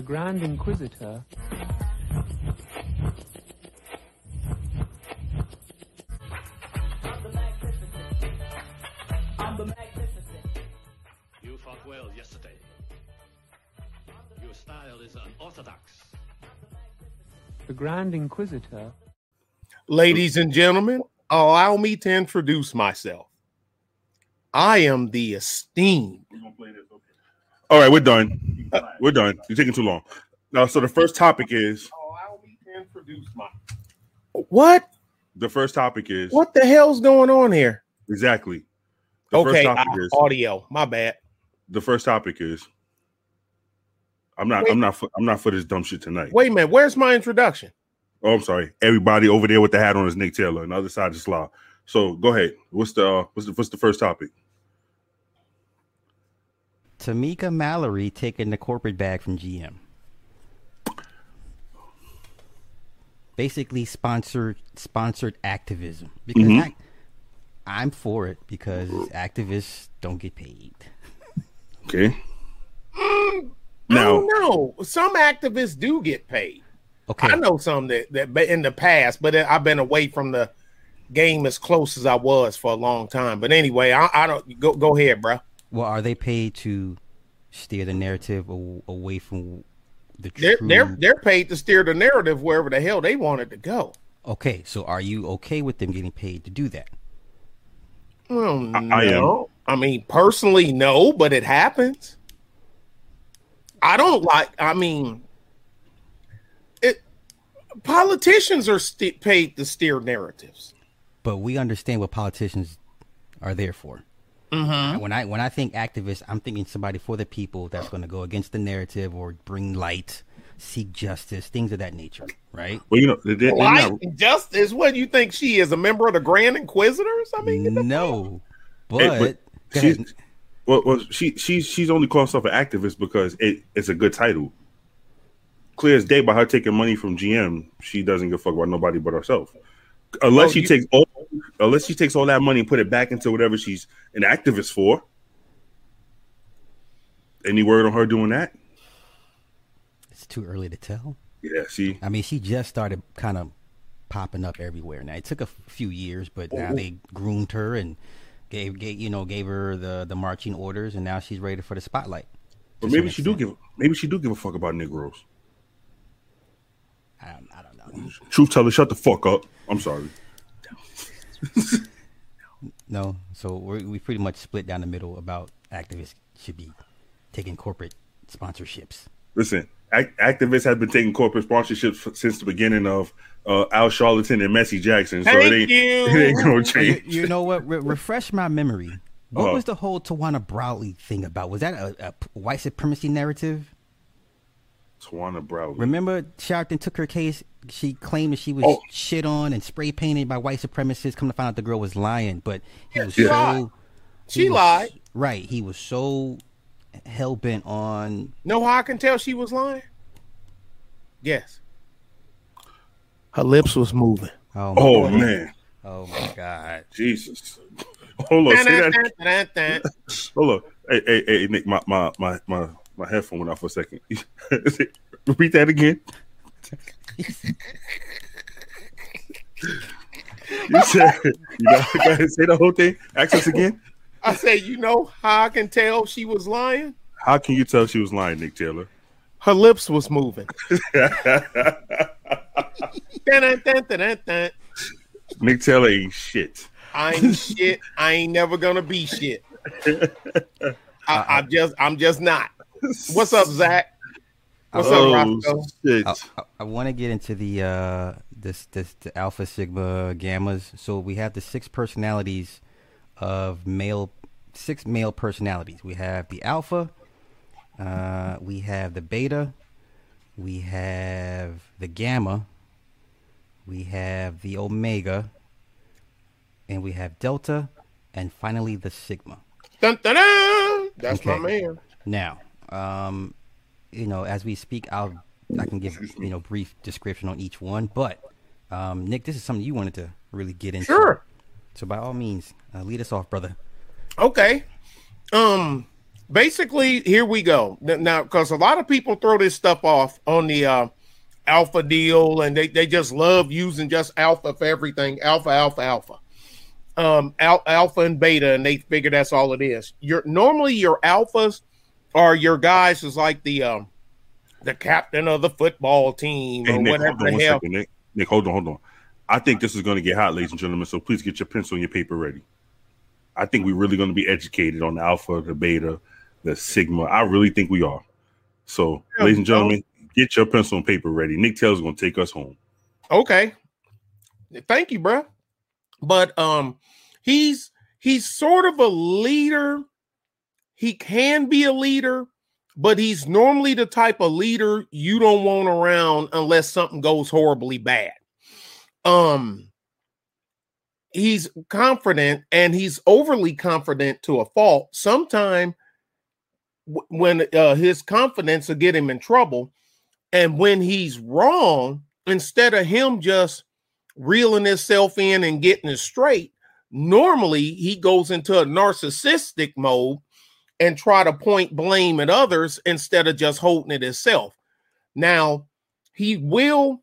The Grand Inquisitor You fought well yesterday. Your style is unorthodox. The Grand Inquisitor Ladies and gentlemen, allow me to introduce myself. I am the esteemed. All right, we're done. We're done. You're taking too long. Now, so the first topic is Allow me to introduce my. What? the first topic is What the hell's going on here? exactly. The okay, first topic uh, is audio. My bad. the first topic is I'm not Wait. I'm not for, I'm not for this dumb shit tonight. Wait a minute. Where's my introduction? Oh, I'm sorry. Everybody over there with the hat on is Nick Taylor, and the other side is Slaw. So go ahead. What's the uh, what's the what's the first topic? Tamika Mallory taking the corporate bag from GM. Basically, sponsored sponsored activism because Mhm. ac- I'm for it because activists don't get paid. Okay. I Now don't know. Some activists do get paid. Okay, I know some that that in the past, but I've been away from the game as close as I was for a long time. But anyway, I, I don't go go ahead, bro. Well, are they paid to steer the narrative away from the They're true? they're they're paid to steer the narrative wherever the hell they want it to go. Okay, so are you okay with them getting paid to do that? Well, no. I am. I mean, personally, no, but it happens. I don't like. I mean, it. Politicians are st- paid to steer narratives. But we understand what politicians are there for. Mm-hmm. When I when I think activist, I'm thinking somebody for the people that's going to go against the narrative or bring light, seek justice, things of that nature, right? well, you know they, they're Light not, justice. What do you think she is? A member of the Grand Inquisitors? I mean, No, but, Hey, but she's- well, well she she's she's only calling herself an activist because it, it's a good title. Clear as day by her taking money from GM, she doesn't give a fuck about nobody but herself. Unless Oh, she you- takes all unless she takes all that money and put it back into whatever she's an activist for. Any word on her doing that? it's too early to tell. Yeah, see. I mean, she just started kind of popping up everywhere. Now it took a few years, but now oh. they groomed her and gave, gave you know gave her the the marching orders, and now she's ready for the spotlight. But maybe she do give maybe she do give a fuck about Negroes. I don't, I don't know. Truth teller, shut the fuck up. I'm sorry. No, so we we pretty much split down the middle about activists should be taking corporate sponsorships. Listen, act- activists have been taking corporate sponsorships f- since the beginning of uh, Al Charlatan and Messi Jackson. So it Thank ain't, you. it ain't gonna You, change. you know what? Re- refresh my memory. What Uh-huh. was the whole Tawana Brawley thing about? Was that a white supremacy narrative? Tawana Brawley. Remember, Sharpton took her case. She claimed that she was Oh. shit on and spray painted by white supremacists. Come to find out, the girl was lying, but he was she so lied. She was- lied. Right, he was so hell bent on. Know how I can tell she was lying? Yes. Her lips was moving. Oh, oh my, Oh man, oh my God! Jesus. Hold on, say that. Hold on. Hey, hey, hey, Nick, my my my my, my headphone went off for a second. Repeat that again. You said you know, go ahead, say the whole thing. Access again. I said, you know how I can tell she was lying? How can you tell she was lying, Nick Taylor? Her lips was moving. Dun, dun, dun. Nick Taylor ain't shit. I ain't shit. I ain't never gonna be shit. I, I'm just, I'm just not. What's up, Zach? What's oh, up, Roscoe? shit. I, I, I want to get into the uh, this this the Alpha Sigma Gammas. So we have the six personalities of male, six male personalities. We have the Alpha, uh, we have the Beta, we have the Gamma, we have the Omega, and we have Delta, and finally the Sigma. Dun, dun, dun. That's my Okay. man. Now, um, you know, as we speak, I'll I can give you know brief description on each one. But um, Nick, this is something you wanted to really get into. Sure. So by all means, uh, lead us off, brother. Okay. Um, basically, here we go. Now, because a lot of people throw this stuff off on the uh, alpha deal and they, they just love using just alpha for everything alpha, alpha, alpha. Um, al- alpha and beta, and they figure that's all it is. Your normally your alphas are your guys is like the um, the captain of the football team Hey, or Nick, whatever hold on the hell. second, Nick. Nick, hold on, hold on. I think this is going to get hot, ladies and gentlemen. So please get your pencil and your paper ready. I think we're really going to be educated on the alpha, the beta, the sigma. I really think we are. So, Yeah, ladies and gentlemen, get your pencil and paper ready. Nick Taylor's going to take us home. Okay. Thank you, bro. But um he's he's sort of a leader. He can be a leader, but he's normally the type of leader you don't want around unless something goes horribly bad. Um he's confident and he's overly confident to a fault. Sometime w- when uh, his confidence will get him in trouble and when he's wrong, instead of him just reeling himself in and getting it straight, normally he goes into a narcissistic mode and try to point blame at others instead of just holding it himself. Now, he will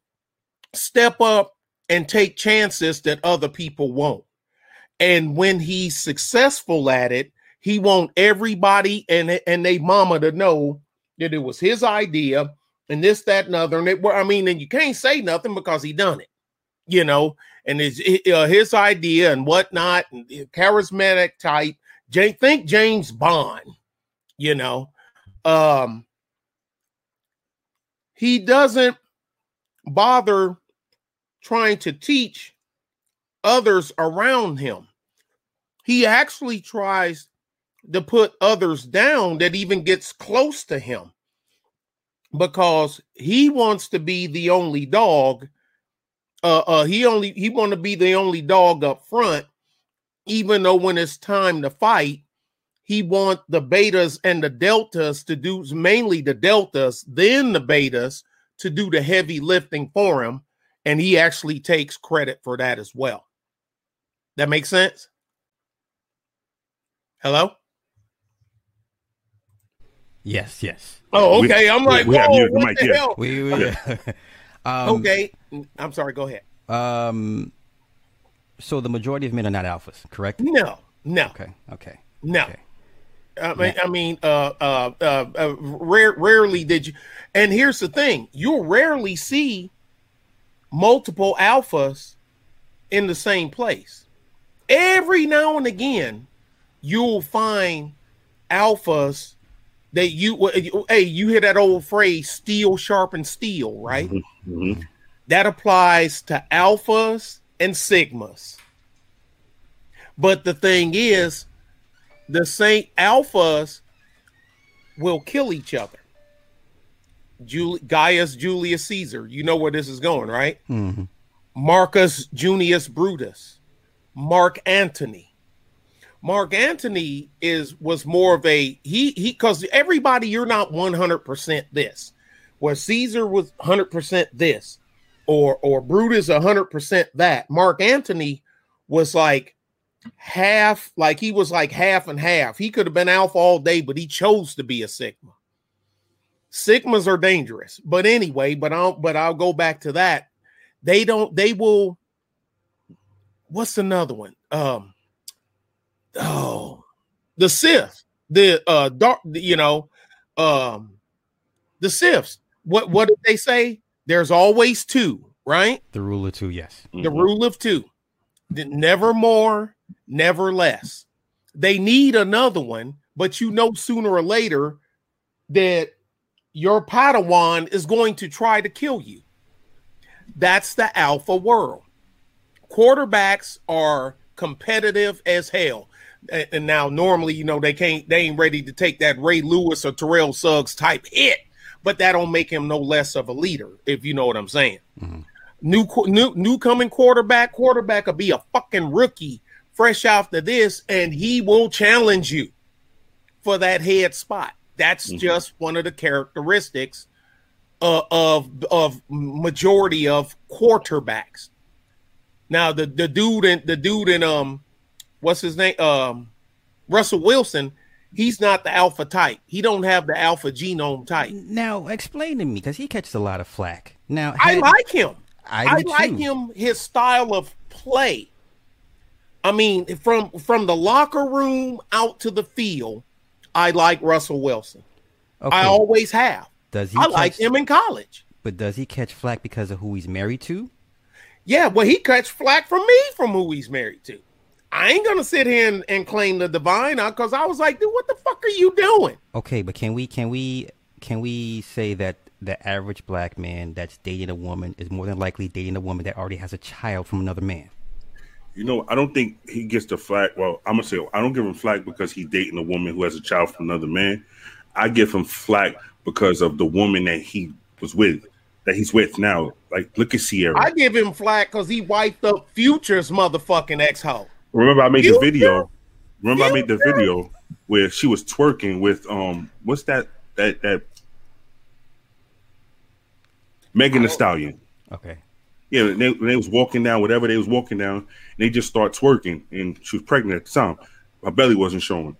step up and take chances that other people won't. And when he's successful at it, he want everybody and and they mama to know that it was his idea and this, that, and other. And it, I mean, and you can't say nothing because he done it, you know, and it's uh, his idea and whatnot, and charismatic type. Think James Bond, you know. Um, he doesn't bother trying to teach others around him. He actually tries to put others down that even gets close to him because he wants to be the only dog. Uh, uh, he only he want to be the only dog up front, even though when it's time to fight, he want the betas and the deltas to do mainly the deltas, then the betas to do the heavy lifting for him, and he actually takes credit for that as well. That makes sense. Hello. Yes, yes. Oh, We- okay. I'm like, we have whoa, muted the what the here. hell? We, we um, okay. I'm sorry. Go ahead. Um, so the majority of men are not alphas, correct? No, no, Okay, okay. no. Okay. I mean, I mean, uh, uh, uh, uh, rare, rarely did you. And here's the thing: you'll rarely see multiple alphas in the same place. Every now and again, you'll find alphas that you. Hey, you hear that old phrase "steel sharpens steel," right? Mhm. That applies to alphas and sigmas. But the thing is, the Saint alphas will kill each other. Jul- Gaius Julius Caesar, you know where this is going, right? hmm Marcus Junius Brutus, Mark Antony. Mark Antony is was more of a he he because everybody you're not 100% this. Where Caesar was 100% this or or Brutus 100% that. Mark Antony was like half like he was like half and half. He could have been alpha all day but he chose to be a sigma. Sigmas are dangerous. But anyway, but I'll but I'll go back to that they don't they will what's another one um oh the sith the uh dark you know um the siths what what did they say there's always two right? The rule of two, yes. the Mhm. rule of two. Never more never less. They need another one but you know sooner or later that your padawan is going to try to kill you. That's the alpha world. Quarterbacks are competitive as hell. And now normally you know they can't they ain't ready to take that ray lewis or terrell suggs type hit but that don't make him no less of a leader if you know what i'm saying Mhm. new new new coming quarterback quarterback will be a fucking rookie fresh after this and he will challenge you for that head spot that's Mhm. just one of the characteristics uh, of of majority of quarterbacks now the the dude in the dude in um what's his name um russell wilson he's not the alpha type. He don't have the alpha genome type. Now explain to me because he catches a lot of flack. Now I like him. I I, like too. him his style of play. I mean, from from the locker room out to the field, I like Russell Wilson. Okay. I always have. does he? I catch, like him in college. but does he catch flack because of who he's married to? Yeah, well, he catch flack from me from who he's married to. I ain't gonna sit here and, and claim the divine because I was like, dude, what the fuck are you doing? Okay, but can we can we can we say that the average black man that's dating a woman is more than likely dating a woman that already has a child from another man? You know, I don't think he gets the flack. Well, I'm gonna say I don't give him flack because he's dating a woman who has a child from another man. I give him flack because of the woman that he was with, that he's with now. Like, look at Ciara. I give him flack because he wiped up Future's motherfucking ex hoe. Remember, I made the You video. Remember, I made the video where she was twerking with um, what's that? That that Megan Thee Stallion. Okay. Yeah, when they, when they was walking down, whatever they was walking down, and they just start twerking, and she was pregnant at the time. Her belly wasn't showing.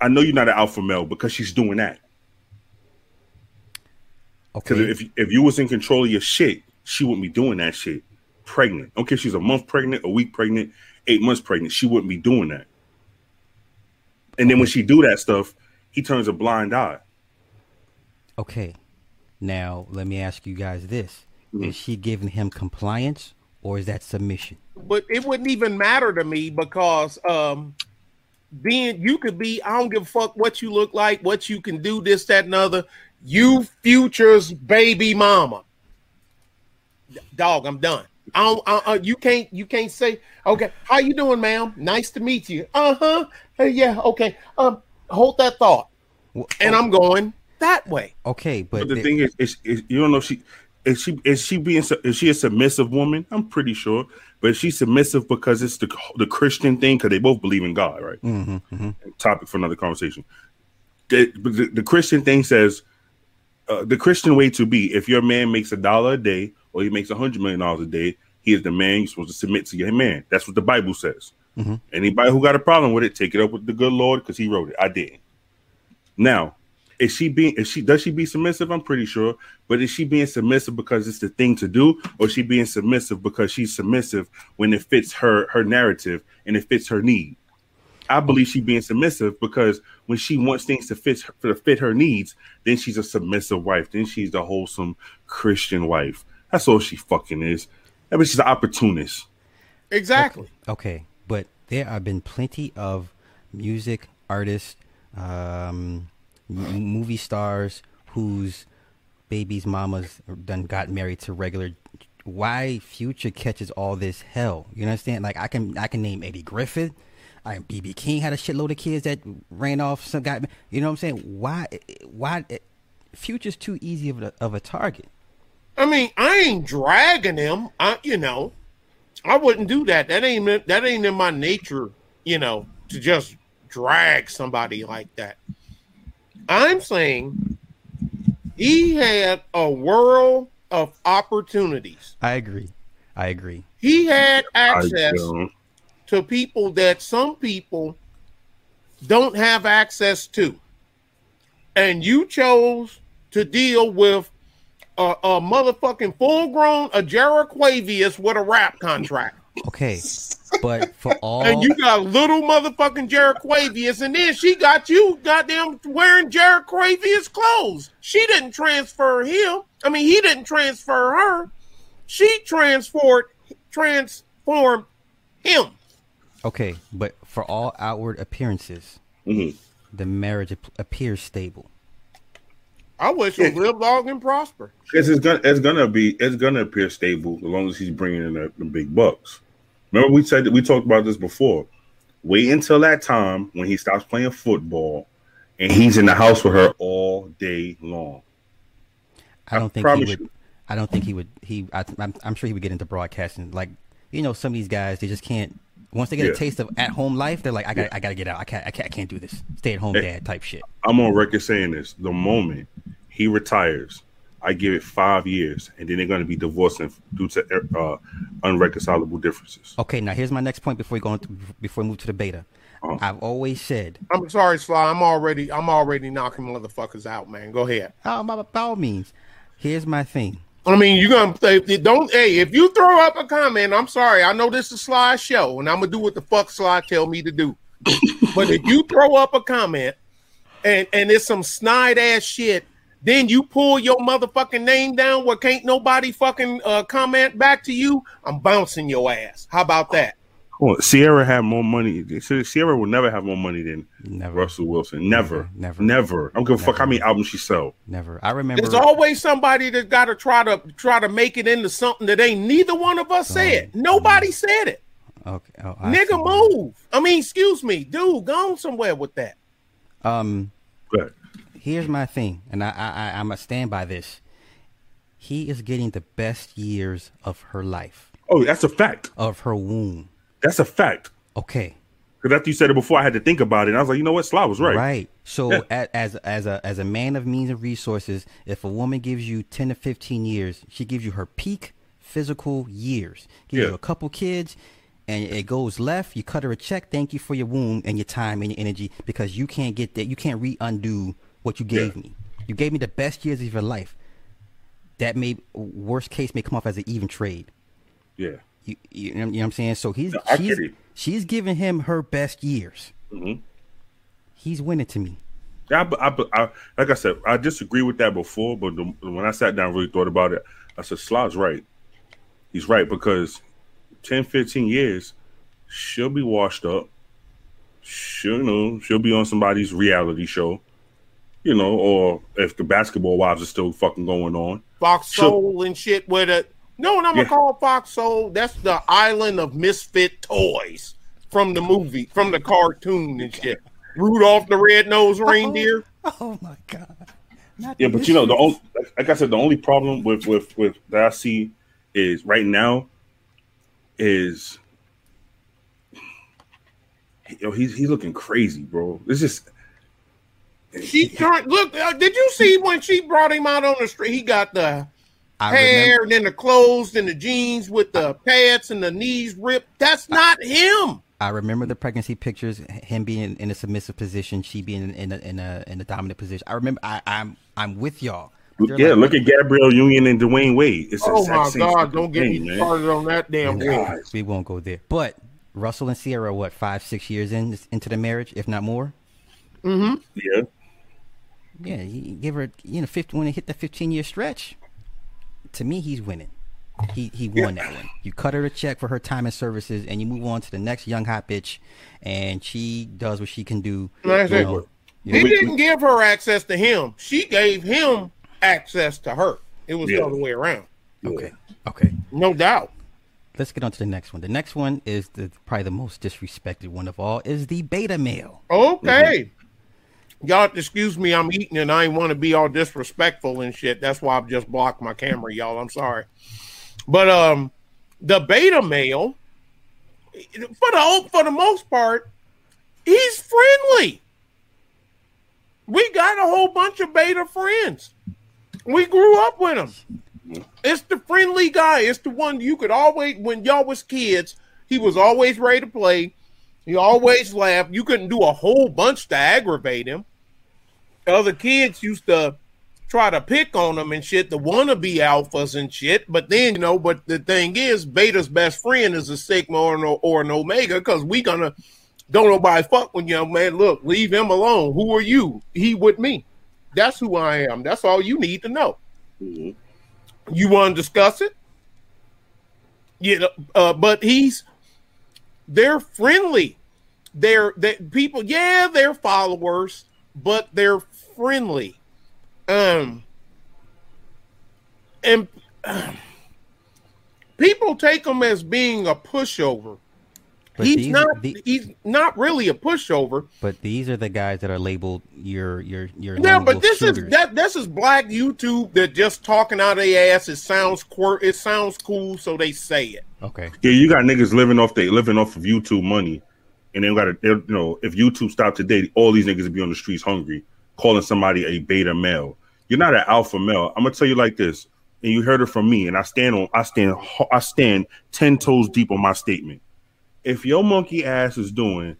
I know you're not an alpha male because she's doing that. Because Okay. if if you was in control of your shit, she wouldn't be doing that shit. Pregnant. Okay, she's a month pregnant, a week pregnant, eight months pregnant. She wouldn't be doing that. And then when she do that stuff, he turns a blind eye. Okay. Now let me ask you guys this: Mm-hmm. Is she giving him compliance or is that submission? but it wouldn't even matter to me because um being you could be I don't give a fuck what you look like, what you can do, this, that, and other. You future's baby mama. Dog, I'm done. I don't, uh, uh, you can't you can't say okay. How you doing, ma'am? Nice to meet you. Uh huh. Hey, yeah. Okay. Um, hold that thought. Well, And I'm going that way. okay, but, But the the- thing is, is, is, you don't know if she is she is she being is she a submissive woman? I'm pretty sure, but she's submissive because it's the the Christian thing because they both believe in God, right? Mm-hmm, Topic for another conversation. The, the, the Christian thing says uh, the Christian way to be: if your man makes a dollar a day or he makes a hundred million dollars a day, he is the man. You're supposed to submit to your man. That's what the Bible says. Mm-hmm. Anybody who got a problem with it, take it up with the good Lord because He wrote it. I didn't. Now, is she being is she does she be submissive? I'm pretty sure, but is she being submissive because it's the thing to do, or is she being submissive because she's submissive when it fits her her narrative and it fits her need? I believe she being submissive because when she wants things to fit her, to fit her needs, then she's a submissive wife. Then she's the wholesome Christian wife. That's all she fucking is. I mean, she's an opportunist. Exactly. Okay, but there have been plenty of music artists, um, m- movie stars whose babies' mamas done got married to regular. Why Future catches all this hell? You understand? Like I can I can name Eddie Griffith. I BB King had a shitload of kids that ran off some guy. You know what I'm saying? Why why Future's too easy of a, of a target? I mean, I ain't dragging him. I, you know, I wouldn't do that. That ain't that ain't in my nature. You know, to just drag somebody like that. I'm saying he had a world of opportunities. I agree. I agree. He had access to people that some people don't have access to. And you chose to deal with a, a motherfucking full grown a Jeriquavius with a rap contract. Okay, but for all And you got little motherfucking Jeriquavius, and then she got you goddamn wearing Jeriquavius clothes. She didn't transfer him. I mean, he didn't transfer her. She transferred transformed him. Okay, but for all outward appearances, mhm. the marriage ap- appears stable. I wish he live long and prosper. It's, it's gonna it's gonna be it's gonna appear stable as long as he's bringing in the, the big bucks. Remember we said that we talked about this before. Wait until that time when he stops playing football and he's in the house with her all day long. I I don't think he would. you. I don't think he would. He, I, I'm, I'm sure he would get into broadcasting. Like, you know, some of these guys, they just can't. Once they get Yeah. a taste of at home life, they're like, I got, to I got to get out. I can't, I can't, I can't do this. Stay at home Yeah. dad type shit. I'm on record saying this. The moment he retires, I give it five years, and then they're gonna be divorcing due to uh, unreconcilable differences. Okay, now here's my next point before we go on to, before we move to the beta. Uh-huh. I've always said, I'm sorry, Sly. I'm already I'm already knocking motherfuckers out, man. Go ahead. oh, by, by all means, here's my thing. I mean, you're gonna say don't. Hey, if you throw up a comment, I'm sorry. I know this is a Sly show, and I'm gonna do what the fuck Sly tell me to do. but if you throw up a comment and and it's some snide ass shit, then you pull your motherfucking name down where can't nobody fucking uh, comment back to you. I'm bouncing your ass. How about that? Well, Ciara had more money. Ciara will never have more money than Never. Russell Wilson. Never, Never. never. I don't give a fuck how many albums she sell. Never. I remember. There's always somebody that got to try to try to make it into something that ain't neither one of us said. Nobody said it. okay. Oh, I Nigga, see. move. I mean, excuse me, dude, go on somewhere with that. Um, But here's my thing, and I, I, I I'm gonna stand by this. He is getting the best years of her life, oh, that's a fact. of her womb. That's a fact. Okay. Because after you said it before, I had to think about it. And I was like, you know what? Sly was right. Right. So Yeah. as as a as a man of means and resources, if a woman gives you ten to fifteen years, she gives you her peak physical years. Gives Yeah. you a couple kids, and it goes left. You cut her a check. Thank you for your womb and your time and your energy because you can't get that. You can't re undo what you gave Yeah. me. You gave me the best years of your life. That may worst case may come off as an even trade. Yeah. You, you, know, you know what I'm saying? So he's No, she's she's giving him her best years. Mhm. He's winning to me. Yeah, I, I, I, like I said, I disagree with that before, but the, when I sat down and really thought about it, I said, Sly's right. He's right because 10, 15 years, she'll be washed up. She'll, you know, she'll be on somebody's reality show, you know, or if the basketball wives are still fucking going on. Fox Sure. Soul and shit with it. No, what I'm Yeah. gonna call Fox Soul. That's the island of misfit toys from the movie, from the cartoon and shit. Rudolph the Red-Nosed Reindeer. Oh my god. Not Yeah, but you know, the only, like I said, the only problem with with with that I see is right now is you know he's he's looking crazy, bro. It's just She turned. Look, uh, did you see when she brought him out on the street? He got the I hair remember, and then the clothes and the jeans with the pads and the knees ripped. That's not him. I remember the pregnancy pictures. Him being in a submissive position, she being in, in a in a in a dominant position. I remember. I, I'm I'm with y'all. They're yeah. like- look at Gabrielle Union and Dwyane Wade. It's the Oh my God! Don't get thing, me man. started on that damn God. thing. We won't go there. But Russell and Ciara, what five six years in into the marriage, if not more. Mm-hmm. Yeah, Yeah, he give her you know fifty when it hit the fifteen year stretch. To me, he's winning. He he won that one. You cut her a check for her time and services, and you move on to the next young hot bitch, and she does what she can do. Like I you know. He know, didn't give her access to him. She gave him access to her. It was the other way around. okay, okay. No doubt. Let's get on to the next one. The next one is the probably the most disrespected one of all is the beta male. Okay. Mm-hmm. Y'all excuse me, I'm eating and I want to be all disrespectful and shit. That's why I've just blocked my camera, y'all. I'm sorry. But um the beta male, for the for the most part, he's friendly. We got a whole bunch of beta friends. We grew up with him. It's the friendly guy. It's the one you could always when y'all was kids, he was always ready to play. He always laughed. You couldn't do a whole bunch to aggravate him. Other kids used to try to pick on them and shit, the wannabe alphas and shit. But then, you know, but the thing is, Beta's best friend is a Sigma or an, or an Omega because we gonna don't nobody fuck with young man. Look, leave him alone. Who are you? He with me. That's who I am. That's all you need to know. Mhm. You want to discuss it? Yeah, uh, but he's they're friendly. They're they, people, yeah, they're followers, but they're friendly. Um, and um, people take him as being a pushover. But he's these- not. the- he's not really a pushover. But these are the guys that are labeled your your your. Yeah, but this shooters. is that. This is black YouTube that just talking out of their ass. It sounds quir- It sounds cool, so they say it. Okay. yeah. You got niggas living off they living off of YouTube money, and they got to you know if YouTube stopped today, all these niggas would be on the streets hungry, calling somebody a beta male. You're not an alpha male. I'm gonna tell you like this, and you heard it from me, and I stand on I stand I stand ten toes deep on my statement. If your monkey ass is doing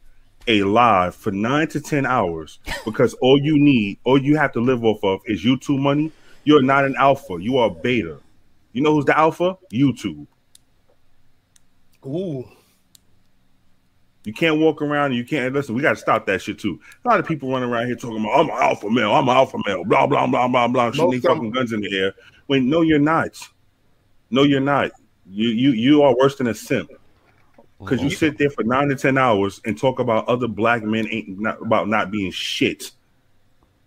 a live for nine to ten hours because all you need, all you have to live off of is YouTube money, you're not an alpha. You are beta. You know who's the alpha? YouTube. Ooh. You can't walk around and you can't listen. We got to stop that shit too. A lot of people running around here talking about I'm an alpha male, I'm an alpha male, blah blah blah blah blah, shooting Most their of fucking guns in the air. Wait, no, you're not. No, you're not. You you you are worse than a simp because you sit there for nine to ten hours and talk about other black men ain't not about not being shit.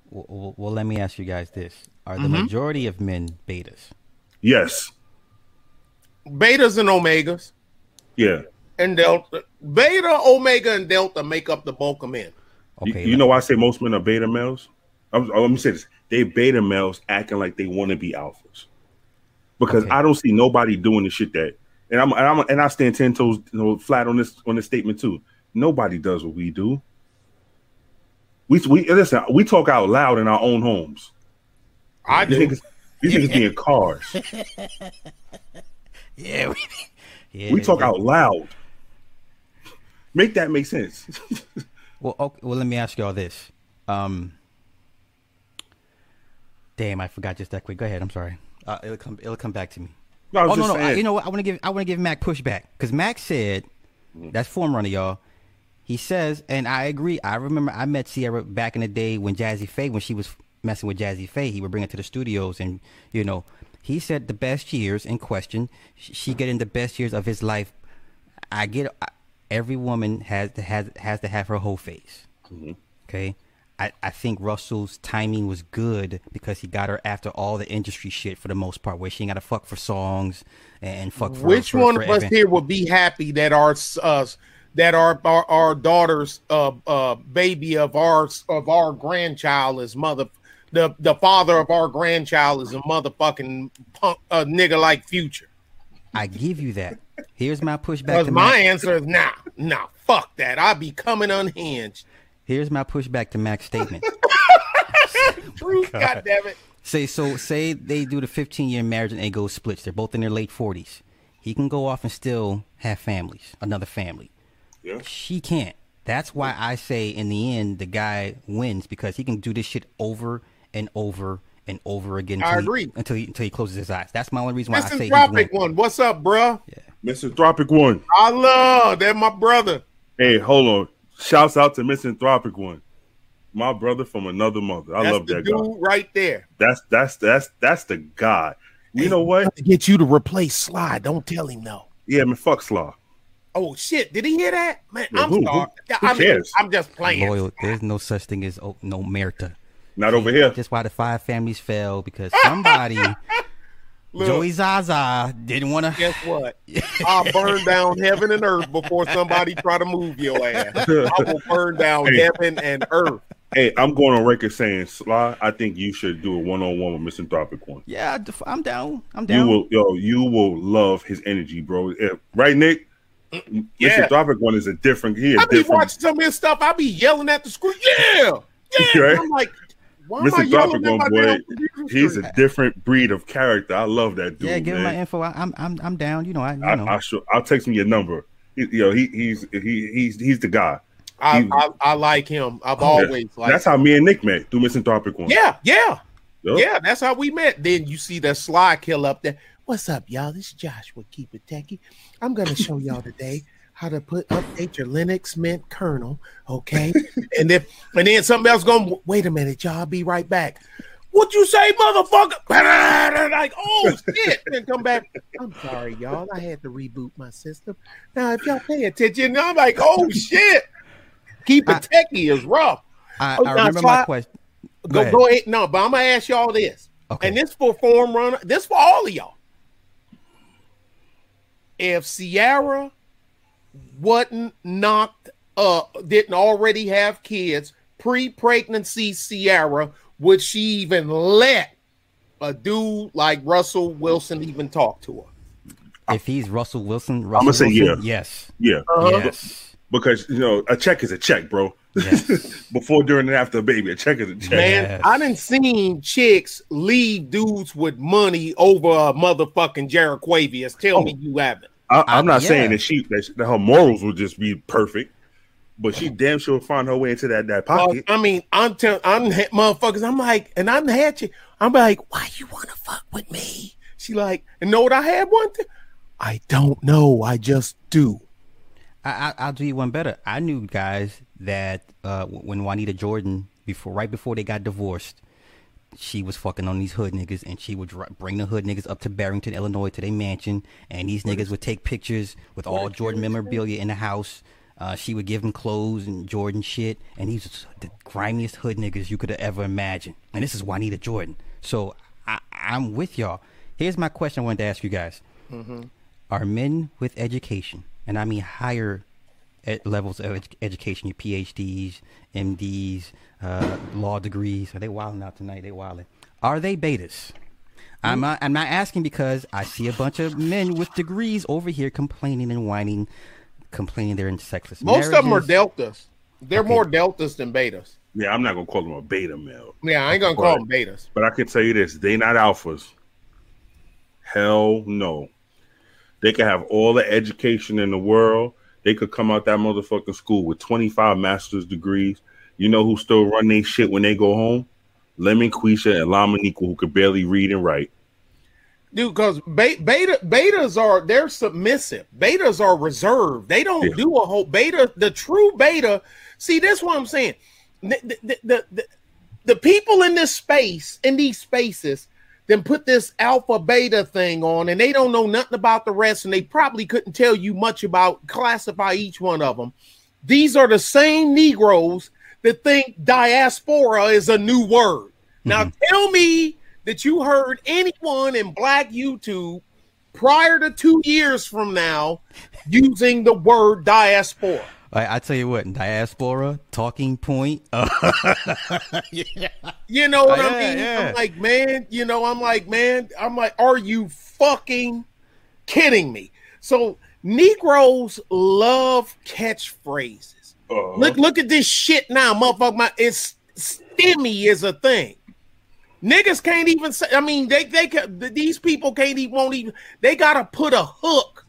Well, well, well, let me ask you guys this: Are Mm-hmm. the majority of men betas? Yes, Betas and omegas yeah. and delta. Beta, omega, and delta make up the bulk of men. You- Okay, you, know why I say most men are beta males? I'm, let me say this: they beta males acting like they want to be alphas because Okay. I don't see nobody doing the shit that. And I'm, and I'm and I stand ten toes you know, flat on this on this statement too. Nobody does what we do. We we listen. We talk out loud in our own homes. I These do. niggas, these niggas be in cars. Yeah, we, yeah, We talk yeah. out loud. Make that make sense. Well, okay, well, let me ask y'all this. Um, damn, I forgot just that quick. Go ahead. I'm sorry. Uh, it'll come. It'll come back to me. No, oh no, no. I, you know what? I want to give. I want to give Mac pushback because Mac said that's form runner, y'all. He says, and I agree. I remember I met Ciara back in the day when Jazze Pha, when she was messing with Jazze Pha, he would bring her to the studios, and you know, he said the best years in question. sh- She getting the best years of his life. I get. I, every woman has to has has to have her whole face. Okay. I, I think Russell's timing was good because he got her after all the industry shit for the most part, where she ain't got to fuck for songs and fuck for Which for- one for of us here would be happy that our uh, that our our, our daughter's uh, uh, baby of our of our grandchild is mother the the father of our grandchild is a motherfucking punk uh, nigga like future? I give you that. Here's my pushback Because to my Mac. answer is nah, nah, fuck that. I'll be coming unhinged. Here's my pushback to Mac's statement. Bruce, oh, God damn it. say so. Say they do the 15 year marriage and they go splits. They're both in their late 40s. He can go off and still have families, another family. Yeah. She can't. That's why I say in the end the guy wins because he can do this shit over and over and over again. I until he- agree. until he until he closes his eyes. That's my only reason why I say he's Misanthropic one. What's up, bruh? Yeah. Misanthropic one. I love that my brother. Hey, hold on. Shouts out to Misanthropic one. My brother from another mother. I That's love the that dude guy. right there. That's that's that's that's the guy. You know what? To get you to replace Sly. Don't tell him no. Yeah, man, fuck Slaw. Oh shit! Did he hear that? Man, Yeah, I'm who- who- sorry. who I mean, cares? I'm just playing. Loyal. There's no such thing as oh, no merita. Not over here. That's why the five families fell because somebody, Look, Joey Zaza, didn't want to. guess what? I'll burn down heaven and earth before somebody try to move your ass. I will burn down Hey. heaven and earth. Hey, I'm going on record saying, Sly, I think you should do a one on one with Misanthropic one. Yeah, I'm down. I'm down. You will, yo, you will love his energy, bro. If- right, Nick? Yeah. Misanthropic one is a different. He a I be different. watching some of his stuff. I be yelling at the screen. Yeah, yeah. Right? I'm like, why am I Misanthropic yelling one, my boy. He's a different breed of character. I love that dude. yeah, give him my info. I, I'm I'm I'm down. You know, I you I, know. I show, I'll text him your number. He, you know, he, he's he, he's he's the guy. I, he- I, I like him. I've Yeah. always liked. That's how me and Nick met through Misanthropic one. Yeah, yeah. Yup. Yeah, that's how we met. Then you see that sly kill up there. What's up, y'all? This is Joshua Keep It Techie. I'm gonna show y'all today how to put update your Linux Mint kernel. Okay, and if and then something else going. Wait a minute, y'all. I'll be right back. What you say, motherfucker? Like, oh shit! Then come back. I'm sorry, y'all. I had to reboot my system. Now, if y'all pay attention, I'm like, oh shit. Keep it techie is rough. I, Oh, I now, remember so my I- question. Go, ahead. go ahead. No, but I'm gonna ask y'all this. Okay. And this for form runner, this for all of y'all. If Ciara wasn't knocked up, didn't already have kids, pre-pregnancy Ciara, would she even let a dude like Russell Wilson even talk to her? If he's Russell Wilson, Russell I'ma say Wilson, yeah. Yes. Yeah, uh-huh. Yes. because you know a check is a check, bro. Yes. Before, during, and after a baby, a check is a check. Man, Yes. I done seen chicks leave dudes with money over a motherfucking Jared Quavius. Tell Oh. me you haven't. I, I'm not yeah. saying that she that, that her morals would just be perfect. but she damn sure find her way into that that Well, pocket. I mean, I'm telling, I'm ha- motherfuckers. I'm like, and I'm hatchet. I'm like, why you want to fuck with me? She like, and know what I had one thing? I don't know. I just do. I, I, I'll do you one better. I knew guys that uh, when Juanita Jordan before, right before they got divorced, she was fucking on these hood niggas, and she would bring the hood niggas up to Barrington, Illinois, to their mansion, and these niggas would take pictures with all Jordan memorabilia in the house. Uh, she would give him clothes and Jordan shit, and these the grimiest hood niggas you could have ever imagined. And this is Juanita Jordan. So I, I'm with y'all. Here's my question I wanted to ask you guys: Are men with education, and I mean higher levels of ed- education, your PhDs, MDs, uh, law degrees. Are they wilding out tonight? They wilding. Are they betas? I'm not, I'm not asking because I see a bunch of men with degrees over here complaining and whining, complaining they're in sexless Most of them are deltas. They're more deltas than betas. Yeah, I'm not gonna call them a beta male, Yeah, I ain't gonna call them betas. but I can tell you this: they not alphas. Hell no. They can have all the education in the world. They could come out that motherfucking school with 25 master's degrees. You know who still run they shit when they go home? Lemon Quisha and Lamanika, who could barely read and write. Dude, because beta betas are they're submissive. Betas are reserved. They don't Yeah. do a whole beta. The true beta. See, that's what I'm saying. The, the, the, the, the people in this space, in these spaces, then put this alpha beta thing on, and they don't know nothing about the rest, and they probably couldn't tell you much about classify each one of them. These are the same Negroes that think diaspora is a new word. Now mm-hmm. tell me that you heard anyone in black YouTube prior to two years from now using the word diaspora. I, I tell you what, diaspora, talking point. Uh, You know what Oh, I yeah, mean? yeah. I'm like, man, you know, I'm like, man, I'm like, are you fucking kidding me? So Negroes love catchphrases. Uh, Look, look at this shit now, motherfucker. My it's stimmy is a thing. Niggas can't even say. I mean, they they can, these people can't even won't even. They gotta put a hook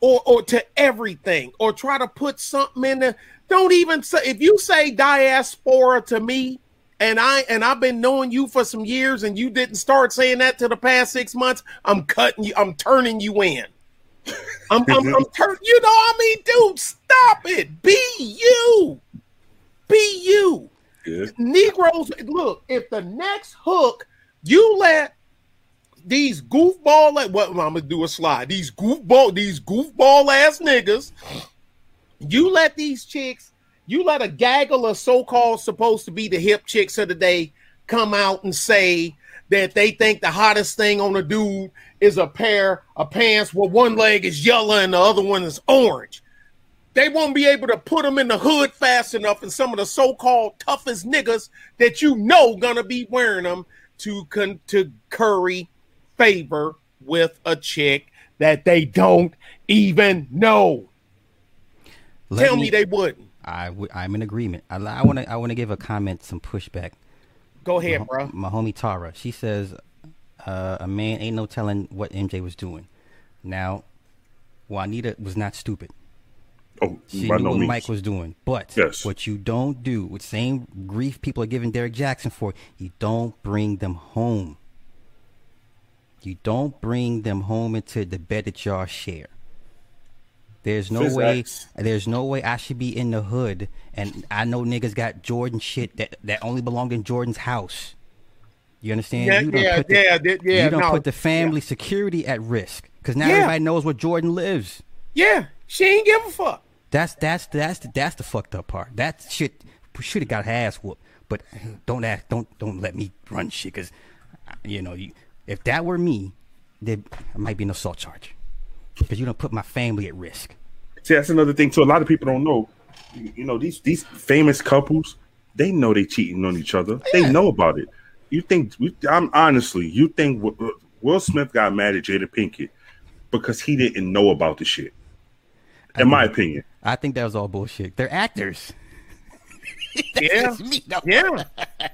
or or to everything or try to put something in there. Don't even say if you say diaspora to me, and I and I've been knowing you for some years, and you didn't start saying that to the past six months. I'm cutting you. I'm turning you in. I'm I'm, I'm turning. You know, what I mean, dude, stop it. Be you. Be you. Negroes, look, if the next hook you let these goofball like what I'm gonna do a slide, these goofball, these goofball ass niggas, you let these chicks, you let a gaggle of so-called supposed to be the hip chicks of the day come out and say that they think the hottest thing on a dude is a pair of pants where one leg is yellow and the other one is orange. They won't be able to put them in the hood fast enough and some of the so-called toughest niggas that you know gonna be wearing them to con- to curry favor with a chick that they don't even know. let Tell me, they wouldn't. I w- I'm in agreement. I, I want to I want to give a comment, some pushback. Go ahead, bro. My homie Tara, she says, uh, a man ain't no telling what MJ was doing. Now, Juanita was not stupid. Oh, She by knew no what means. Mike was doing. But Yes. what you don't do, with same grief people are giving Derek Jackson for, you don't bring them home. You don't bring them home into the bed that y'all share. There's no way. There's no way I should be in the hood, and I know niggas got Jordan shit that that only belonged in Jordan's house. You understand? Yeah, you done yeah, put the, yeah, yeah, You don't no, put the family security at risk because now Yeah. everybody knows where Jordan lives. Yeah, she ain't give a fuck. That's that's that's the, that's the fucked up part. That shit should have got her ass whooped. But don't ask, don't don't let me run shit because you know you, if that were me, there might be an assault charge because you don't put my family at risk. See, that's another thing too. A lot of people don't know. You know, these these famous couples, they know they cheating on each other. They know about it. You think? I'm honestly, you think uh, Will Smith got mad at Jada Pinkett because he didn't know about the shit? In my opinion, I think that was all bullshit. They're actors. Yeah, me, no. yeah.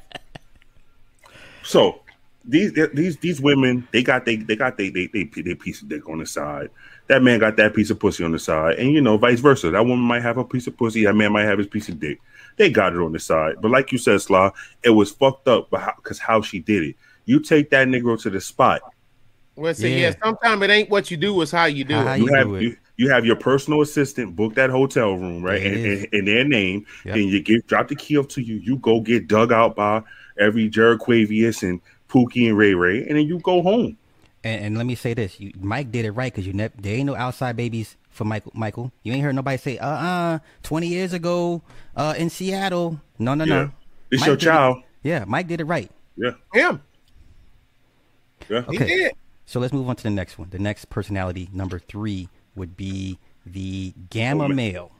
so these these these women they got they they got they they they, they piece of dick on the side. That man got that piece of pussy on the side, and you know vice versa. That woman might have a piece of pussy. That man might have his piece of dick. They got it on the side, but like you said, Slaw, it was fucked up. But because how, how she did it, you take that Negro to the spot. Well, see, Yeah. yeah, sometimes it ain't what you do, it's how you do How it. you You have do it. you, you have your personal assistant book that hotel room right There it in, in, in their name, Yep. and you give drop the key up to you. You go get dug out by every Jared Quavius and Pookie and Ray Ray, and then you go home. And, and let me say this: you, Mike did it right because you ne- there ain't no outside babies for Michael. Michael, you ain't heard nobody say, "Uh, uh 20 years ago, uh, in Seattle." No, no, Yeah. no. It's Mike your did it- child. Yeah, Mike did it right. Yeah, Him, yeah. he Okay. did. So let's move on to the next one. The next personality, number three, would be the gamma Oh, male.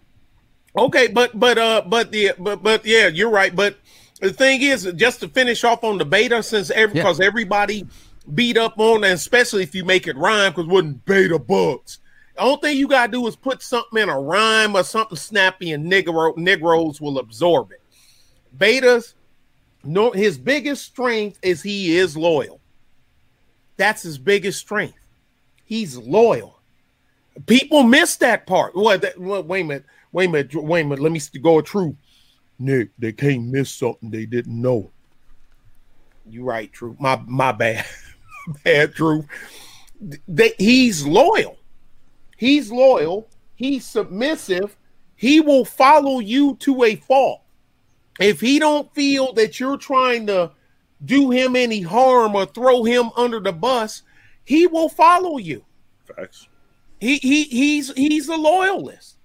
Okay, but but uh, but the but but yeah, you're right. But the thing is, just to finish off on the beta, since every Yeah. because everybody beat up on, and especially if you make it rhyme, because wouldn't beta bugs. The only thing you gotta do is put something in a rhyme or something snappy, and negro Negroes will absorb it. Betas, no, his biggest strength is he is loyal. That's his biggest strength. He's loyal. People miss that part. What? Wait a minute. Wait a minute. Wait a minute. Let me go true. Nick, they can't miss something they didn't know. You right, true. My my bad. bad, true. They, he's loyal. He's loyal. He's submissive. He will follow you to a fault. If he don't feel that you're trying to do him any harm or throw him under the bus, he will follow you. Facts. He he he's he's a loyalist.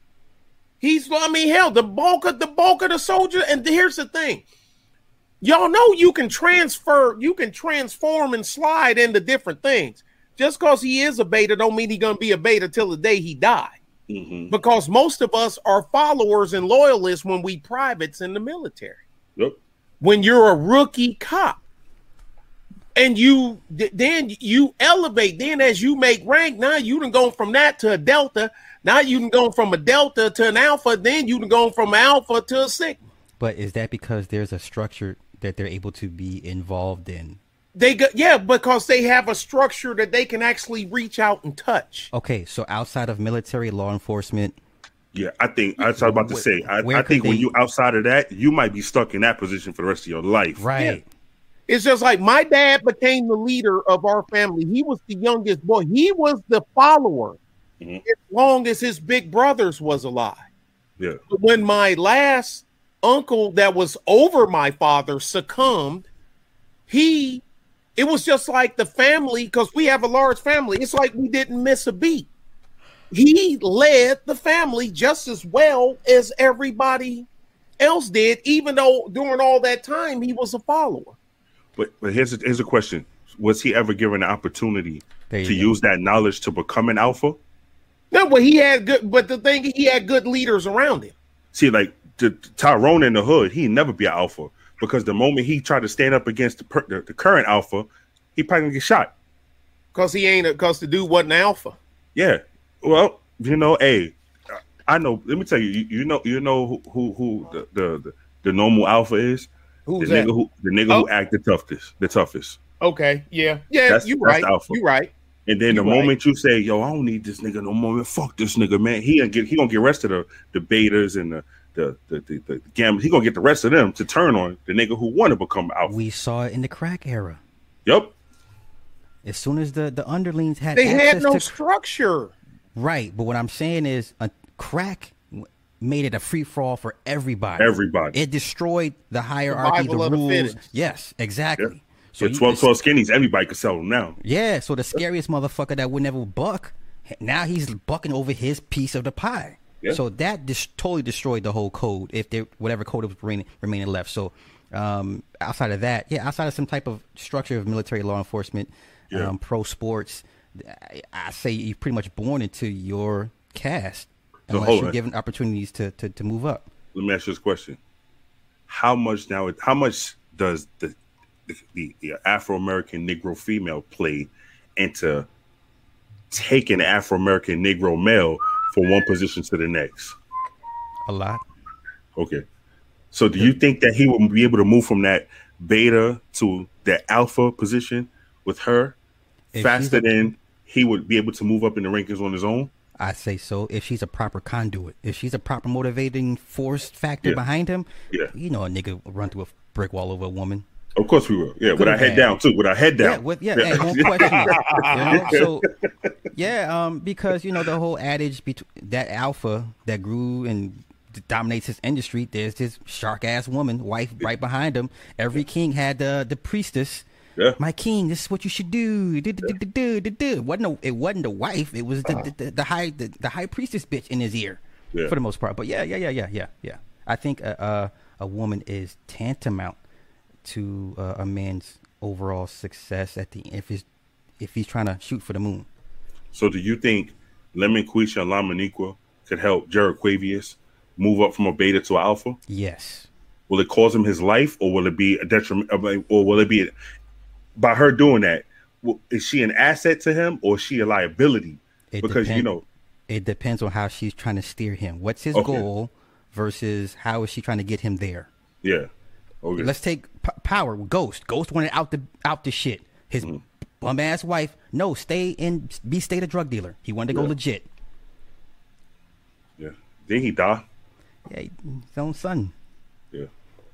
He's I mean hell the bulk of the bulk of the soldier and here's the thing. Y'all know you can transfer, you can transform and slide into different things. Just because he is a beta don't mean he's gonna be a beta till the day he die. hmm Because most of us are followers and loyalists when we privates in the military Yep. when you're a rookie cop and you then you elevate then as you make rank now you done go from that to a delta now you can go from a delta to an alpha then you can go from alpha to a sigma But is that because there's a structure that they're able to be involved in? they got yeah because they have a structure that they can actually reach out and touch Okay, so outside of military law enforcement, Yeah, I think I was about to say. I, I could think when you outside of that, you might be stuck in that position for the rest of your life. right? it's just like my dad became the leader of our family he was the youngest boy he was the follower Mhm. as long as his big brothers was alive Yeah. when my last uncle that was over my father succumbed, he it was just like the family because we have a large family. It's like we didn't miss a beat. He led the family just as well as everybody else did, even though during all that time he was a follower. But but here's a, here's a question: Was he ever given an opportunity to go. use that knowledge to become an alpha? No, but he had good. But the thing, he had good leaders around him. See, like the, Tyrone in the hood, he'd never be an alpha because the moment he tried to stand up against the, per, the, the current alpha, he probably gonna get shot. Because he ain't because the dude wasn't alpha. Yeah. Well, you know, hey, I know. Let me tell you, you, you know, you know who who, who the, the the the normal alpha is. Who's the that? nigga who the nigga Oh. who act the toughest, the toughest. Okay, yeah, yeah, That's- you that's right. the. You right. And then the right. moment you say, "Yo, I don't need this nigga no more," man, fuck this nigga, man. He gonna get he gonna get rest of the debaters and the the the the, the, the gammas. He gonna get the rest of them to turn on the nigga who want to become out. We saw it in the crack era. Yep. As soon as the the underlings had They had no to structure. right, but what I'm saying is, a crack made it a free for all for everybody. Everybody. It destroyed the hierarchy, Survival the the rules. fittest. yes, exactly. Yeah. So you 12, just- 12 skinnies, everybody could sell them now. Yeah, so the scariest motherfucker that would never buck, now he's bucking over his piece of the pie. Yeah. So that dis- totally destroyed the whole code, if there whatever code was remaining, remaining left. So um, outside of that, yeah, outside of some type of structure of military law enforcement, Yeah. um, pro sports, I, I say you're pretty much born into your caste unless you're on. given opportunities to, to, to move up. Let me ask you this question: How much now? How much does the the, the, the Afro American Negro female play into taking Afro American Negro male from one position to the next? A lot. Okay. So do you think that he will be able to move from that beta to that alpha position with her If faster a- than he would be able to move up in the rankings on his own. I say so. If she's a proper conduit, if she's a proper motivating force factor Yeah. behind him, Yeah. you know, a nigga run through a brick wall over a woman. Of course we will. Yeah, with our head down too. With our head down. Yeah, with yeah, hey, won't question it. You know? So yeah, um, because you know the whole adage between that alpha that grew and dominates his industry. There's this shark ass woman, wife right behind him. Every king had the the priestess. Yeah. My king, this is what you should do. Do, do, do. It wasn't a, it wasn't the wife. It was the the, the, the high the, the high priestess bitch in his ear Yeah. for the most part. But yeah, yeah, yeah, yeah, yeah, yeah. I think a a, a woman is tantamount to uh, a man's overall success at the if he's if he's trying to shoot for the moon. So do you think Lemon Quisha and Lamaniqua could help Jared Quavius move up from a beta to an alpha? Yes. Will it cause him his life, or will it be a detriment, or will it be by her doing that? Is she an asset to him, or is she a liability? It because you know, It depends on how she's trying to steer him. What's his Okay. goal versus how is she trying to get him there? yeah. Okay. Let's take p- power. Ghost. Ghost wanted out the out the shit. His Mm-hmm. bum ass wife. No, stay in. Be state a drug dealer. He wanted to go legit. yeah. Then he die. Yeah, his own son. Yeah.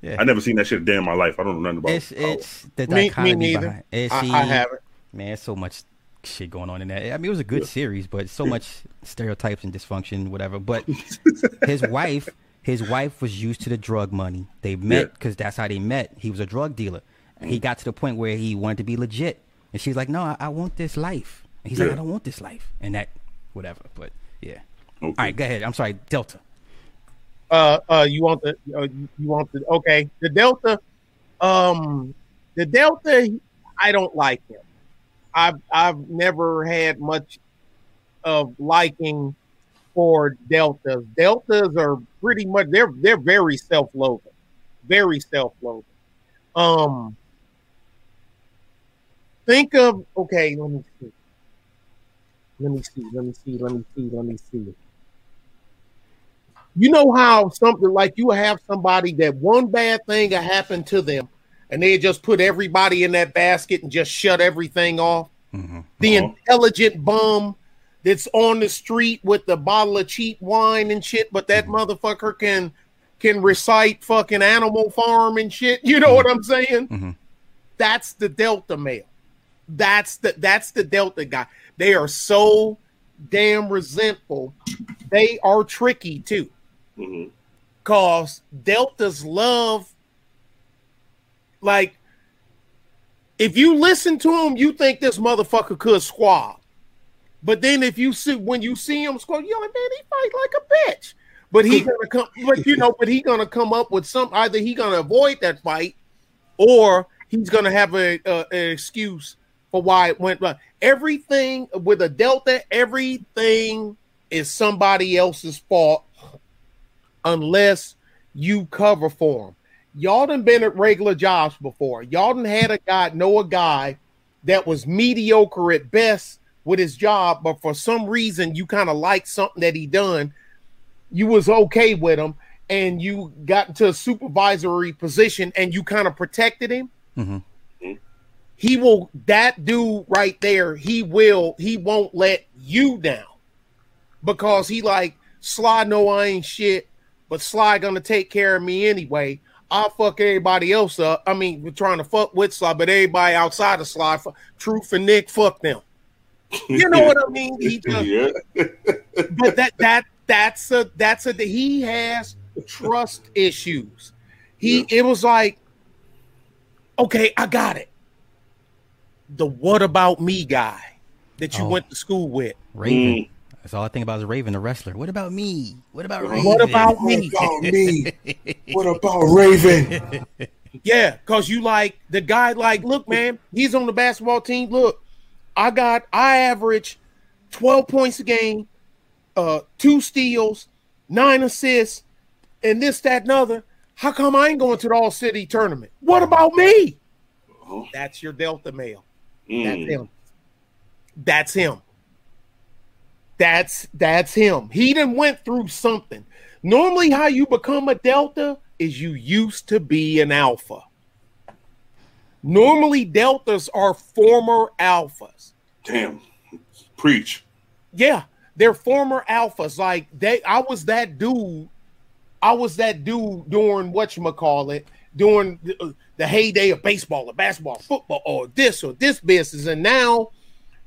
Yeah. I never seen that shit a day in my life. I don't know nothing about. It's power. it's the Me- me neither. behind. It's, I- see, I haven't. Man, so much shit going on in that. I mean, it was a good series, but so much stereotypes and dysfunction, whatever. But his wife, his wife was used to the drug money. They met Yeah. because that's how they met. He was a drug dealer. He got to the point where he wanted to be legit, and she's like, "No, I, I want this life." And he's like, "I don't want this life," and that, whatever. But yeah. Okay. All right, go ahead. I'm sorry, Delta. uh uh you want the uh, you want the okay the delta um the delta i don't like him i've i've never had much of liking for deltas. Deltas are pretty much they're they're very self-loathing very self-loathing. Um think of okay let me see. Let me see let me see let me see let me see. You know how something like you have somebody that one bad thing happened to them and they just put everybody in that basket and just shut everything off? The Uh-huh. intelligent bum that's on the street with the bottle of cheap wine and shit but that motherfucker can can recite fucking animal farm and shit. You know what i'm saying? Mhm. that's the delta male. That's the that's the delta guy. They are so damn resentful. They are tricky too. Mhm. cause deltas love like if you listen to him you think this motherfucker could squab but then if you see when you see him score, you're like man he fight like a bitch but he gonna come but you know but he gonna come up with some either he gonna avoid that fight or he's gonna have a, a an excuse for why it went wrong. Everything with a delta, everything is somebody else's fault unless you cover for them. Y'all done been at regular jobs before. Y'all done had a guy, know a guy that was mediocre at best with his job, but for some reason you kind of liked something that he done. You was okay with him, and you got into a supervisory position, and you kind of protected him? Mhm. he will that dude right there he will he won't let you down. Because he like sly no i ain't shit but sly gonna take care of me anyway. I'll fuck everybody else up. I mean we're trying to fuck with sly but everybody outside of sly truth and nick fuck them you know what i mean he just, yeah. but that that that's a that's a he has trust issues he it was like okay i got it the what about me guy that you Oh. went to school with Raven. Mm. That's all I think about is Raven, the wrestler. What about me? What about Raven? what about me me? What about Raven? yeah because you like the guy like look man he's on the basketball team look i got i average 12 points a game uh two steals nine assists and this that and other how come i ain't going to the all city tournament what about me Uh-huh. that's your delta male Mm. That's him. That's him. That's that's him. He done went through something. Normally, how you become a delta is you used to be an alpha. Normally, deltas are former alphas. Damn. Preach. Yeah, they're former alphas. Like they, I was that dude. I was that dude during what you call it during the, the heyday of baseball or basketball, football, or this or this business, and now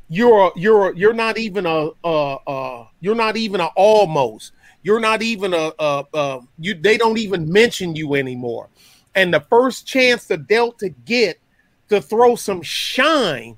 you're you're you're not even a uh uh you're not even a almost. You're not even a uh uh you. They don't even mention you anymore. And the first chance the Delta get to throw some shine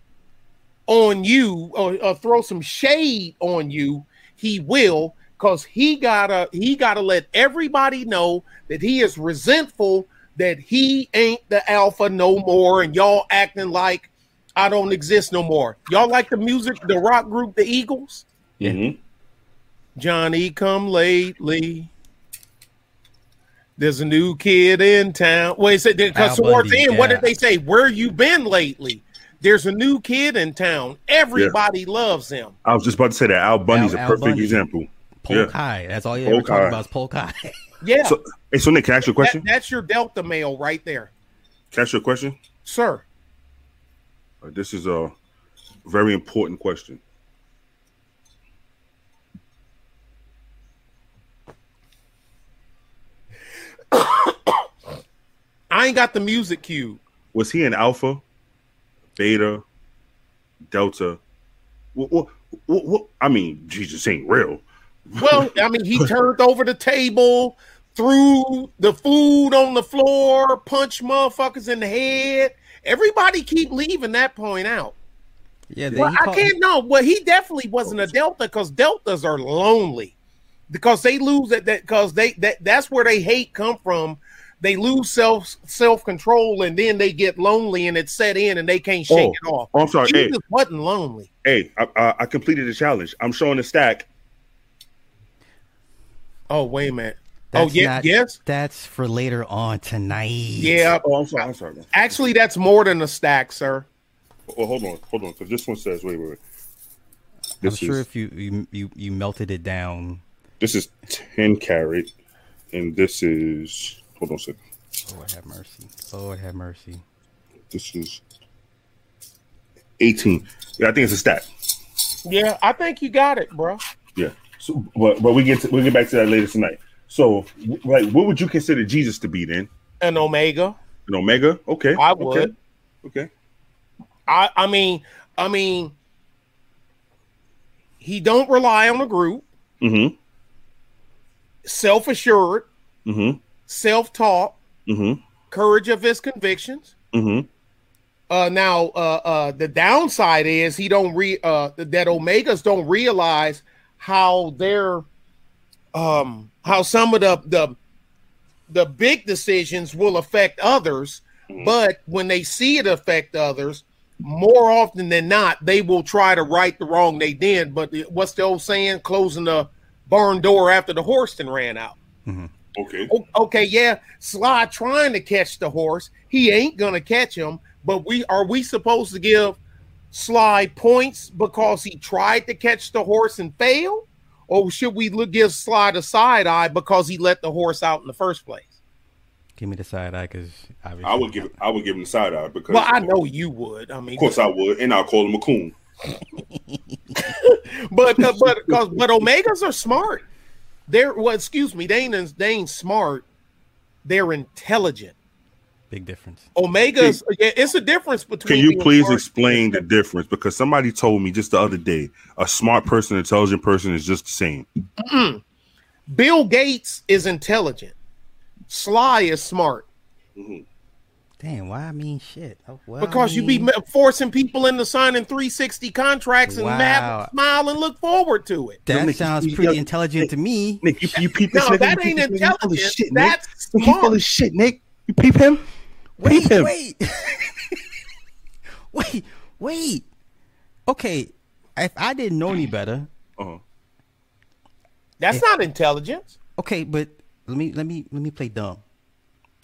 on you or, or throw some shade on you, he will because he gotta he gotta let everybody know that he is resentful that he ain't the alpha no more and y'all acting like I don't exist no more. Y'all like the music, the rock group, the Eagles? Yeah. Mhm. Johnny come lately. There's a new kid in town. Wait, so because Al towards the Bundy, end, what did they say? Where you been lately? There's a new kid in town. Everybody loves him. I was just about to say that Al Bundy's Al- a Al perfect Bundy. example. Polk Yeah. High. That's all you ever Polk talk High. about is Polk High. Yeah, So, hey, so Nick, can I ask you a that- question? that's your Delta male right there, Can I ask you a question? sir. Uh, this is a very important question. I ain't got the music cue. Was he an alpha, beta, delta? What, what, what, what, I mean, Jesus ain't real. Well, I mean, he turned over the table, threw the food on the floor, punched motherfuckers in the head. Everybody keep leaving that point out. yeah, Well, I can't know. Well, he definitely wasn't a delta because deltas are lonely because they lose it. That because they that that's where they hate come from. They lose self self control and then they get lonely and it's set in and they can't shake Oh, it off. oh, I'm sorry. He Hey, wasn't lonely. hey, I, I, I completed the challenge. I'm showing the stack. Oh wait a minute. Oh, that's oh yeah, not- yes, That's for later on tonight. yeah. Oh, I'm sorry. I'm sorry. Man. Actually, that's more than a stack, sir. Oh, hold on, hold on, because this one says, wait, wait, wait. I'm sure is if you, you you you melted it down. This is ten carat, and this is hold on a second. Lord have mercy. Lord have mercy. This is eighteen. Yeah, I think it's a stack. Yeah, I think you got it, bro. Yeah. So, but but we get to, we'll get back to that later tonight. So, like, what would you consider Jesus to be then? An omega. An omega? Okay. I okay, would. Okay. I I mean, I mean, he don't rely on a group. Mm-hmm. Self assured, Mm-hmm. self taught, Mm-hmm. courage of his convictions. Mm-hmm. Uh, now, uh, uh, the downside is he don't re uh that omegas don't realize how they're um how some of the the the big decisions will affect others, but when they see it affect others, more often than not, they will try to right the wrong they did. But what's the old saying? Closing the barn door after the horse and ran out. Mm-hmm. Okay. O- okay, yeah, Sly trying to catch the horse. He ain't gonna catch him. But we are we supposed to give Sly points because he tried to catch the horse and failed, or should we look, give Sly the side eye because he let the horse out in the first place? Give me the side eye because I would give I would give him the side eye because Well, I know you would. I mean, of course I would, and I'll call him a coon. but uh, but because but Omegas are smart. They're well, excuse me, they ain't they ain't smart. They're intelligent. Big difference. Omegas, yeah, it's a difference between. Can you please explain the difference? Because somebody told me just the other day, a smart person, intelligent person is just the same. Bill Gates is intelligent. Sly is smart Damn, why I mean shit? Oh, well, because I you be forcing people into signing 360 contracts and Wow. have smile and look forward to it. that Nick, sounds you- pretty you- intelligent to me. Nick, you, you peep this No, nigga? that ain't peep this full of intelligent. shit, Nick. That's He full smart. of shit, Nick. You peep him? Wait, Peep him. wait, wait, wait. Okay, if I didn't know any better, Uh-huh. That's not intelligence. okay, but let me let me let me play dumb.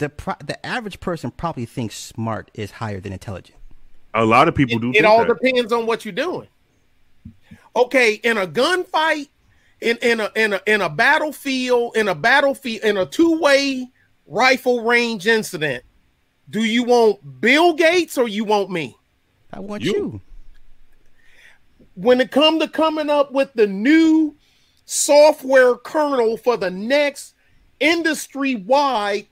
The pro- the average person probably thinks smart is higher than intelligent. A lot of people do. It think all that. depends on what you're doing. Okay, in a gunfight, in in a in a in a battlefield, in a battlefield, in a two way rifle range incident, Do you want Bill Gates or you want me? I want You. you. When it come to coming up with the new software kernel for the next industry wide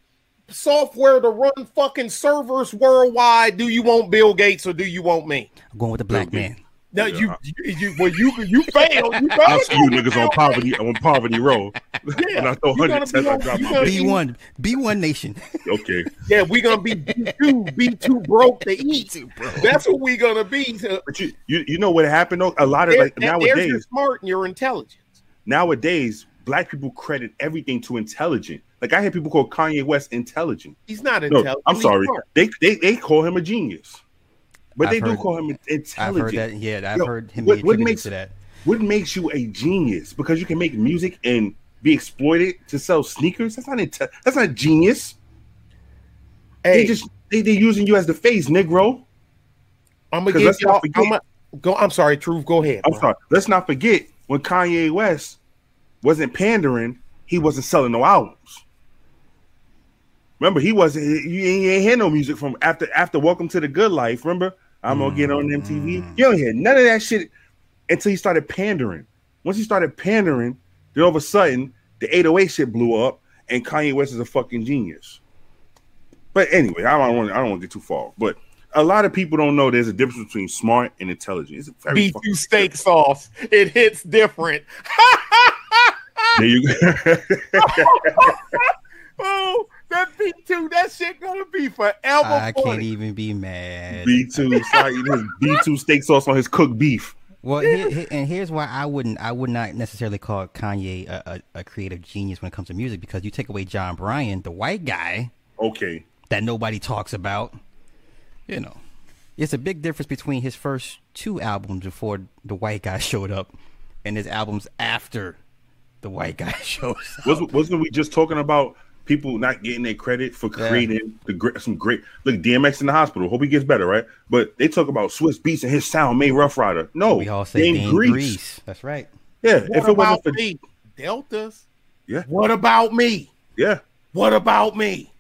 software to run fucking servers worldwide, do you want Bill Gates or do you want me? I'm going with the black man. No, Yeah. you, you, you, well, you, you failed. You I see you niggas on poverty on poverty row. when I throw you gotta hundred be cents, I on- drop my. B one, B one nation. Okay. Yeah, we gonna be B two, B two broke to eat. That's what we gonna be. To, But you, you you know what happened though? A lot of there, like there's your nowadays, smart and your intelligence. nowadays, black people credit everything to intelligent. Like I hear people call Kanye West intelligent. He's not No, intelligent. I'm sorry. They, they they call him a genius, but I've they do call him I've intelligent. heard that. Yeah, I've Yo, heard him what- what makes- to that. What makes you a genius? Because you can make music and be exploited to sell sneakers. That's not inte- that's not genius. Hey, They just they they using you as the face, Negro. I'm gonna 'cause give let's not y'all. forget- I'm, a, go. I'm sorry, Truth. Go ahead. I'm bro. sorry. Let's not forget when Kanye West wasn't pandering, he wasn't selling no albums. Remember, he wasn't. You ain't, hear no music from after after Welcome to the Good Life. Remember, I'm gonna get on MTV. You mm. don't hear none of that shit until he started pandering. Once he started pandering, then all of a sudden the 808 shit blew up, and Kanye West is a fucking genius. But anyway, I don't want I don't want to get too far. But a lot of people don't know there's a difference between smart and intelligent. It's very B two steak sauce. It hits different. There you go. oh, that B two. That shit gonna be forever. I can't even be mad. B2, sorry, B2 steak sauce on his cooked beef. Well, here, here- and here's why I wouldn't, I would not necessarily call Kanye a, a, a creative genius when it comes to music because you take away Jon Brion, the white guy Okay. that nobody talks about. You know, it's a big difference between his first two albums before the white guy showed up, and his albums after the white guy shows up. Wasn't, wasn't we just talking about people not getting their credit for Yeah. creating the great, some great look DMX in the hospital? Hope he gets better, right? But they talk about Swizz Beatz and his sound made Ruff Ryder. No, We all say Dame Dame Grease. Grease. That's right. Yeah, What if it wasn't about for me? Deltas. yeah, What about me? yeah. What about me?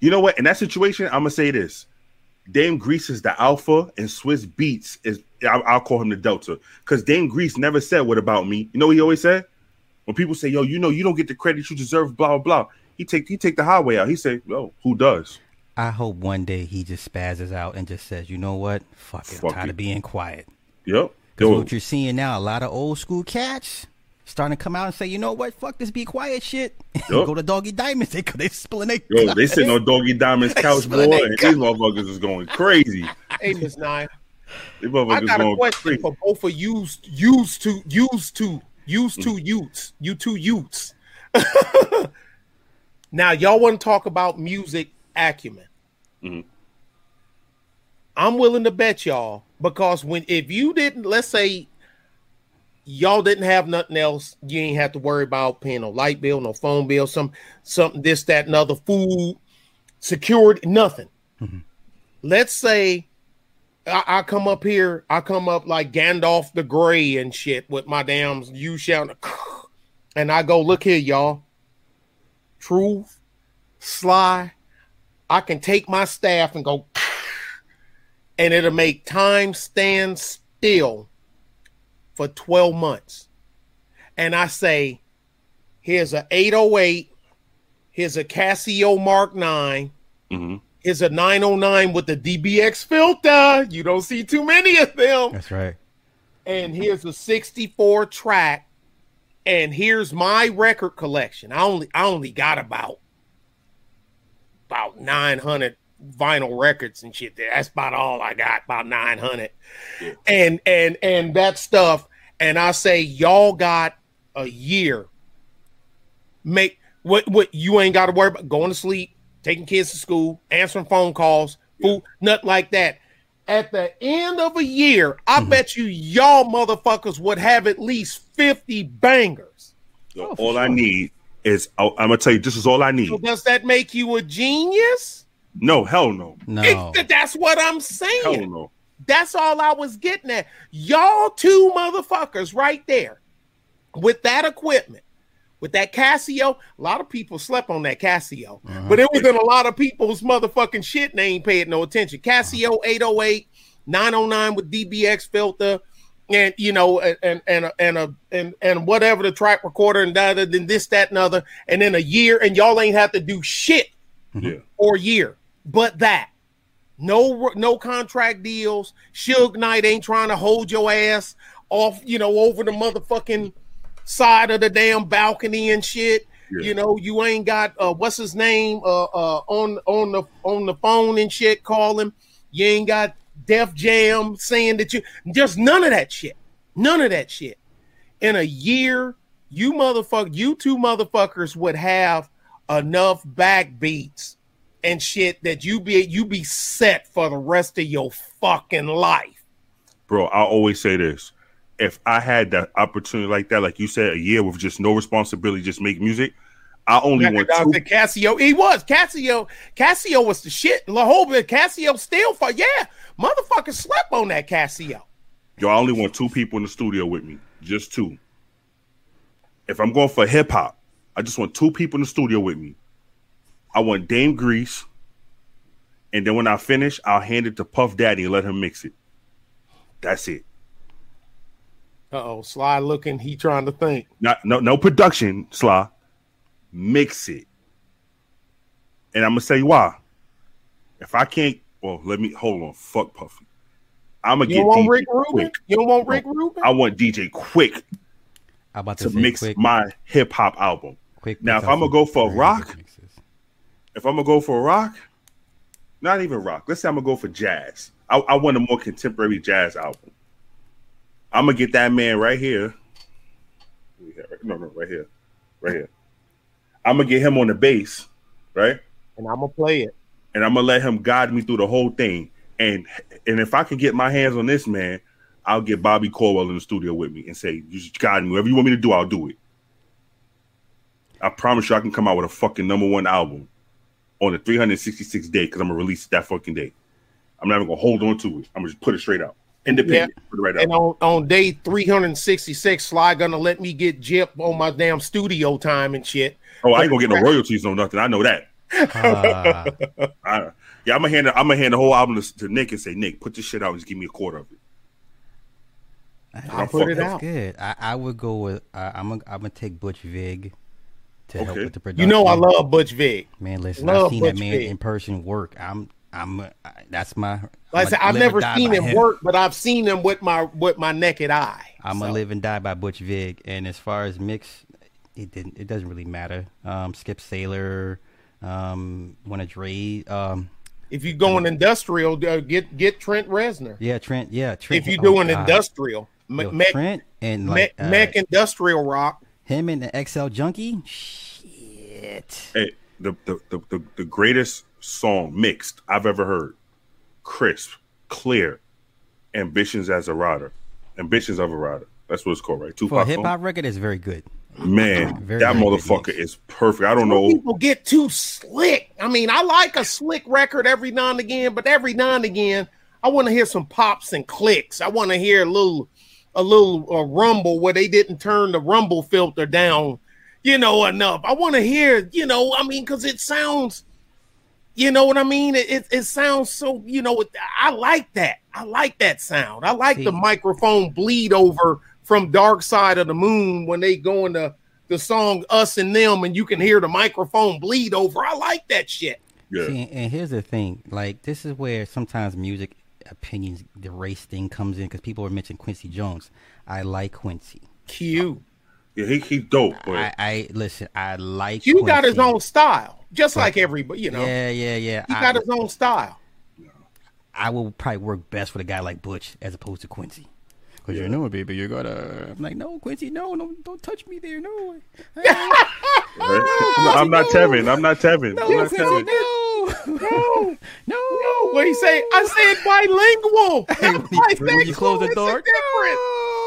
You know what? In that situation, I'm gonna say this: Dame Grease is the alpha, and Swizz Beatz is I'll, I'll call him the delta because Dame Grease never said "What about me?" You know what he always said? When people say, "Yo, you know, you don't get the credit you deserve," blah blah blah. He take he take the highway out. He say, "Yo, who does?" I hope one day he just spazzes out and just says, "You know what? Fuck it. Fuck I'm tired it. of being quiet." Yep. Because Yo, what you're seeing now, a lot of old school cats starting to come out and say, "You know what? Fuck this, be quiet shit." Yup. Go to Doggy Diamonds. They they spilling they. yo, they sitting on Doggy Diamond's couch, boy, Spilling they and these motherfuckers is going crazy. Hey, Miss Nine. I got a question crazy. for both of used used to used to used to mm. youths. You two youths. Now y'all want to talk about music acumen. Mhm. I'm willing to bet y'all because when if you didn't, let's say y'all didn't have nothing else, you ain't have to worry about paying no light bill, no phone bill, some something, this, that, and other, food, secured, nothing. Let's say I, I come up here, I come up like Gandalf the Grey and shit with my damn you shouting, and I go, look here, y'all. Truth, sly. I can take my staff and go, and it'll make time stand still for 12 months. And I say, here's a 808, here's a Casio Mark 9, Mhm. here's a 909 with the DBX filter. You don't see too many of them That's right. and here's a 64 track and here's my record collection. I only i only got about about 900 vinyl records and shit there. That's about all i got about 900 and and and that stuff and i say y'all got a year. Make what what you ain't got to worry about going to sleep taking kids to school answering phone calls food nothing like that at the end of a year, I mm-hmm. bet you y'all motherfuckers would have at least 50 bangers. Yo, Oh, for all I need is oh, I- I'm gonna tell you this is all I need. So does that make you a genius? No, hell no, No. It- that's what I'm saying. hell saying. no. That's all I was getting at. Y'all two motherfuckers right there with that equipment, with that Casio. A lot of people slept on that Casio, uh-huh. but it was in a lot of people's motherfucking shit. And they ain't paying no attention. Casio uh-huh. 808, 909 with DBX filter, and you know, and and and and a and and whatever the track recorder and that and this that and other, and then a year, and y'all ain't have to do shit mm-hmm. Yeah. or year, but that. No, no contract deals. Suge Knight ain't trying to hold your ass off, you know, over the motherfucking side of the damn balcony and shit. Yeah. You know, you ain't got uh what's his name uh uh on on the on the phone and shit calling. You ain't got Def Jam saying that you just none of that shit. None of that shit. In a year, you motherfucker, you two motherfuckers would have enough backbeats and shit that you be you be set for the rest of your fucking life. bro, I always say this. If I had that opportunity like that, like you said, a year with just no responsibility, just make music, I only want two. Casio. He was Casio. Casio was the shit. The whole bit. Casio still for yeah. Motherfucker slept on that Casio. Yo, I only want two people in the studio with me, just two. If I'm going for hip hop, I just want two people in the studio with me. I want Dame Grease, and then when I finish, I'll hand it to Puff Daddy and let him mix it. That's it. Uh oh, Sly looking. He trying to think. Not no no production, Sly. Mix it. And I'm gonna say why. If I can't, well, let me hold on. Fuck Puffy. I'm gonna You get don't want DJ Rick Rubin? Quik. You don't want Rick Rubin? I want DJ Quik I'm about to, to mix quick, my hip hop album. quick. Now, if I'm gonna go for very rock, good. If I'm gonna go for a rock, not even rock. Let's say I'm gonna go for jazz. I, I want a more contemporary jazz album. I'm gonna get that man right here. No, no, right here, right here. I'm gonna get him on the bass, right? and I'm gonna play it. and I'm gonna let him guide me through the whole thing. And and if I can get my hands on this man, I'll get Bobby Caldwell in the studio with me and say, "You just guide me. Whatever you want me to do, I'll do it." I promise you, I can come out with a fucking number one album on the 366 day because I'm gonna release it that fucking day. I'm not even gonna hold on to it. I'm gonna just put it straight out, independent, put it right And out. on, on day 366, Sly gonna let me get Jip on my damn studio time and shit. Oh, I ain't gonna get no royalties, no nothing. I know that. Ah, I, yeah, I'm gonna hand. The, I'm gonna hand the whole album to, to Nick and say, Nick, put this shit out and just give me a quarter of it. I'll put it that's out. good. I, I would go with. Uh, I'm gonna I'm gonna take Butch Vig to help with the production. You know I love Butch Vig. Man, listen, love I've seen Butch that man Vig. in person work. I'm, I'm, uh, that's my. Like I said, I've never seen him work, but I've seen him with my with my naked eye. I'm So, gonna live and die by Butch Vig. And as far as mix, it didn't. It doesn't really matter. Um, Skip Saylor, um, one of Dre. Um, If you go going industrial, uh, get get Trent Reznor. yeah, Trent. Yeah, Trent. If you oh, doing God. industrial, Yo, Me- Trent and Mech, like uh, Mech industrial rock. him and the XL Junkie. Shit. Hey, the, the the the the greatest song mixed I've ever heard. Crisp, clear, ambitions as a rider, ambitions of a rider. That's what it's called, right? For a hip hop record, is very good. Man, Very, that very motherfucker is perfect. I don't Some know. people get too slick. I mean, I like a slick record every now and again, but every now and again, I want to hear some pops and clicks. I want to hear a little, a little uh, rumble where they didn't turn the rumble filter down, you know, enough. I want to hear, you know, I mean, because it sounds, you know what I mean? It, it it sounds so, you know, I like that. I like that sound. I like the microphone bleed over from Dark Side of the Moon when they go into the song Us and Them and you can hear the microphone bleed over. I like that shit. Yeah, See, and here's the thing: like this is where sometimes music opinions, the race thing comes in because people were mentioning Quincy Jones. I like Quincy. Q. yeah, he he's dope. But I, I listen. I like. Q got his own style, just like everybody, you know. Yeah, yeah, yeah. He I, got his own style. I will probably work best with a guy like Butch as opposed to Quincy. Cause you know, baby, you gotta. I'm like, no, Quincy, no, no, don't touch me there, no. I'm, I'm not Tevin. I'm not Tevin. No, I'm not Quincy, Tevin. no, no, no. What he say? I said bilingual. I when said you close the door, different.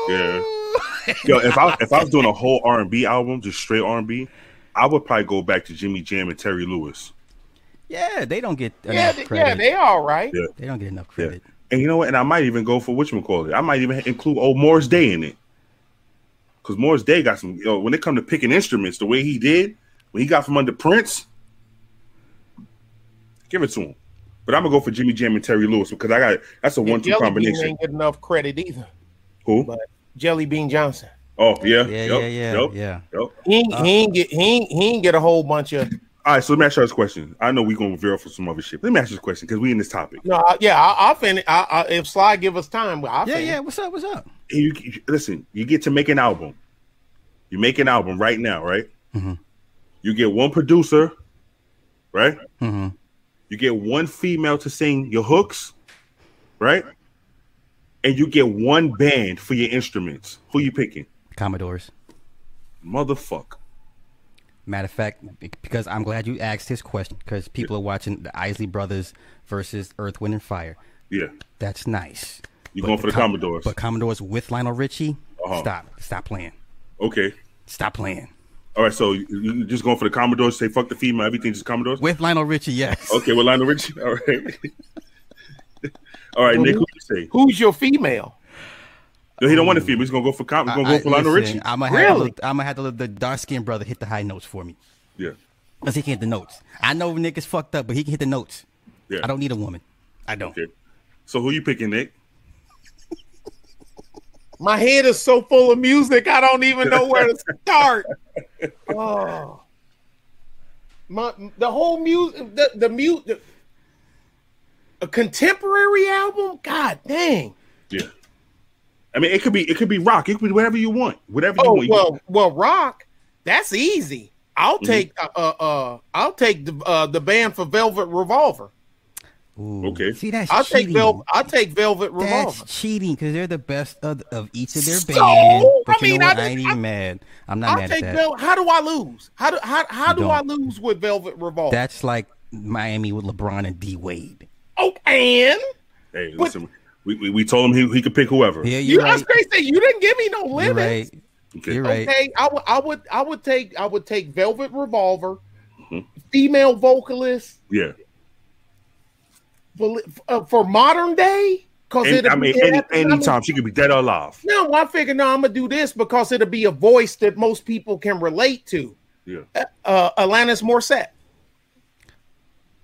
Yeah. Yo, if I if I was doing a whole R and B album, just straight R and B, I would probably go back to Jimmy Jam and Terry Lewis. Yeah, they don't get Yeah, enough they- yeah, credit. they all right. Yeah. they don't get enough Yeah. credit. And you know what? And I might even go for which call it. I might even include old Morris Day in it. because Morris Day got some. Yo, when it come to picking instruments, the way he did when he got from under Prince, give it to him. But I'm gonna go for Jimmy Jam and Terry Lewis because I got that's a one-two combination. ain't get enough credit either. Who? But Jelly Bean Johnson, Oh yeah, Yeah, yep, yeah, yeah, yep, yeah. yep. he ain't, he ain't get he ain't, he ain't get a whole bunch of. All right, so let me ask you this question. I know we're gonna veer for some other shit. Let me ask you this question because we in this topic. No, I, yeah, I, I'll finish. I, I, if Sly give us time, I'll Yeah, finish. yeah. What's up? What's up? You, you- listen, you get to make an album. You make an album right now, right? Mhm. You get one producer, right? hmm You get one female to sing your hooks, right? And you get one band for your instruments. Who you picking? Commodores. Motherfucker. Matter of fact, because I'm glad you asked this question because people are watching the Isley Brothers versus Earth, Wind, and Fire. Yeah. That's nice. You going for the Com- Commodores. But Commodores with Lionel Richie, Uh-huh. stop, stop playing, okay. stop playing. All right, so you, you just going for the Commodores, say fuck the female, everything just Commodores? With Lionel Richie, yes. Okay, with Lionel Richie. All right. All right, Nick, who you say? Who's your female? No, he don't want a female. He's gonna go for com- he's gonna go for Lionel Richie. I'm gonna have Really? to, I'm gonna have to let the dark skinned brother hit the high notes for me Yeah. because he can hit the notes. I know Nick is fucked up, but he can hit the notes. Yeah. I don't need a woman. I don't. Okay. So who you picking, Nick? My head is so full of music, I don't even know where to start. Oh, my the whole music, the the mute, a contemporary album. God dang. Yeah. I mean, it could be it could be rock. It could be whatever you want. Whatever you Oh want. well, well, rock. That's easy. I'll Mm-hmm. take uh, uh uh I'll take the uh the band for Velvet Revolver. Ooh. Okay. See, that's I'll cheating. take Vel- I'll take Velvet Revolver. That's cheating because they're the best of, of each of their So? bands. But I you mean, know what? I I, ain't even I- mad. I'm not I'll mad take at that. Vel- How do I lose? How do how, how You do I don't. lose with Velvet Revolver? That's like Miami with LeBron and D Wade. Oh, and hey, listen, we, we, we told him he, he could pick whoever. Yeah, you you're that's right. crazy. You didn't give me no You're limits. right. Okay. You're right. Okay, I would I would I would take I would take Velvet Revolver, Mm-hmm. female vocalist Yeah. for, uh, for modern day. Cause I mean, be- any, I mean, anytime she could be dead or alive. No, I figured no, I'm gonna do this because it'll be a voice that most people can relate to. Yeah. Uh, Alanis Morissette.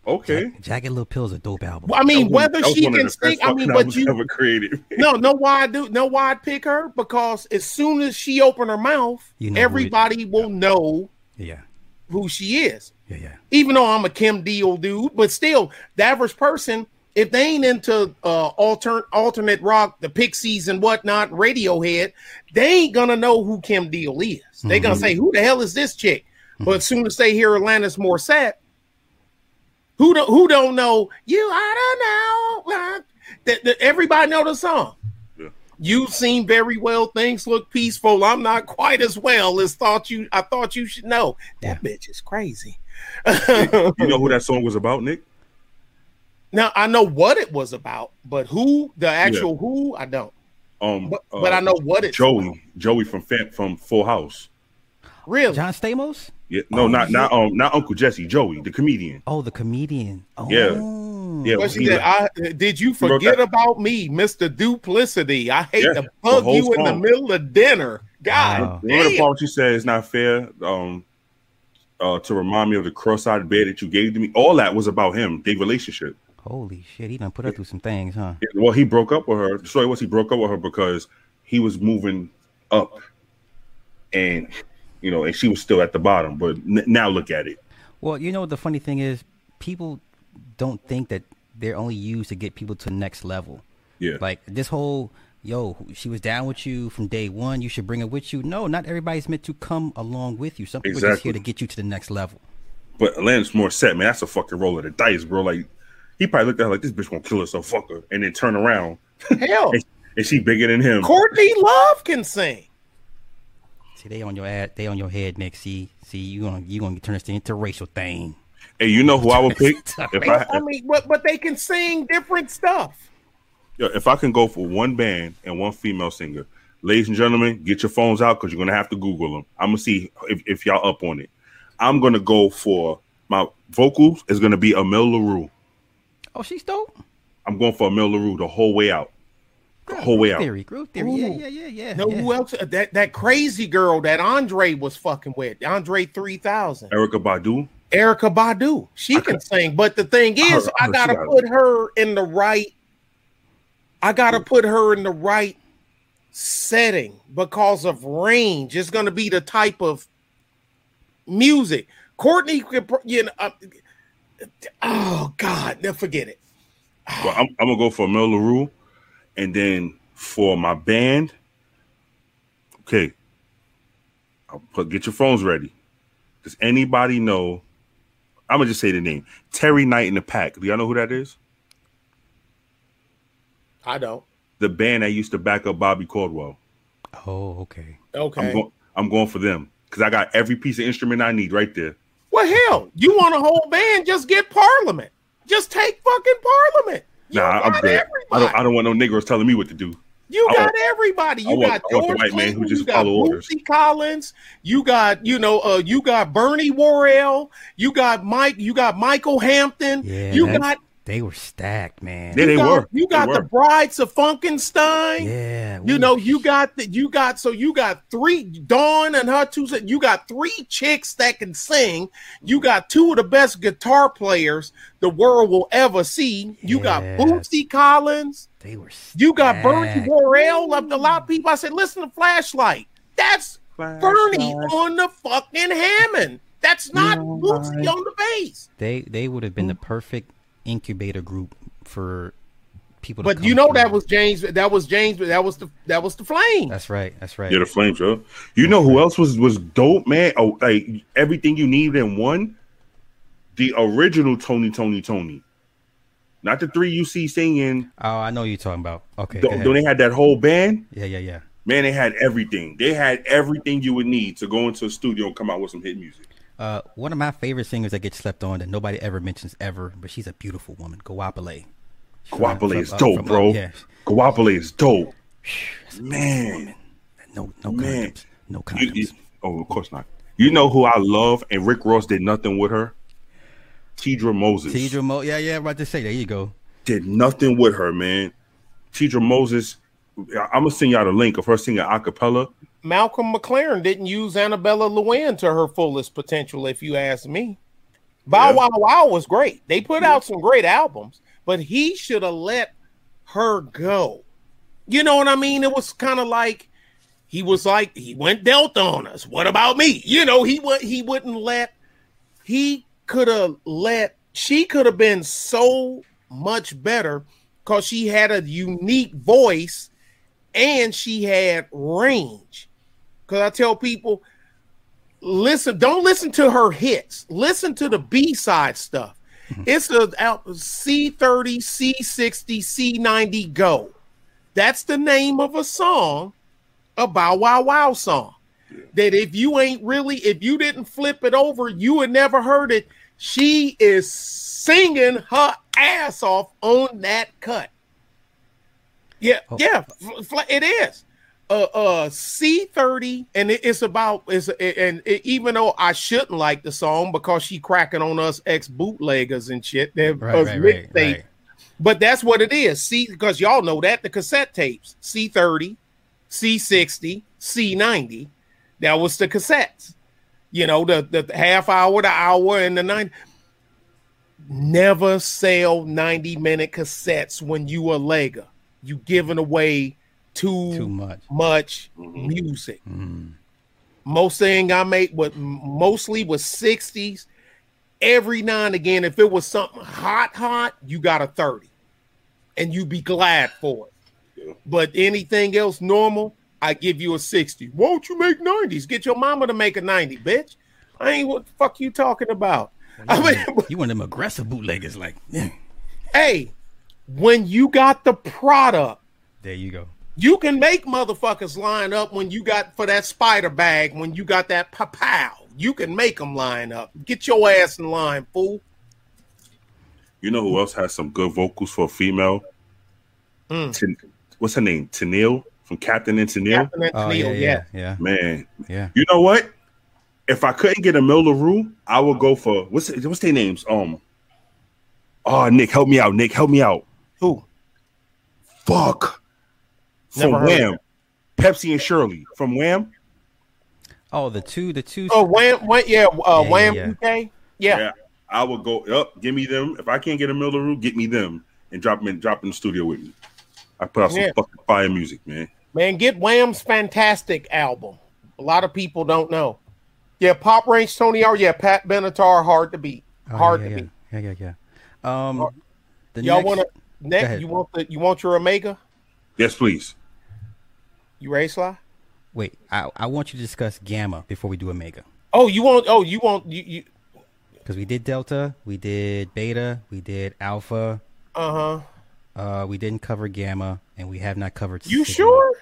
Okay. Jagged Little Pill is a dope album. I mean, was- whether she can the sing, I mean, fucking but albums you ever created. no, know why I do, know why I'd pick her because as soon as she open her mouth, You know who it- everybody will know Yeah, who she is. yeah, yeah. Even though I'm a Kim Deal dude, but still, the average person, if they ain't into uh alternate alternate rock, the Pixies and whatnot, Radiohead, they ain't gonna know who Kim Deal is. They gonna say, "Who the hell is this chick?" But as soon as they hear Alanis Morissette, who don't who don't know you? I don't know. That that everybody know the song. Yeah. You seem very well. Things look peaceful. I'm not quite as well as thought you. I thought you should know. That bitch is crazy. You know who that song was about, Nick? Now I know what it was about, but who the actual who I don't. Um, But, but uh, I know what it's Joey, about. Joey from from Full House. Really? John Stamos? Yeah, no, Oh, not yeah. not um not Uncle Jesse, Joey, the comedian. Oh, the comedian. Oh. Yeah. Yeah, But she he said, I, did you forget about me, Mister Duplicity? I hate Yeah, to the bug whole you in the middle of dinner. God, Wow. Remember the damn. part where she said is not fair um uh to remind me of the cross-eyed bed that you gave to me. All that was about him, their relationship. Holy shit, he done put her through some things, huh? Well, he broke up with her. The story was he broke up with her because he was moving up, and you know, and she was still at the bottom. But n- now look at it. Well, you know what the funny thing is? People don't think that they're only used to get people to the next level. Yeah, Like this whole yo, she was down with you from day one. You should bring her with you. No, not everybody's meant to come along with you. Some people are just Exactly. here to get you to the next level. but Alanis Morissette, man. That's a fucking roll of the dice, bro. Like he probably looked at her like this bitch gonna kill herself, fuck her, and then turn around Hell, and, and she bigger than him. Courtney Love can sing. See, they on your ad, they on your head, Nick. See, see, you gonna you gonna turn this thing into a racial thing. Hey, you know who I would pick if I I mean, but but they can sing different stuff. Yo, if I can go for one band and one female singer, ladies and gentlemen, get your phones out because you're gonna have to Google them. I'm gonna see if, if y'all up on it. I'm gonna go for my vocals is gonna be Amel Larrieux. Oh, she's dope. I'm going for Amel Larrieux the whole way out. The whole way out. Theory, Groove Theory. Yeah, Ooh. yeah, yeah, yeah. No, yeah. who else? Uh, That that crazy girl that Andre was fucking with, Andre three thousand, Erykah Badu. Erykah Badu. She I can could- sing, but the thing I is, heard- I I heard she gotta put her in the right. I gotta put her in the right setting because of range. It's gonna be the type of music. Courtney, could you know, uh, oh God, no, forget it. Well, I'm, I'm gonna go for Mel LaRue, and then for my band. Okay, I'll put get your phones ready. Does anybody know? I'm gonna just say the name Terry Knight in the Pack. Do y'all know who that is? I don't. The band that used to back up Bobby Caldwell. Oh, okay. Okay. I'm going. I'm going for them because I got every piece of instrument I need right there. Well, hell, you want a whole band? Just get Parliament. Just take fucking Parliament. You Nah, I'm got good. I don't. I don't want no Negroes telling me what to do. You I got want- everybody. I You want- got I want the George white man who Clinton, just you got follow orders. Bootsy Collins. You got you know uh you got Bernie Worrell. You got Mike. You got Michael Hampton. Yeah, you got They were stacked, man. Yeah, they you got, were. You got were. the Brides of Funkenstein. Yeah. You ooh. know, you got the you got so you got three Dawn and her two you got three chicks that can sing. You mm-hmm. got two of the best guitar players the world will ever see. You got Yes. Bootsy Collins. They were. Stacked. You got Bernie stacked. Worrell. A lot of people. I said, listen to Flashlight. That's Bernie on the fucking Hammond. That's not Bootsy on the bass. They they would have been the mm-hmm. perfect incubator group for people. But come you know through. that was James. That was James. That was the that was the flame. That's right. That's right. Yeah, the Flames, yo. You know who else was was dope, man? Oh, like everything you need in one. The original Tony, Tony, Tony, not the three you see singing. oh, I know you're talking about. Okay. Th- go. Then they had that whole band. Yeah, yeah, yeah. Man, they had everything. They had everything you would need to go into a studio and come out with some hit music. Uh, one of my favorite singers that gets slept on that nobody ever mentions ever, but she's a beautiful woman. Goapele. Guapole is dope, from- bro. yeah. Goapele is dope. Man, No, no Man. condoms. No You- condoms. you- oh, of course not. You know who I love, and Rick Ross did nothing with her. Teedra Moses. Teedra Mo. Yeah, yeah. About to say. There you go. did nothing with her, man. Teedra Moses, I'm gonna send y'all the link of her singing a cappella. Malcolm McLaren didn't use Annabella Lwin to her fullest potential, if you ask me. Bow Yeah. Wow Wow was great. They put out some great albums, but he should have let her go. You know what I mean? It was kind of like he was like he went Delta on us. What about me? You know, he would he wouldn't let he could have let she could have been so much better because she had a unique voice and she had range. Because I tell people, listen, don't listen to her hits. Listen to the B side stuff. Mm-hmm. It's a out C30, C60, C90 Go. That's the name of a song, a Bow Wow Wow song. That if you ain't really, if you didn't flip it over, you would never heard it. She is singing her ass off on that cut. Yeah, Oh. yeah, it is. Uh, uh, C thirty, and it- it's about it's and it, even though I shouldn't like the song because she cracking on us ex bootleggers and shit, they're Right, right, right, right. But that's what it is. See, because y'all know that the cassette tapes C thirty, C sixty, C ninety, that was the cassettes. You know, the the half hour, the hour, and the nine. Never sell ninety minute cassettes when you a Lega. You giving away too, Too much. much music. Mm. Most thing I make, what mostly was sixties. Every now and again, if it was something hot, hot, you got a thirty, and you be glad for it. But anything else normal, I give you a sixty. Won't you make nineties? Get your mama to make a ninety, bitch. I ain't what the fuck you talking about. I mean, You one of them aggressive bootleggers, like, yeah. hey, when you got the product, there you go. You can make motherfuckers line up when you got for that spider bag, when you got that pow. You can make them line up. Get your ass in line, fool. You know who else has some good vocals for a female? Mm. Ten- what's her name? Tennille from Captain and Tennille. Captain and Oh Tennille, yeah, yeah. yeah, yeah, Man, yeah. you know what? If I couldn't get Amel Larrieux, I would go for what's what's their names? Um, oh Nick, help me out. Nick, help me out. Who? Fuck. From Never heard of Wham. Pepsi and Shirley from Wham. Oh, the two, the two. Oh, Wham, Wham yeah, uh, Yeah, Wham yeah, UK. Yeah. Yeah, I would go up. Give me them. If I can't get Amel Larrieux, get me them and drop them in, drop in the studio with me. I put out some Yeah. fucking fire music, man. Man, get Wham's fantastic album. A lot of people don't know. Yeah, Pop Range Tony R. Yeah, Pat Benatar, hard to beat. Oh, hard yeah, to yeah, beat. yeah, yeah, yeah. Um, the Y'all next- want to? Next, you want the you want your Omega? Yes, please. You ready, Sly? Wait, I, I want you to discuss Gamma before we do Omega. Oh, you want? Oh, you want? You, you Because we did Delta, we did Beta, we did Alpha, uh huh. uh, we didn't cover Gamma, and we have not covered. You Sigma. sure?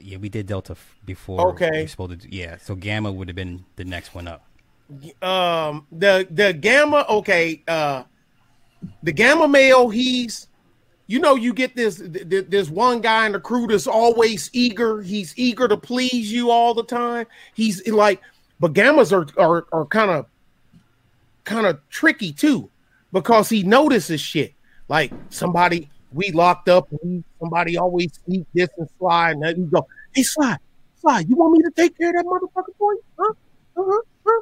Yeah, we did Delta before. Okay. we were supposed to do, yeah, so Gamma would have been the next one up. Um, the the Gamma. Okay. Uh, the Gamma male. He's. You know, you get this. th- th- There's one guy in the crew that's always eager. He's eager to please you all the time. He's like, but Gammas are are are kind of kind of tricky too, because he notices shit. Like somebody we locked up, somebody always sneak this and Sly, and then he go, "Hey Sly, Sly, you want me to take care of that motherfucker for you? Huh? Uh-huh, huh?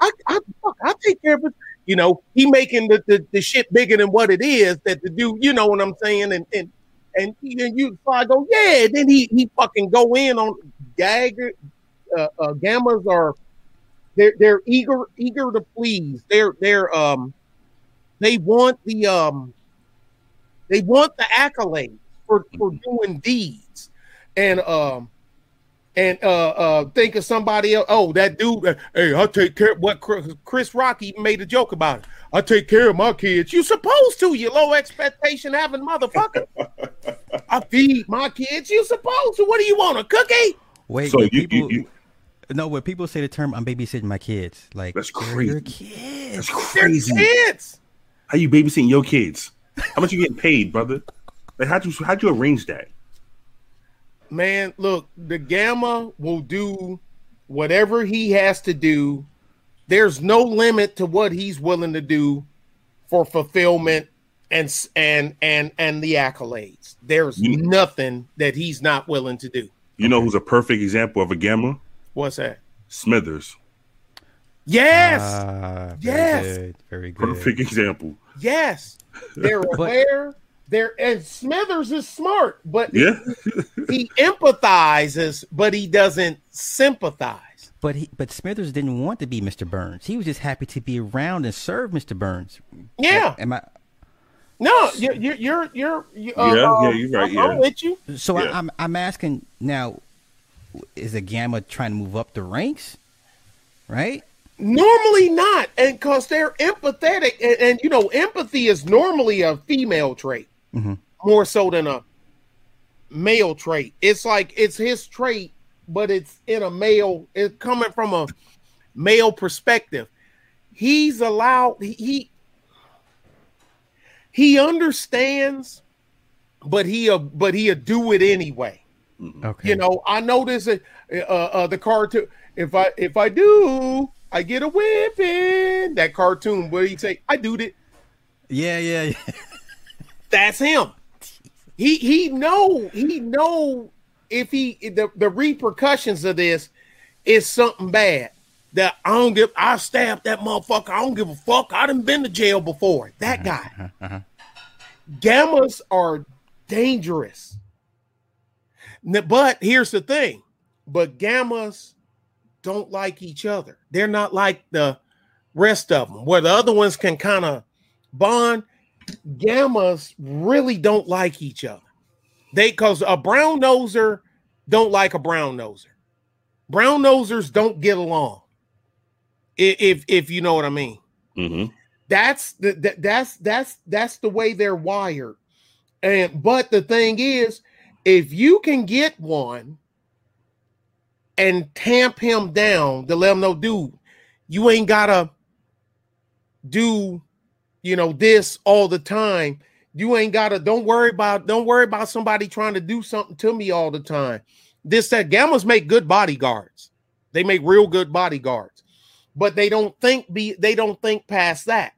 I, I, fuck, I'll take care of it." You know, he making the, the, the shit bigger than what it is. That the dude, you know what I'm saying, and and and, and you Sly go, "Yeah." Then he he fucking go in on Gagger, uh, uh, Gammas are they're they're eager eager to please. They're they're um they want the um they want the accolades for for doing deeds and um and uh uh think of somebody else oh that dude hey i'll take care Of what chris, chris rock even made a joke about it i take care of my kids you supposed to you low expectation having motherfucker i feed my kids you supposed to what do you want a cookie Wait, So you- you- people, you- no, when people say the term "I'm babysitting my kids," like That's they're your crazy. kids. That's They're crazy. kids How you babysitting your kids? How much you getting paid, brother? Like how'd you how'd you arrange that? Man, look, the Gamma will do whatever he has to do. There's no limit to what he's willing to do for fulfillment and and and and the accolades. There's You- nothing that he's not willing to do. You know who's a perfect example of a gamma? What's that? Smithers. Yes, Ah, very Yes. good, very good. Perfect example. yes. They're aware. They're and Smithers is smart, but Yeah. he empathizes, but he doesn't sympathize. But he, but Smithers didn't want to be Mr. Burns. He was just happy to be around and serve Mr. Burns. Yeah. Am I? No, you're you're you're, you're you, uh, Yeah, yeah, you're right, I'm, yeah. I'm with you. So Yeah. I, I'm I'm asking now, is a Gamma trying to move up the ranks? Right? Normally not, and because they're empathetic, and, and you know, empathy is normally a female trait Mhm. more so than a male trait. It's like it's his trait, but it's in a male. It's coming from a male perspective. He's allowed. He he, he understands, but he uh, but he'll do it anyway. Okay. You know, I notice it, uh, uh, the cartoon. If I if I do, I get a whipping. That cartoon where you say, "I do it." Yeah, yeah, yeah. That's him. He he know he know if he the, the repercussions of this is something bad. That I don't give. I stabbed that motherfucker. I don't give a fuck. I done been to jail before. That uh-huh, guy. Uh-huh, uh-huh. Gammas are dangerous. But here's the thing. But gammas don't like each other. They're not like the rest of them, where the other ones can kind of bond. Gammas really don't like each other. They because a brown noser don't like a brown noser. Brown nosers don't get along. I- If if you know what I mean hmm that's the that, that's that's that's the way they're wired and but the thing is if you can get one and tamp him down to let him know dude you ain't gotta do you know this all the time. You ain't gotta don't worry about don't worry about somebody trying to do something to me all the time. This that gammas make good bodyguards. They make real good bodyguards. But they don't think be they don't think past that.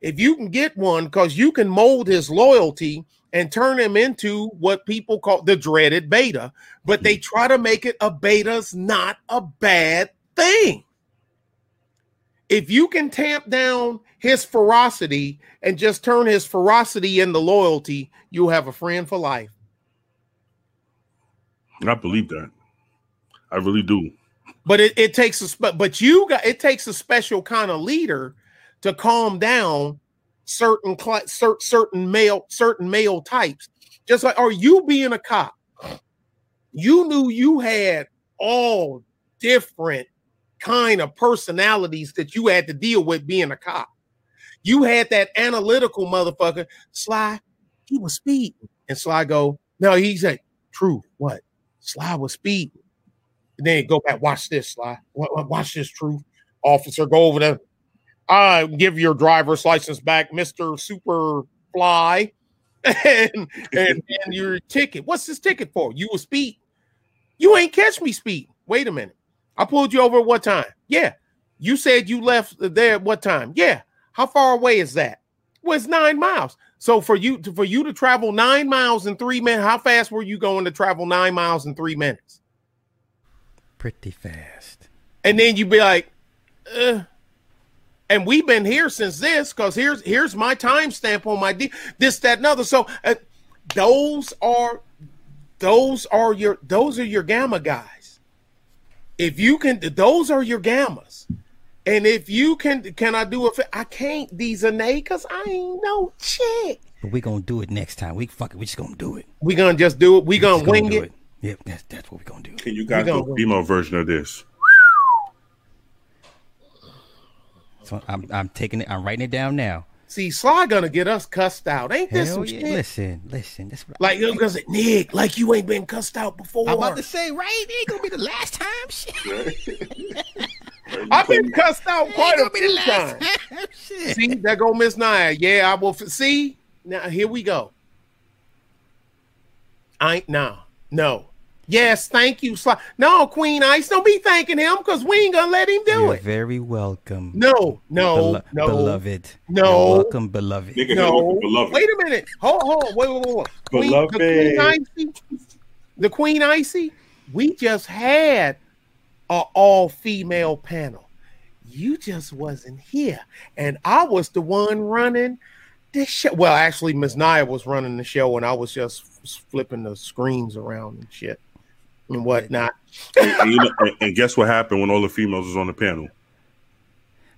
If you can get one because you can mold his loyalty and turn him into what people call the dreaded beta, but they mm-hmm. try to make it a beta's not a bad thing. If you can tamp down his ferocity and just turn his ferocity into loyalty, you'll have a friend for life. I believe that. I really do. But it, it takes a spe- but you got it takes a special kind of leader to calm down certain cl- cer- certain male certain male types. Just like, are you being a cop? You knew you had all different kind of personalities that you had to deal with being a cop. You had that analytical motherfucker. Sly, he was speeding, and Sly go, no, he said, true. What? Sly was speeding. And then go back, watch this, Sly. Wa- wa- Watch this, true. Officer, go over there. I give your driver's license back, Mister Super Fly, and, and and your ticket. What's this ticket for? You was speed. You ain't catch me speed. Wait a minute. I pulled you over at what time? Yeah. You said you left there at what time? Yeah. How far away is that? Well, it's nine miles. So for you to for you to travel nine miles in three minutes, how fast were you going to travel nine miles in three minutes? Pretty fast. and then you'd be like, uh, and we've been here since this because here's here's my timestamp on my D, this that and other. So uh, those are those are your those are your gamma guys. If you can, those are your gammas. And if you can, can I do it? I can't these are because I ain't no chick. But we gonna do it next time. We fuck it. We just gonna do it. We gonna just do it. We Just gonna wing do it. Yep, that's that's what we gonna do. Can you guys We do a female version of this? So I'm I'm taking it. I'm writing it down now. See, Sly gonna get us cussed out. Ain't this Hell some yeah! shit? Listen, listen. That's what Like because Nick, like you ain't been cussed out before. I'm about to say. Right? It ain't gonna be the last time. Shit. I've been cussed out quite Ain't a gonna be the few last times. time. See, there go Miss Naya. Yeah, I will. f- See, now here we go. I ain't no, no. Yes, thank you, Sly. No, Queen Ice, don't be thanking him because we ain't gonna let him do You're it. very welcome. No, no, Belo- no, beloved. No. You're welcome, beloved. Nigga, no. beloved. Wait a minute. Hold, hold, on. wait, wait, wait. wait. Queen, the Queen Icy, the Queen Icy. We just had a all female panel. You just wasn't here, and I was the one running the show. Well, actually, Miss Naya was running the show, and I was just flipping the screens around and shit and whatnot. and, you know, and, and guess what happened when all the females was on the panel?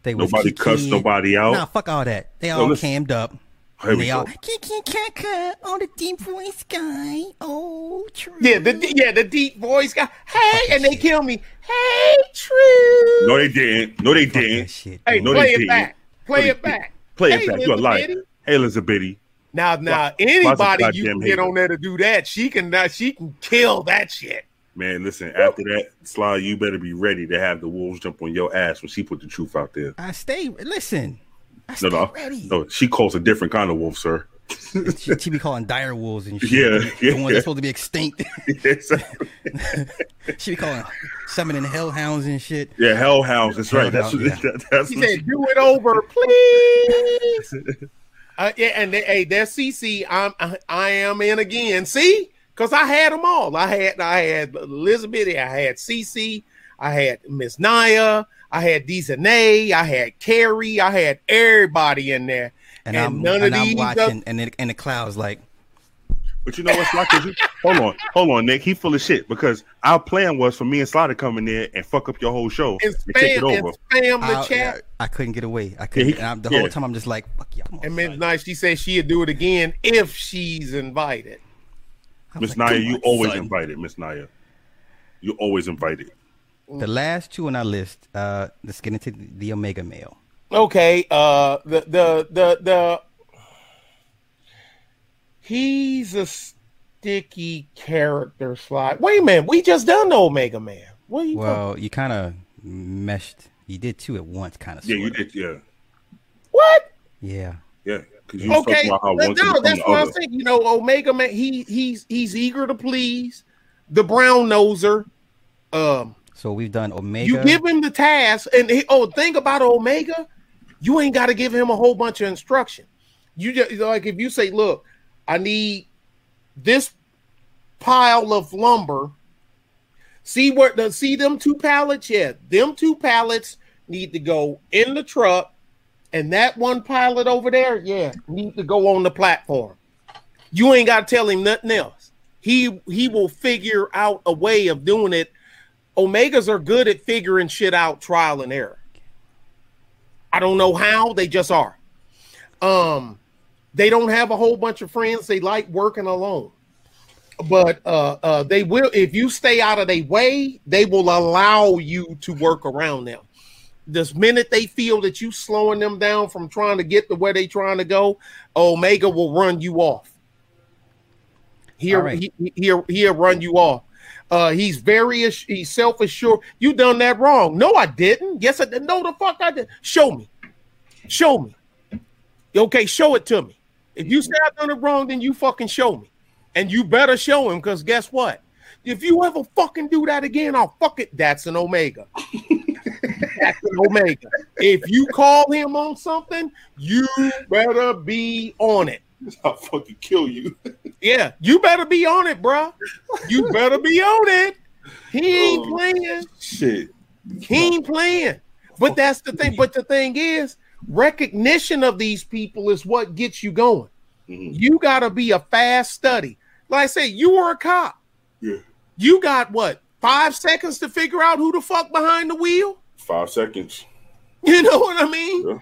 They was Nobody cussed kikiing. nobody out. Nah, fuck all that. They all listen. cammed up. Here we they all go. kiki kaka on the deep voice guy. Oh, true. Yeah, the yeah the deep voice guy. Hey, and they kill me. Hey, true. No, they didn't. No, they Fuck didn't. shit. Hey, No, play they it didn't. back. Play No, it they back. Play it back. You're a liar. Hey, Elizabeth. Now, now, Why- anybody why's you can get on there to do that, she can. Now, she can kill that shit. Man, listen, after that, Sly, you better be ready to have the wolves jump on your ass when she put the truth out there. I stay. Listen. I stay No, no, ready. no. She calls a different kind of wolf, sir. She, she be calling dire wolves and shit. Yeah, the, yeah, the one that's supposed to be extinct. she be calling summoning hellhounds and shit. yeah, hellhounds. That's right. That's Hellhound, what, that, that's She what said, "Do it over, please." uh, yeah, and they, hey, there's CC. I'm I, I am in again. See, because I had them all. I had I had Elizabeth. I had CC. I had Miss Naya. I had Deesanay. I had Carrie. I had everybody in there. And, And I'm none of and I'm these watching, and in, in the clouds like But you know what's like? 'Cause you- hold on, hold on, Nick. He full of shit because our plan was for me and Sly to come in there and fuck up your whole show and and take it over. and spam the I, chat. I couldn't get away. I couldn't. he- and I'm, the yeah. whole time I'm just like, fuck y'all. And Miss Naya, she said she'd do it again if she's invited. I was Miss like, Naya, you always son. invited. Miss Naya, you always invited. The last two on our list. Uh, let's get into the, the Omega male. Okay, uh the the the the he's a sticky character slide. Wait a minute, we just done the Omega Man. What are you talking? Well, you kind of meshed. You did two at once, kind of. Yeah, you did. Yeah, What? Yeah. yeah. Because you Okay, talking about how one no, that's the what I'm saying. You know, Omega Man, he he's he's eager to please the brown noser. Um, So we've done Omega. you give him the task, and he, oh, think about Omega. You ain't got to give him a whole bunch of instruction. You just like if you say, "Look, I need this pile of lumber. See where the see them two pallets? Yeah, them two pallets need to go in the truck, and that one pilot over there, yeah, need to go on the platform. You ain't got to tell him nothing else. He he will figure out a way of doing it. Omegas are good at figuring shit out, trial and error. I don't know how they just are. Um, they don't have a whole bunch of friends. They like working alone but uh, uh, they will if you stay out of their way they will allow you to work around them this minute they feel that you slowing them down from trying to get to where they trying to go omega will run you off. Here All right. he, he'll, he'll run you off. Uh, he's very ass- he's self-assured. You done that wrong. No i didn't. Yes i did. No the fuck i did. Show me. Show me. Okay show it to me. If you say i've done it wrong then you fucking show me. And you better show him because guess what? If you ever fucking do that again, I'll fuck it. That's an omega. An omega. If you call him on something, you better be on it. I'll fucking kill you. Yeah, you better be on it, bruh. You better be on it. He ain't Oh. playing. Shit. He ain't playing. But that's the thing. But the thing is, recognition of these people is what gets you going. Mhm. You got to be a fast study. Like I say, you were a cop. Yeah. You got what? Five seconds to figure out who the fuck behind the wheel. Five seconds. You know what I mean? Yeah.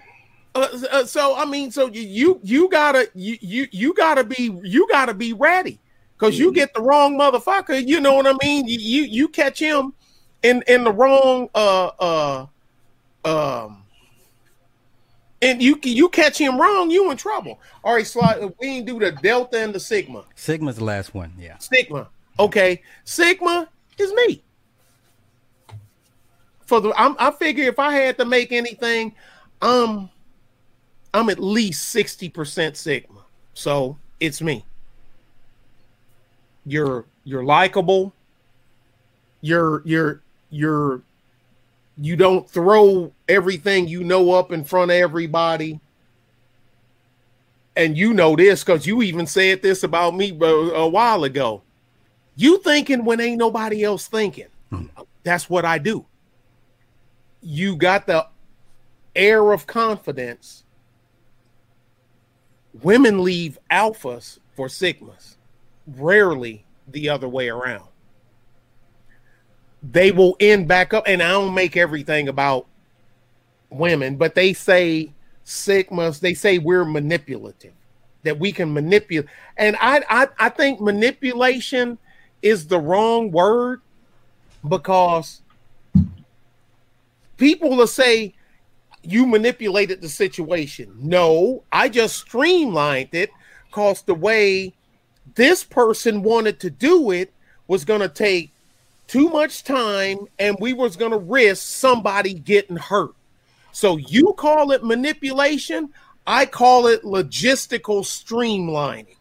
Uh, uh, so I mean, so you you, you gotta you, you you gotta be you gotta be ready because you Mhm. get the wrong motherfucker. You know what I mean? You you, you catch him in in the wrong uh uh um. And you you catch him wrong, you in trouble. All right, slide. We ain't do the delta and the sigma. Sigma's the last one. Yeah. Sigma. Okay. Sigma is me. For the I'm, I figure if I had to make anything, um I'm at least 60% Sigma. So it's me. You're you're likable. You're you're you're you don't throw everything you know up in front of everybody and you know this because you even said this about me a, a while ago. You thinking when ain't nobody else thinking. That's what I do. You got the air of confidence. Women leave alphas for sigmas, rarely the other way around. They will end back up, and I don't make everything about women, but they say sigmas, they say we're manipulative, that we can manipulate. And I, I, I think manipulation is the wrong word because people will say you manipulated the situation. No, I just streamlined it because the way this person wanted to do it was going to take too much time and we was going to risk somebody getting hurt. So you call it manipulation, I call it logistical streamlining.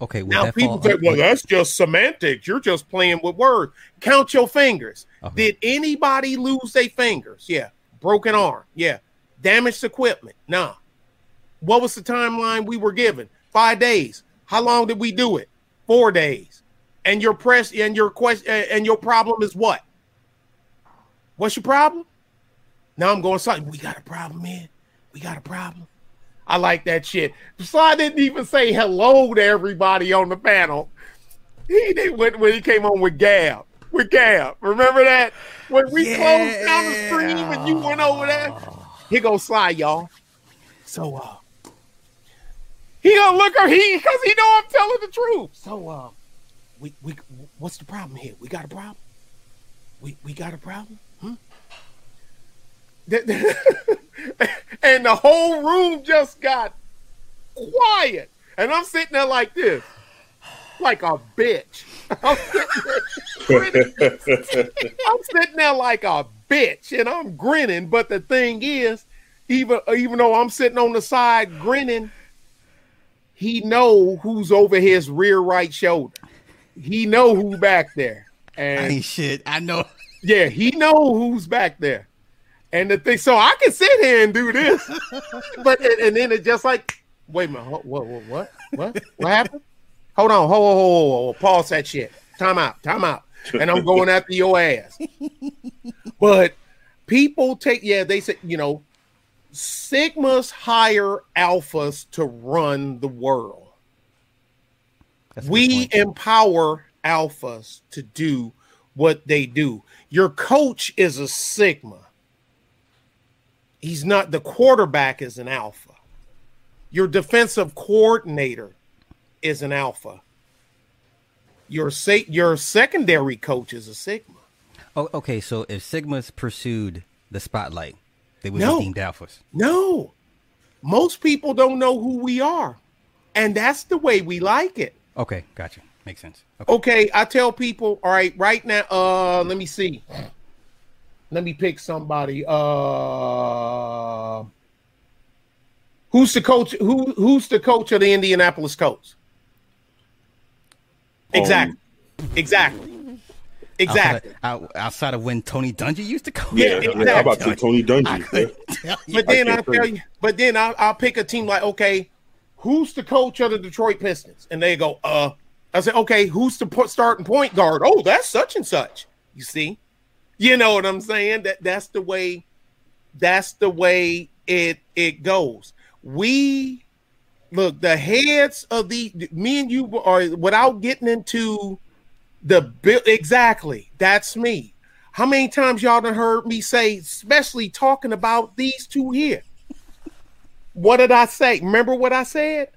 Okay. Would Now that people fall, say, "Well, that's just semantics. You're just playing with words." Count your fingers. Okay. Did anybody lose their fingers? Yeah. Broken arm. Yeah. Damaged equipment. Nah. What was the timeline we were given? Five days. How long did we do it? Four days. And your press and your question and your problem is what? What's your problem? Now I'm going something. We got a problem, man. We got a problem. I like that shit. I didn't even say hello to everybody on the panel. He did when, when he came on with Gab. With Gab. Remember that? When we closed down the stream and you went over there? Here goes Sly, y'all. So uh he gonna look her he because he know I'm telling the truth. So uh we we what's the problem here? We got a problem? We we got a problem? And the whole room just got quiet. And I'm sitting there like this, like a bitch. I'm sitting there, I'm sitting there like a bitch, and I'm grinning. But the thing is, even even though I'm sitting on the side grinning, he know who's over his rear right shoulder. He know who back there, I and ain't shit. I know. yeah, he know who's back there. And the thing, so I can sit here and do this, but and, and then it's just like, wait a minute, what, what, what, what, what, happened? hold on, hold, hold, hold, hold, pause that shit. Time out, time out. And I'm going after your ass. but people take, yeah, they say, you know, Sigmas hire alphas to run the world. That's We empower alphas to do what they do. Your coach is a Sigma. He's not the quarterback is an alpha. Your defensive coordinator is an alpha. Your se- your secondary coach is a Sigma. Oh, okay. So if Sigmas pursued the spotlight, they would No. be deemed alphas. No. Most people don't know who we are. And that's the way we like it. Okay, gotcha. Makes sense. Okay. Okay, I tell people, all right, right now, uh, let me see. Let me pick somebody. Uh who's the coach? Who who's the coach of the Indianapolis Colts? Exactly. exactly. Exactly. Outside, out, outside of when Tony Dungy used to coach. Yeah, Yeah, exactly. how about the Tony Dungy? Yeah. But then I I'll tell you, but then I'll, I'll pick a team like, okay, who's the coach of the Detroit Pistons? And they go, uh, I say, okay, who's the starting point guard? Oh, that's such and such. You see, you know what I'm saying? That that's the way, that's the way it it goes. We look the heads of the me and you are without getting into the bill exactly. That's me. How many times y'all done heard me say, especially talking about these two here? What did I say? Remember what I said?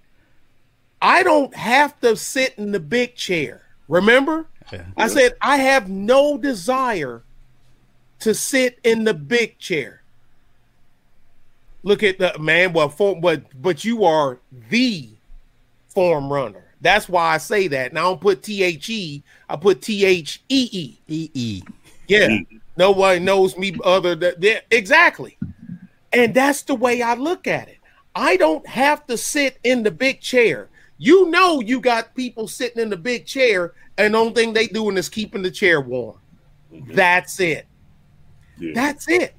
I don't have to sit in the big chair. Remember? Yeah. I said I have no desire to sit in the big chair. Look at the man, well, for, but but you are the form runner. That's why I say that. And I don't put T H E, I put T H E E. E E. Yeah. Mm. Nobody knows me other than yeah, exactly. And that's the way I look at it. I don't have to sit in the big chair. You know you got people sitting in the big chair and the only thing they doing is keeping the chair warm. That's it. Yeah. That's it.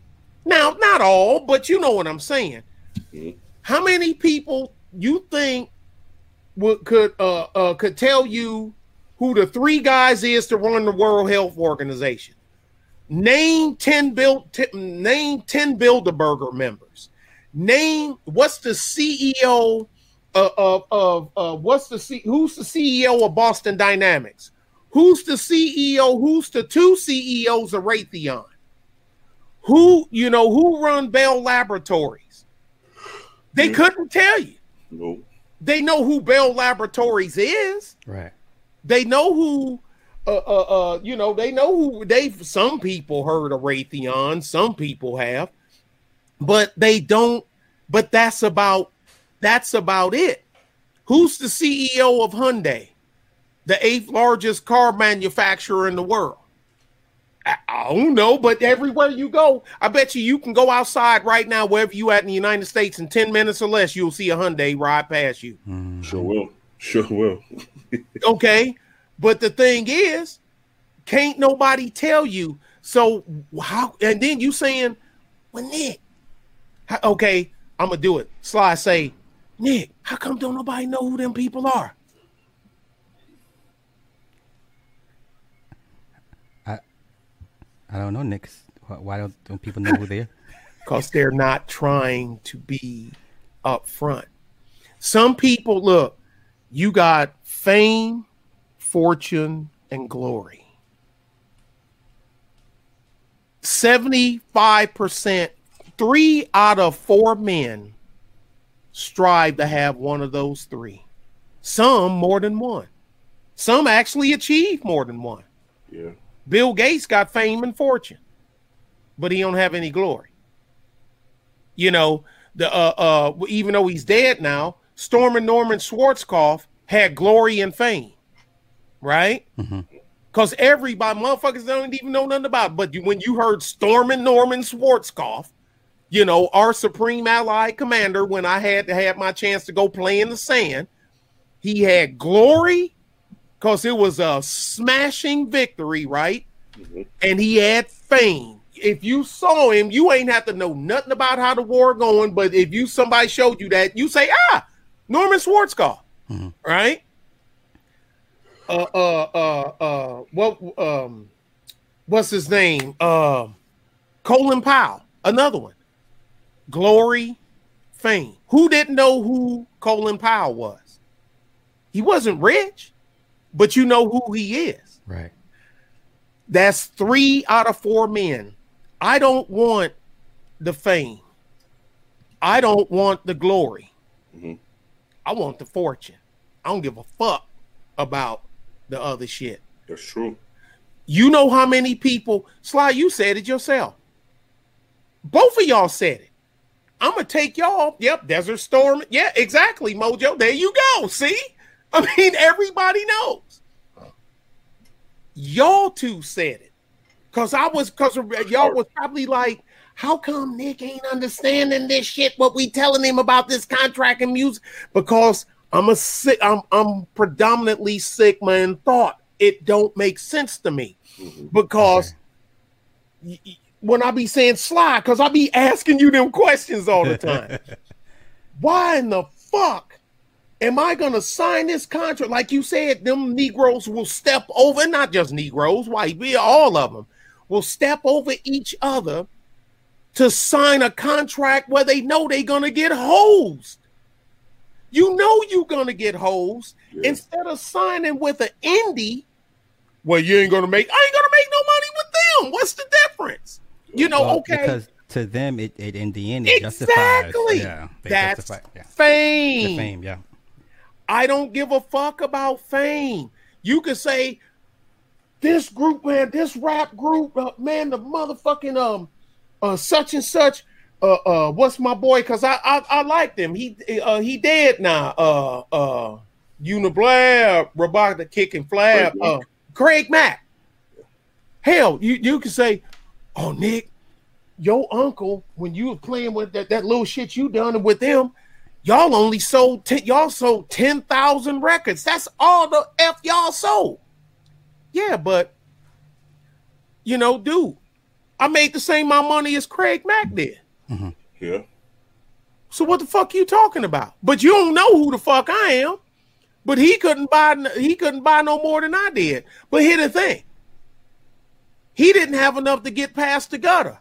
Now, not all, but you know what I'm saying. Mhm. How many people you think would could uh, uh could tell you who the three guys is to run the World Health Organization? Name 10 build t- name 10 Bilderberger members. Name what's the CEO of of, of uh, what's the C, who's the CEO of Boston Dynamics? Who's the CEO? Who's the two CEOs of Raytheon? Who you know who run Bell Laboratories? They couldn't tell you. No. They know who Bell Laboratories is. Right. They know who uh, uh, uh, you know, they know who they some people heard of Raytheon, some people have, but they don't, but that's about that's about it. Who's the CEO of Hyundai, the eighth largest car manufacturer in the world? I, I don't know, but everywhere you go, I bet you you can go outside right now, wherever you at in the United States, in 10 minutes or less, you'll see a Hyundai ride past you. Mhm. Sure will. Sure will. Okay. But the thing is, can't nobody tell you. So how and then you saying, well, Nick, how- okay, I'm gonna do it. Sly say, Nick, how come don't nobody know who them people are? I don't know, Nick. Why, why don't, don't people know who they are? Because they're not trying to be up front. Some people look, you got fame, fortune, and glory. 75%, three out of four men strive to have one of those three. Some more than one. Some actually achieve more than one. Yeah. Bill Gates got fame and fortune, but he don't have any glory. You know, the uh uh even though he's dead now, Stormin Norman Schwarzkopf had glory and fame, right? Because everybody, motherfuckers don't even know nothing about. It. But you, when you heard Stormin Norman Schwarzkopf, you know, our supreme allied commander, when I had to have my chance to go play in the sand, he had glory because it was a smashing victory, right? Mhm. And he had fame. If you saw him, you ain't have to know nothing about how the war going. But if you somebody showed you that, you say, ah, Norman Schwarzkopf, Mhm. right? uh, uh, uh, uh, what, um, what's his name? Uh, Colin Powell, another one. Glory, fame. Who didn't know who Colin Powell was? He wasn't rich, but you know who he is. Right. That's three out of four men. I don't want the fame. I don't want the glory. Mhm. I want the fortune. I don't give a fuck about the other shit. That's true. You know how many people, Sly, you said it yourself. Both of y'all said it. I'm gonna take y'all. Yep, Desert Storm. Yeah, exactly, Mojo. There you go. See? I mean, everybody knows. Y'all two said it. Cause I was cause y'all was probably like, how come Nick ain't understanding this shit? What we telling him about this contract and music? Because I'm a sick, I'm I'm predominantly Sigma in thought. It don't make sense to me Mhm. because y- y- when I be saying sly, because I be asking you them questions all the time. Why in the fuck am I gonna sign this contract? Like you said, them Negroes will step over, not just Negroes, white, we all of them will step over each other to sign a contract where they know they're gonna get hosed. You know you're gonna get hosed Yeah. instead of signing with an indie. Well, you ain't gonna make. I ain't gonna make no money with them. What's the difference? You know, Well, okay. Because to them, it, it in the end, it justifies. Exactly. Yeah. That's justify, yeah. fame. The fame. Yeah. I don't give a fuck about fame. You could say this group, man, this rap group, uh, man, the motherfucking um, uh, such and such. Uh, uh, what's my boy? Cause I I, I like him. He uh he dead now. Uh, uh, Uniblab, Robotic the Kicking Flab, Craig uh, Craig Mack. Hell, you you could say, oh Nick, your uncle when you were playing with that, that little shit you done with them, y'all only sold ten, y'all sold ten thousand records. That's all the f y'all sold. Yeah, but you know, dude, I made the same amount of money as Craig Mack did. Mm-hmm. Yeah. So what the fuck you talking about? But you don't know who the fuck I am. But he couldn't buy he couldn't buy no more than I did. But here the thing. He didn't have enough to get past the gutter.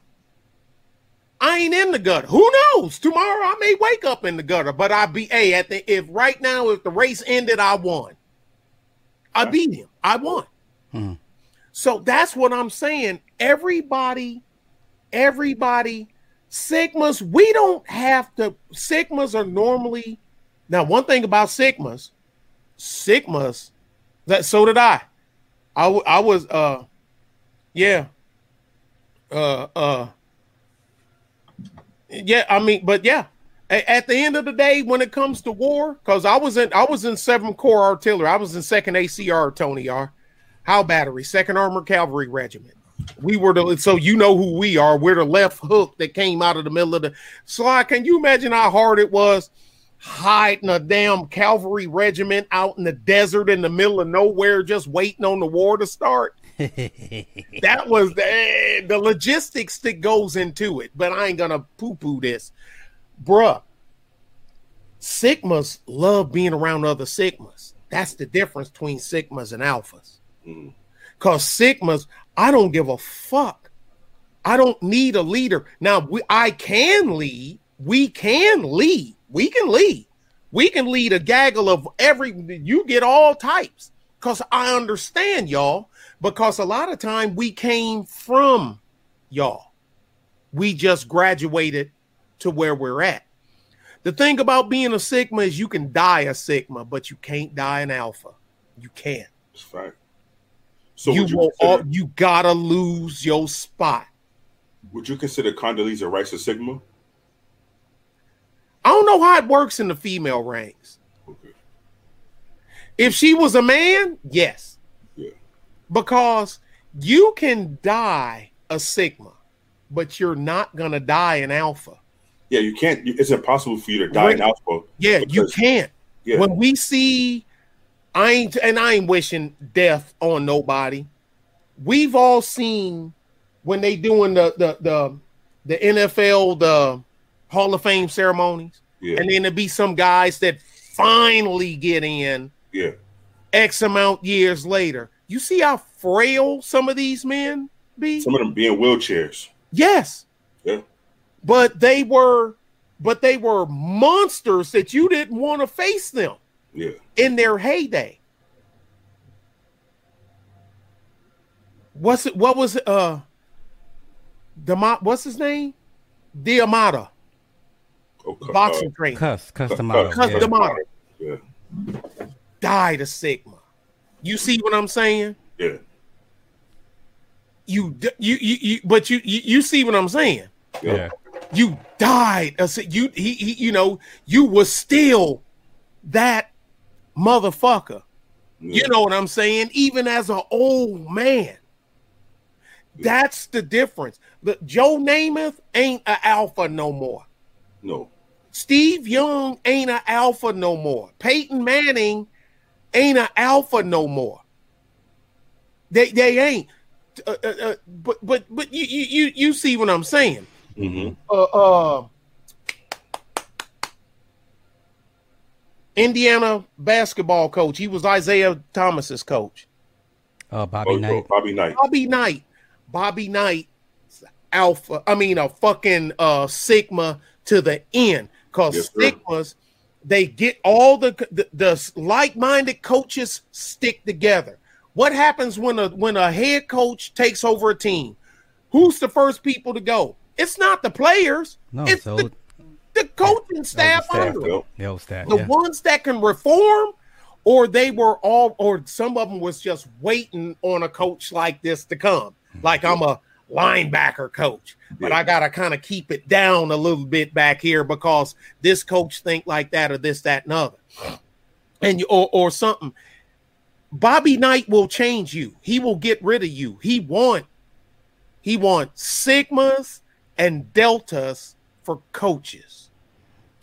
I ain't in the gutter. Who knows? Tomorrow I may wake up in the gutter, but I be a at the if right now if the race ended, I won. I beat him. I won. Hmm. So that's what I'm saying. Everybody, everybody, Sigmas, we don't have to. Sigmas are normally now. One thing about Sigmas, Sigmas, that so did I. I, I was uh, yeah, uh, uh, yeah. I mean, but yeah. At the end of the day, when it comes to war, because I was in I was in Seventh Corps Artillery, I was in Second ACR, Tony R. How Battery, Second Armored Cavalry Regiment. We were the so you know who we are. We're the left hook that came out of the middle of the Sly. Can you imagine how hard it was hiding a damn cavalry regiment out in the desert in the middle of nowhere, just waiting on the war to start? that was the, the logistics that goes into it. But I ain't gonna poo-poo this, bruh. Sigmas love being around other Sigmas. That's the difference between Sigmas and Alphas. Mhm. Cause Sigmas, I don't give a fuck. I don't need a leader. Now we, I can lead. We can lead. We can lead. We can lead a gaggle of every. You get all types. Cause I understand y'all. Because a lot of time we came from y'all. We just graduated to where we're at. The thing about being a Sigma is you can die a Sigma, but you can't die an Alpha. You can't. It's fact. So you you, will. all, you gotta lose your spot. would you consider Condoleezza Rice a Sigma? I don't know how it works in the female ranks. Okay. If she was a man, yes. Because you can die a Sigma, but you're not gonna die an Alpha. Yeah, you can't. It's impossible for you to die in Right. alpha. Yeah, you can't. Yeah. When we see, I ain't and I ain't wishing death on nobody. We've all seen when they doing the the the the NFL the Hall of Fame ceremonies, yeah. and then there be some guys that finally get in, yeah. X amount years later. You see how frail some of these men be? Some of them being wheelchairs. yes. Yeah. But they were but they were monsters that you didn't want to face them Yeah. in their heyday. What's it what was it uh Dema, what's his name? Diamata, Okay. boxing trainer. Cus, cus Uh, D'Amato. Cus yeah. D'Amato. Yeah. died of Sigma. You see what I'm saying? Yeah. You you you, you but you, you you see what I'm saying? Yeah. Yeah. You died. of Sig- You he, he you know you were still that motherfucker. Yeah. You know what I'm saying? Even as an old man. That's the difference. Look, Joe Namath ain't an alpha no more. No. Steve Young ain't an alpha no more. Peyton Manning ain't an alpha no more. They they ain't. Uh, uh, uh, but but but you you you you see what I'm saying? Mm-hmm. Uh, uh, Indiana basketball coach. He was Isiah Thomas's coach. Uh, Bobby Oh, Knight. Bobby Knight. Bobby Knight. Bobby Knight, alpha. I mean, a fucking uh sigma to the end. Cause Yes, sir. They get all the the, the like-minded coaches stick together. What happens when a when a head coach takes over a team? Who's the first people to go? It's not the players. No, it's so the, the coaching staff staff, under 'em Yep. the old the yeah. ones that can reform or they were all or some of them was just waiting on a coach like this to come like i'm a linebacker coach but Yeah. i gotta kind of keep it down a little bit back here because this coach think like that or this that and other and you or, or something bobby knight will change you he will get rid of you he want he want sigmas and deltas for coaches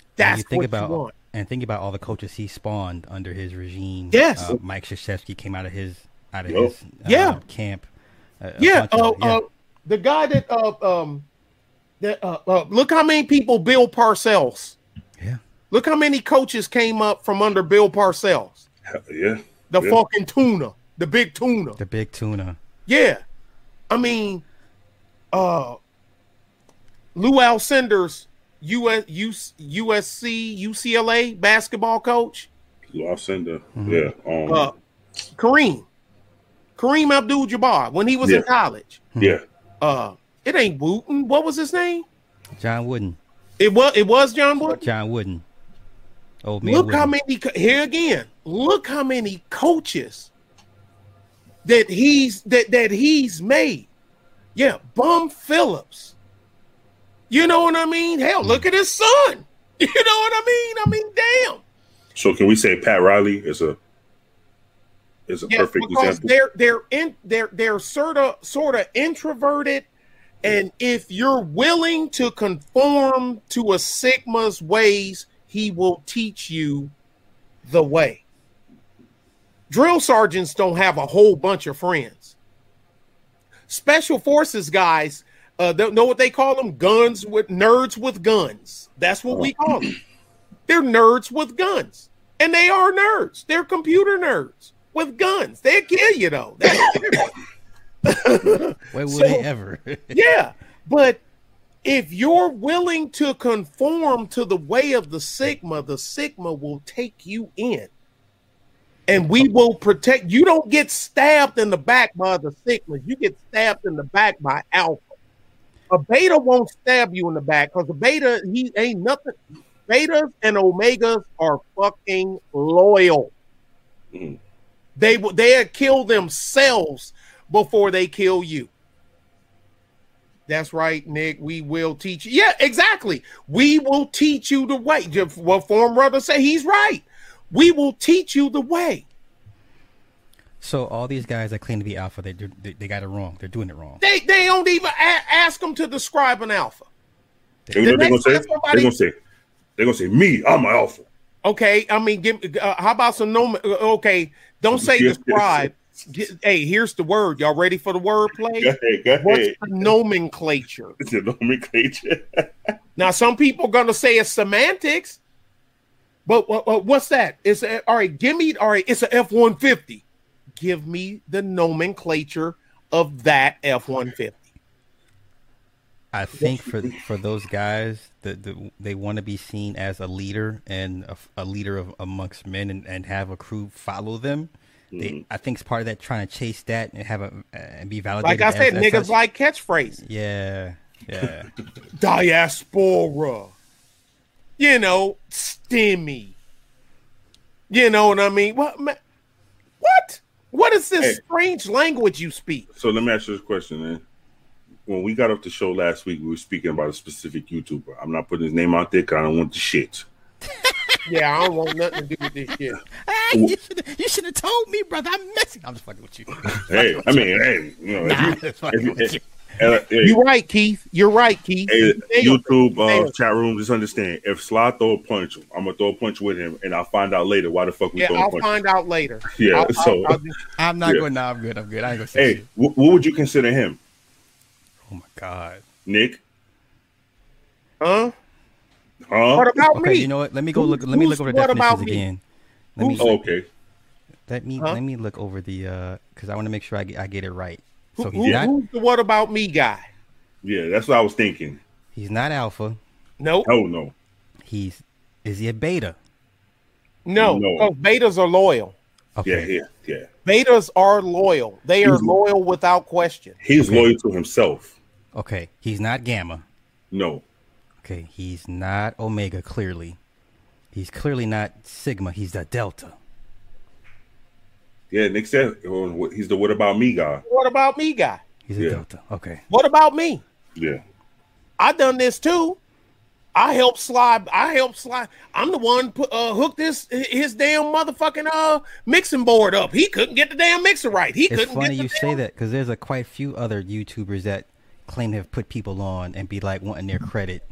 And that's you think what about you want and think about all the coaches he spawned under his regime. Yes. uh, Mike Krzyzewski came out of his out of Yup. his uh, Yeah. camp. A- a yeah, bunch uh, of- yeah. The guy that uh, um that uh, uh, look how many people Bill Parcells. Yeah. Look how many coaches came up from under Bill Parcells. Yeah. The Yeah. fucking tuna, the big tuna. the big tuna. Yeah, I mean, uh, Lou Alcindor's US, US, USC UCLA basketball coach, Alcindor. Mhm. Yeah. Um, uh, Kareem, Kareem Abdul-Jabbar, when he was in college. yeah. Uh, it ain't Wooten. What was his name? John Wooden. It was it was John Wooden. John Wooden. Old man. Look how many here again. Look how many coaches that he's that that he's made. Yeah, Bum Phillips. You know what I mean? Hell, look at his son. You know what I mean? I mean, damn. So can we say Pat Riley is a is a Yeah, perfect because example? they're they're in they're they're sort of sort of introverted, and if you're willing to conform to a Sigma's ways, he will teach you the way. Drill sergeants don't have a whole bunch of friends. Special forces guys, uh, don't know what they call them? Guns with nerds with guns. That's what we call them. They're nerds with guns, and they are nerds. They're computer nerds with guns. They'll kill you though. That's Why would so- they ever? yeah, but if you're willing to conform to the way of the Sigma, the Sigma will take you in. And we will protect you. Don't get stabbed in the back by the Sigma. You get stabbed in the back by Alpha. A beta won't stab you in the back because a beta, he ain't nothing. Betas and omegas are fucking loyal. Mhm. They will they'll kill themselves before they kill you. That's right, Nick. We will teach you. Yeah, exactly. We will teach you the way. Just What form brother say? He's right. We will teach you the way. so all these guys that claim to be alpha, they do- they, they got it wrong. They're doing it wrong. They they don't even a- ask them to describe an alpha. You know they're gonna say? somebody- They're gonna say, they're gonna say, me, I'm an alpha. Okay, I mean, give. Uh, how about some no? Okay, don't say describe. Hey, here's the word. Y'all ready for the word Go play? ahead, go What's ahead. the nomenclature? It's a nomenclature. Now, some people are gonna say it's semantics. But uh, what's that? It's a, all right. Give me all right. It's a F one fifty. Give me the nomenclature of that F one fifty. I think for for those guys that the, they want to be seen as a leader and a, a leader of amongst men and, and have a crew follow them. They, mm. I think it's part of that trying to chase that and have a and be validated. Like I said, as- as niggas such. like catchphrases. yeah, yeah. Diaspora. You know, stimmy. You know what I mean? What? What? What is this Hey. strange language you speak? So let me ask you this question, man. When we got off the show last week, we were speaking about a specific YouTuber. I'm not putting his name out there because I don't want the shit. Yeah, I don't want nothing to do with this shit. you should you should have told me, brother. I'm messing. I'm just fucking with you. Hey, I mean, hey, you know, nah, if you, if you, if, you. Uh, hey, You're right, Keith. You're right, Keith. hey, There you go. YouTube uh, chat room, just understand. If Sly throw a punch, I'm gonna throw a punch with him, and I'll find out later why the fuck we Yeah, throw I'll a punch. find out later. Yeah, I'll- I'll- so- I'll just- I'm not Yeah. going. Nah, I'm good. I'm good. I ain't gonna say Hey, shit. wh- what would you consider him, Oh my god. Nick? huh? Huh? What about Okay, me? you know what? Let me go Who- look. Let me look over the definitions again. Let me Who's- Oh, okay. let me Huh? let me look over the uh because I want to make sure I get I get it right. So Who- he's not who's the what about me guy? Yeah, that's what I was thinking. he's not alpha. Nope. Oh no. He's is he a beta? No, No. because betas are loyal. Okay. Yeah, yeah, yeah. Betas are loyal. They are He's- loyal without question. He's Okay. loyal to himself. Okay. He's not gamma. No. Okay. He's not omega. Clearly, he's clearly not sigma. He's the delta. Yeah, Nick said oh, he's the what about me guy. What about me guy? He's a Yeah. delta. Okay. What about me? Yeah. I done this too. I helped slide. I helped slide. I'm the one put uh hooked this his damn motherfucking uh mixing board up. He couldn't get the damn mixer right. He It's couldn't funny get the you damn- say that because there's a quite few other YouTubers that claim to have put people on and be like wanting their credit.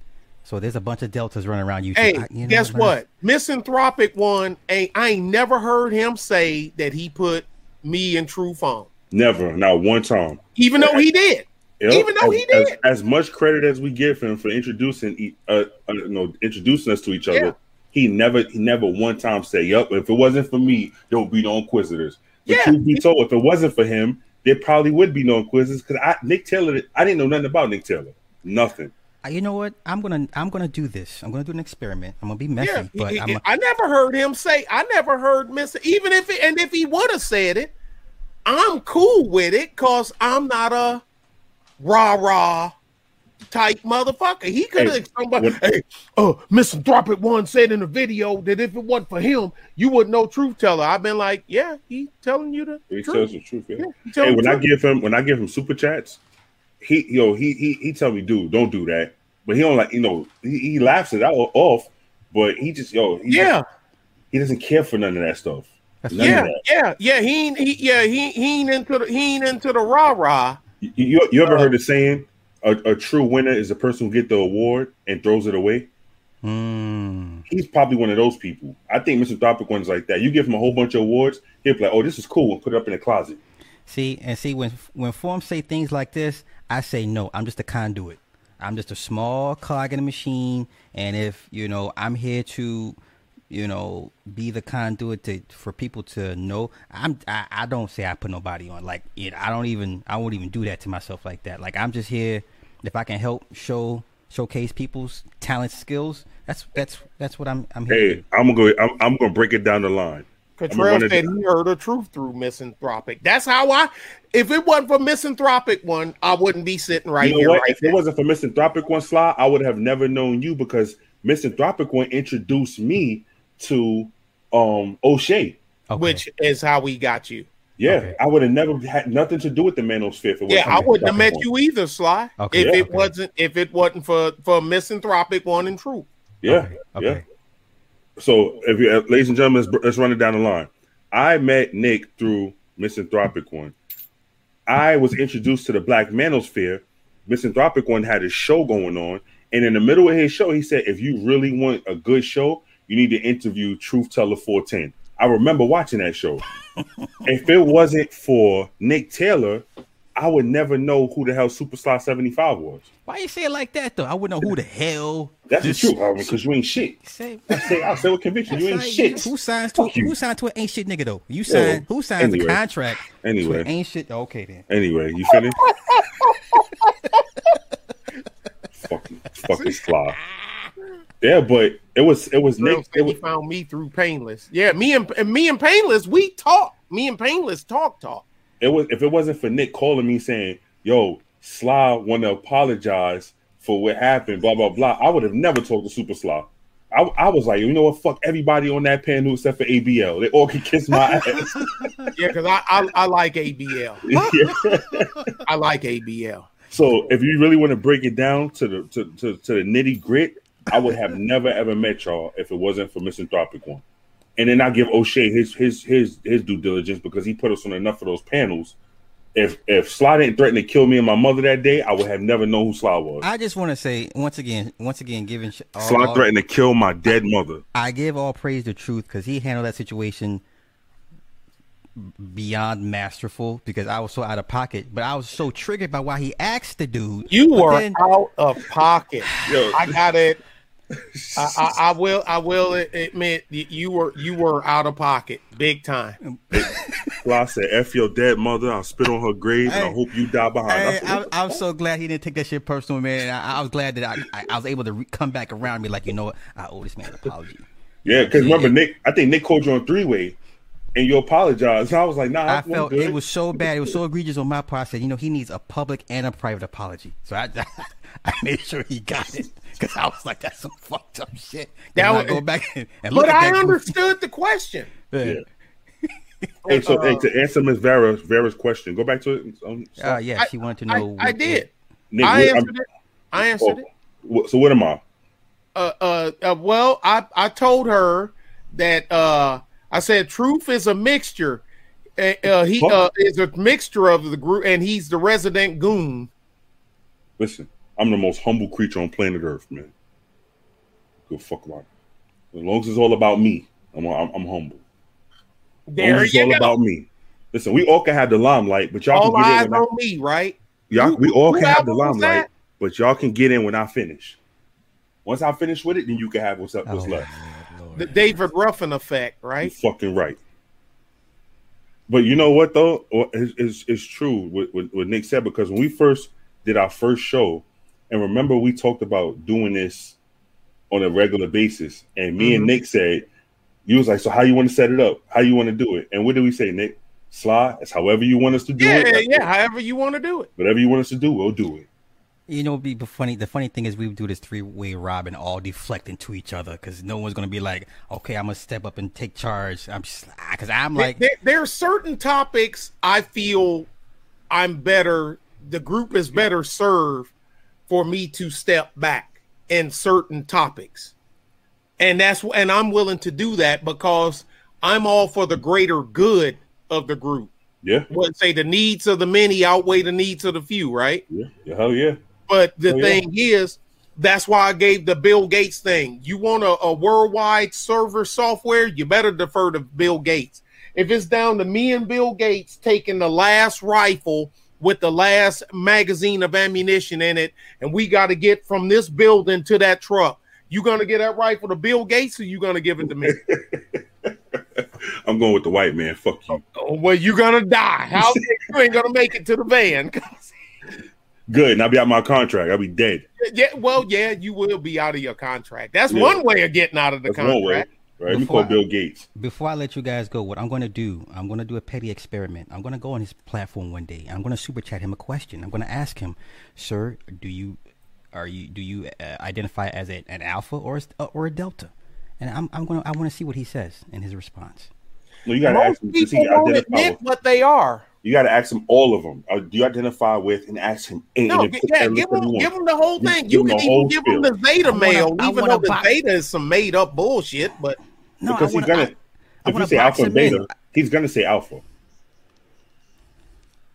So there's a bunch of deltas running around YouTube. Hey, I- you know guess man? what? Misanthropic one ain't I ain't never heard him say that he put me in true phone. Never, not one time. Even though he did. Yep. Even though as, he did. as, as much credit as we give him for introducing, uh, uh, you know, introducing us to each other, Yeah. he never, he never one time said, "Yup, if it wasn't for me, there would be no Inquisitors." But Yeah. truth be told, if it wasn't for him, there probably would be no Inquisitors because I, Nick Taylor, I didn't know nothing about Nick Taylor, nothing. Uh, You know what? I'm gonna I'm gonna do this. I'm gonna do an experiment. I'm gonna be messy, Yeah, but he- I'm a, I never heard him say. I never heard Mister. Even if it, and if he would have said it, I'm cool with it because I'm not a rah rah type motherfucker. He could have Hey, somebody. when- hey, uh, Misanthropic one said in the video that if it wasn't for him, you wouldn't know truth teller. I've been like, yeah, he telling you the He truth. tells the truth. Yeah. Yeah, he Hey, the when I truth. give him, when I give him super chats, he, yo, he, he, he tell me, dude, don't do that. But he don't like, you know, he, he laughs it out off, but he just, yo, he yeah, he doesn't care for none of that stuff. None yeah, that. yeah, yeah. He, ain't- he, yeah, he, he ain't into the, he ain't into the rah rah. You, you, you Uh, ever heard the saying, a, a true winner is the person who get the award and throws it away? Mm, He's probably one of those people. I think Misanthropic one's like that. You give him a whole bunch of awards, he'll be like, oh, this is cool, and put it up in the closet. see and see when when forms say things like this, I say no. I'm just a conduit. I'm just a small cog in the machine, and if you know I'm here to, you know, be the conduit to for people to know. I'm I, I don't say I put nobody on like it. I don't even I won't even do that to myself like that. Like I'm just here if I can help show showcase people's talent skills. That's that's that's what I'm I'm here. Hey, do. I'm gonna go. I'm, I'm gonna break it down the line. I'm gonna Cottrell run it said he heard the truth through Misanthropic. That's how I. If it wasn't for Misanthropic one, I wouldn't be sitting right you know here right if it wasn't for Misanthropic One Sly, I would have never known you because Misanthropic One introduced me to um O'Shea. Okay. Which is how we got you. Yeah, Okay. I would have never had nothing to do with the Manosphere. if it Yeah, I wouldn't have met Misanthropic you either, Sly. Okay, If yeah, it okay. wasn't, if it wasn't for for Misanthropic one and truth. One. Yeah, Okay, yeah. So, if you, uh, ladies and gentlemen, let's, let's run it down the line. I met Nick through Misanthropic One. I was introduced to the Black Manosphere. Misanthropic One had a show going on, and in the middle of his show, he said, "If you really want a good show, you need to interview Truth Teller 410." I remember watching that show. if it wasn't for Nick Taylor, I would never know who the hell Superstar 75 was. Why you say it like that though? I wouldn't know who the hell. That's the truth, Harvey, because you ain't shit. Say, I say, I say with conviction, you ain't That's shit. Who signs to Fuck who signed to an ain't shit nigga though? You signed who signs the Anyway. contract to Anyway. an ain't shit? Okay then. Anyway, you finished? fucking, fucking fly. Yeah, but it was it was Nick. It he was, found me through Painless. Yeah, me and, and me and Painless, we talk. Me and Painless talk talk. it was if it wasn't for Nick calling me saying, "Yo, Sly want to apologize for what happened," blah blah blah. I would have never talked to Super Sly. I, I was like, you know what? Fuck everybody on that panel except for ABL. They all can kiss my ass. Yeah, because I, I I like ABL. Yeah. I like ABL. So if you really want to break it down to the to, to, to the nitty grit, I would have never ever met y'all if it wasn't for Misanthropic One. And then I give O'Shea his his his his due diligence because he put us on enough of those panels. If if Sly didn't threaten to kill me and my mother that day, I would have never known who Sly was. I just want to say once again, once again, giving all, Sly all- threatened to kill my dead mother. I give all praise to Truth because he handled that situation beyond masterful because I was so out of pocket, but I was so triggered by why he asked the dude. You were then- out of pocket. Yo, I got it. I, I, I will. I will admit that you were you were out of pocket, big time. Sly said, "F your dead mother. I'll spit on her grave, and I hope you die behind." I Hey, said, I, I'm so glad he didn't take that shit personal, man. I, I was glad that I, I, I was able to re- come back around and be like, you know what, I owe this man an apology. Yeah, because remember Nick, I think Nick called you on three way, and you apologized. And I was like, Nah, I I'm felt good. it was so bad, it was so egregious on my part. I said, you know, he needs a public and a private apology. So I, I made sure he got it because I was like, that's some fucked up shit. That Now I was- go back and, and look But at I that goofy- understood the question. Yeah. Hey, so Uh, hey, to answer Miss Vera's Vera's question, go back to it. Um, Uh, yeah, she wanted to I, know. I what- did. Nick, I what- I'm- answered it. I answered it. oh, wh- so what am I? uh, uh, uh, well, I, I told her that uh, I said truth is a mixture. Uh, uh, he uh, is a mixture of the group, and he's the resident goon. Listen, I'm the most humble creature on planet Earth, man. Go fuck about it. As long as it's all about me, I'm I'm, I'm humble. As long There as it's you all go. about me. Listen, we all can have the limelight, but y'all All can eyes get in. When I, on me, right? y'all, Who- we all can have the limelight, that? but y'all can get in when I finish. Once I finish with it, then you can have what's up, what's Oh, left. The David Ruffin effect, You right? fucking right. But you know what though? It's, it's, it's true what, what, what Nick said because when we first did our first show, and remember we talked about doing this on a regular basis, and me and Mhm. Nick said, "You was like, so how you want to set it up? How you want to do it?" And what did we say, Nick? Sly, it's however you want us to do Yeah, it. yeah. Yeah, however you want to do it. Whatever you want us to do, we'll do it. You know, be funny. The funny thing is, we do this three-way robin, all deflecting to each other, because no one's gonna be like, "Okay, I'm gonna step up and take charge." I'm just because I'm like, there, there are certain topics I feel I'm better. The group is better served for me to step back in certain topics, and that's and I'm willing to do that because I'm all for the greater good of the group. Yeah, What say the needs of the many outweigh the needs of the few, right? yeah, yeah hell yeah. But the yeah. thing is, that's why I gave the Bill Gates thing. You want a, a worldwide server software, you better defer to Bill Gates. If it's down to me and Bill Gates taking the last rifle with the last magazine of ammunition in it, and we got to get from this building to that truck, you gonna get that rifle to Bill Gates, or you gonna give it to me? I'm going with the white man. Fuck you. Oh, well, you gonna die. How you ain't gonna make it to the van? Good, and I'll be out my contract. I'll be dead. yeah, well, yeah, you will be out of your contract. That's Yeah. one way of getting out of the That's contract. Right? Let me Before call I- Bill Gates. before I let you guys go, what I'm going to do, I'm going to do a petty experiment. I'm going to go on his platform one day. I'm going to super chat him a question. I'm going to ask him, "Sir, do you are you do you uh, identify as a, an alpha or a, or a delta?" And I'm I'm going to I want to see what he says in his response. No, you gotta ask him. Does he people won't identify admit with, what they are. you gotta ask him all of them. Uh, do you identify with and ask him? And, No, and yeah, give list them, give them the whole thing. give You can even give them spiel. the Zeta wanna- mail, I even though the Zeta is some made up bullshit. But No, because I wanna, he's gonna. I, I if wanna you say alpha and him in. beta, he's gonna say alpha.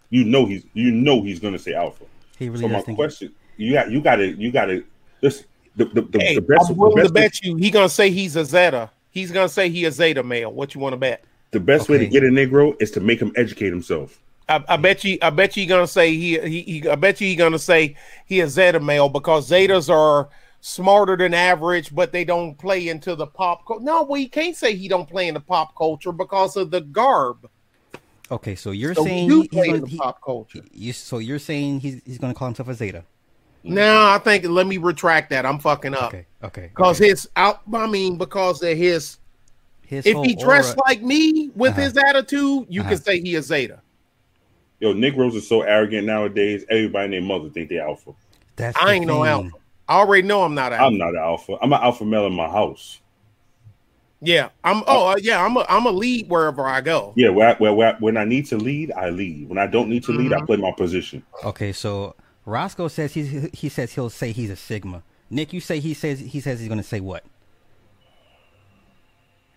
You know he's you know he's gonna say alpha. He really so my does think. question, you got you gotta you gotta this the the, the, hey, the best I'm willing the to bet you he gonna say he's a Zeta. He's gonna say he a Zeta male. What you want to bet? the best way to get a Negro is to make him educate himself. I, I bet you. I bet you gonna say he, he. he I bet you he gonna say he a Zeta male because Zetas are smarter than average, but they don't play into the pop. culture. no, well, you can't say he don't play in the pop culture because of the garb. Okay, so you're So saying he do he- play he's in gonna, the he, pop culture. you, so you're saying he's he's going to call himself a Zeta. No, I think let me retract that. I'm fucking up Okay, okay. because okay. his out. I mean, because of his. his If he dressed aura- like me with Uh-huh. his attitude, you Uh-huh. can say he is Zeta. Yo, Negroes are so arrogant nowadays. Everybody and their mother think they alpha. that's I the ain't no thing. alpha. I already know I'm not alpha. I'm not an alpha. I'm an alpha male in my house. Yeah, I'm. Oh, uh, yeah, I'm. A, I'm a lead wherever I go. Yeah, where, I- where, where, when I need to lead, I lead. When I don't need to lead, Mm-hmm. I play my position. Okay, so Roscoe says he's he says he'll say he's a Sigma. Nick, you say he says he says he's going to say what?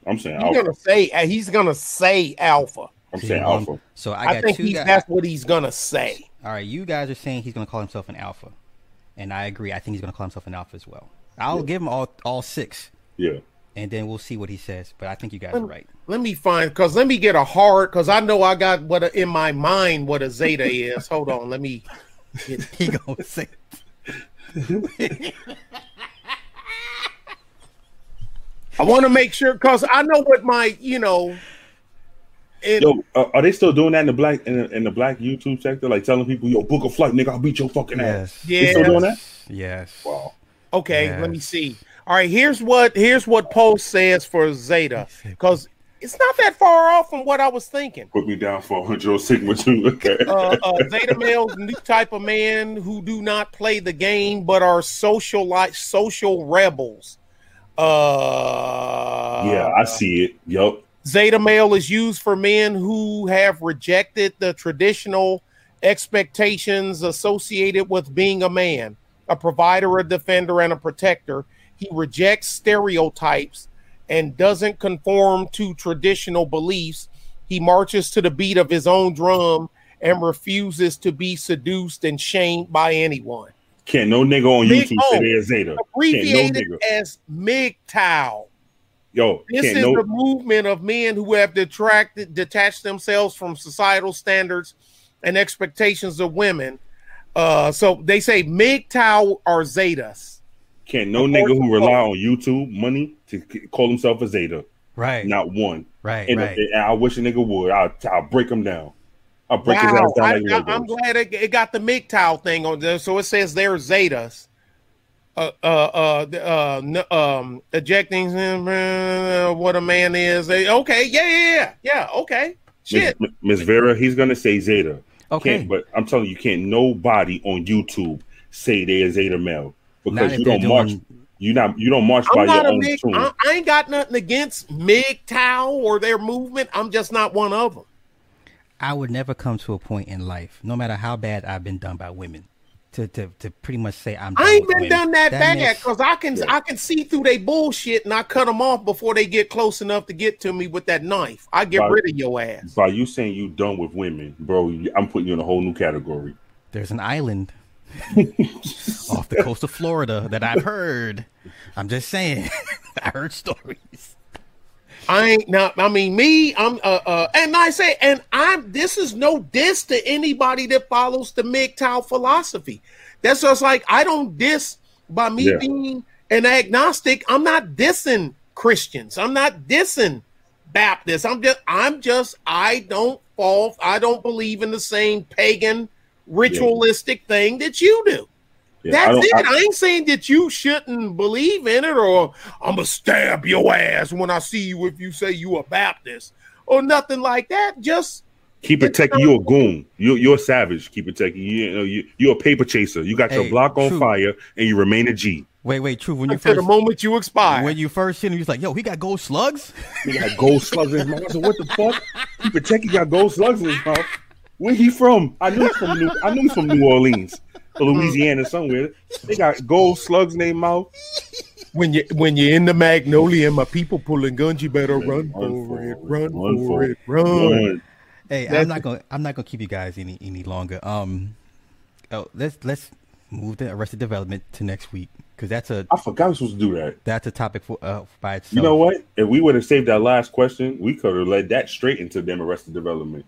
I'm saying He's alpha. gonna say. uh, He's gonna say alpha. I'm saying alpha. So I I, got think two he's, guys. that's what he's gonna say. All right, you guys are saying he's going to call himself an alpha, and I agree. I think he's going to call himself an alpha as well. I'll give him all all six, Yeah. and then we'll see what he says. But I think you guys are right. Let me find because let me get a hard because I know I got what a, in my mind what a zeta is. Hold on, let me. Get, He gonna say I want to make sure because I know what my you know. It, Yo, uh, are they still doing that in the black in the, in the black YouTube sector? Like telling people, "Yo, book a flight, nigga. I'll beat your fucking ass." yes, They still doing that? yes. Wow. Okay, Yes. let me see. All right, here's what here's what Post says for Zeta because it's not that far off from what I was thinking. Put me down for Joe Sigma too. Okay. Uh, uh, Zeta males, new type of man who do not play the game but are social like social rebels. Uh, yeah, I see it. Yup. Zeta male is used for men who have rejected the traditional expectations associated with being a man, a provider, a defender, and a protector. He rejects stereotypes and doesn't conform to traditional beliefs. He marches to the beat of his own drum and refuses to be seduced and shamed by anyone. Can't no nigga on Big YouTube say they're Zeta. Can't no Abbreviated as MGTOW. Yo, This is no. the movement of men who have detracted, detached themselves from societal standards and expectations of women. Uh, so they say MGTOW are Zetas. Can't no nigga who rely on YouTube money to call himself a Zeta. Right, Not one. right, And, right. and I wish a nigga would. I'll, I'll break him down. I'll break his Wow, ass down I, like I, am Legos. glad it, it got the MGTOW thing on there. So it says they're Zetas. Uh, uh, uh, uh, n- um, ejecting him, uh, what a man is. They- Okay, yeah, yeah, yeah, yeah. Okay, shit. Miss- Miss Vera, he's gonna say Zeta. Okay. Can't, but I'm telling you, can't nobody on YouTube say they are Zeta male because you don't march. doing- You not you don't march by I'm not your own MIG, tune. I, I ain't got nothing against MGTOW or their movement. I'm just not one of them. I would never come to a point in life, no matter how bad I've been done by women, to to, to pretty much say I'm. I ain't been women. done that, bad makes- because I can I can see through they bullshit and I cut them off before they get close enough to get to me with that knife. I get Right. rid of your ass. by you saying you done with women, bro, I'm putting you in a whole new category. There's an island off the coast of Florida that I've heard. I'm just saying, I heard stories. I ain't not. I mean, me. I'm. Uh. uh and I say, and I'm. This is no diss to anybody that follows the MGTOW philosophy. That's just like I don't diss by me Yeah. being an agnostic. I'm not dissing Christians. I'm not dissing Baptists. I'm just. I'm just. I don't fall. I don't believe in the same pagan ritualistic thing that you do. Yeah, I That's don't- it. I, ain't saying that you shouldn't believe in it or I'm gonna stab your ass when I see you if you say you a Baptist or nothing like that. Just Keep it techie, you a goon. You you're a savage. Keep it techie. You, you know you you're a paper chaser. You got your block on true. fire and you remain a G. Wait, wait, true. When you to the first moment you expire. when you first hit him, he was like, "Yo, he got gold slugs." He got gold slugs in his mouth. So what the fuck? Keep it techie got gold slugs in his mouth. Where he from? I knew he's from New I knew he's from New Orleans or Louisiana somewhere. They got gold slugs in their mouth. when you when you're in the magnolia and my people pulling guns, you better run, Run for, for it, it, run, run for for it, it. run. Hey, That's- I'm not gonna I'm not gonna keep you guys any any longer. Um, oh, let's let's move the Arrested Development to next week because that's a I forgot we were supposed to do that. that's a topic for uh by itself. You know what? If we would have saved that last question, we could have led that straight into them arrested development.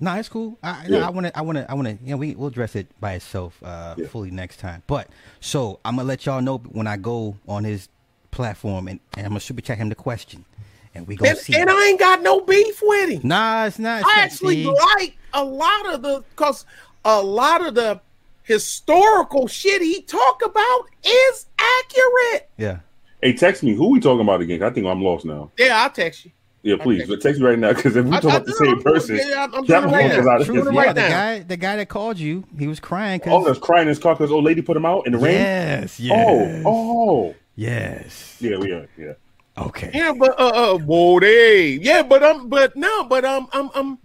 No, it's cool. I, Yeah. I want to, I want to, I want to. You know, we we'll address it by itself uh, Yeah. fully next time. But so I'm gonna let y'all know when I go on his platform and, and I'm gonna super chat him the question, and we gonna And, see. and I ain't got no beef with him. nah, it's not. It's I not- actually see? like a lot of the because a lot of the historical shit he talk about is accurate. Yeah. Hey, text me. Who we talking about again? I think I'm lost now. Yeah, I'll text you. Yeah, please. text But text me right now because if we talk about the same I'm- person, yeah, I'm- I'm that right motherfucker's now. out of his right the guy, the guy that called you, he was crying Oh, because that's crying in his car because old lady put him out in the rain. yes, yes, Oh, oh, yes. yeah, we are. Yeah, Okay. Yeah, but uh, uh, whoa, they, yeah, but um, but no, but um, um, um,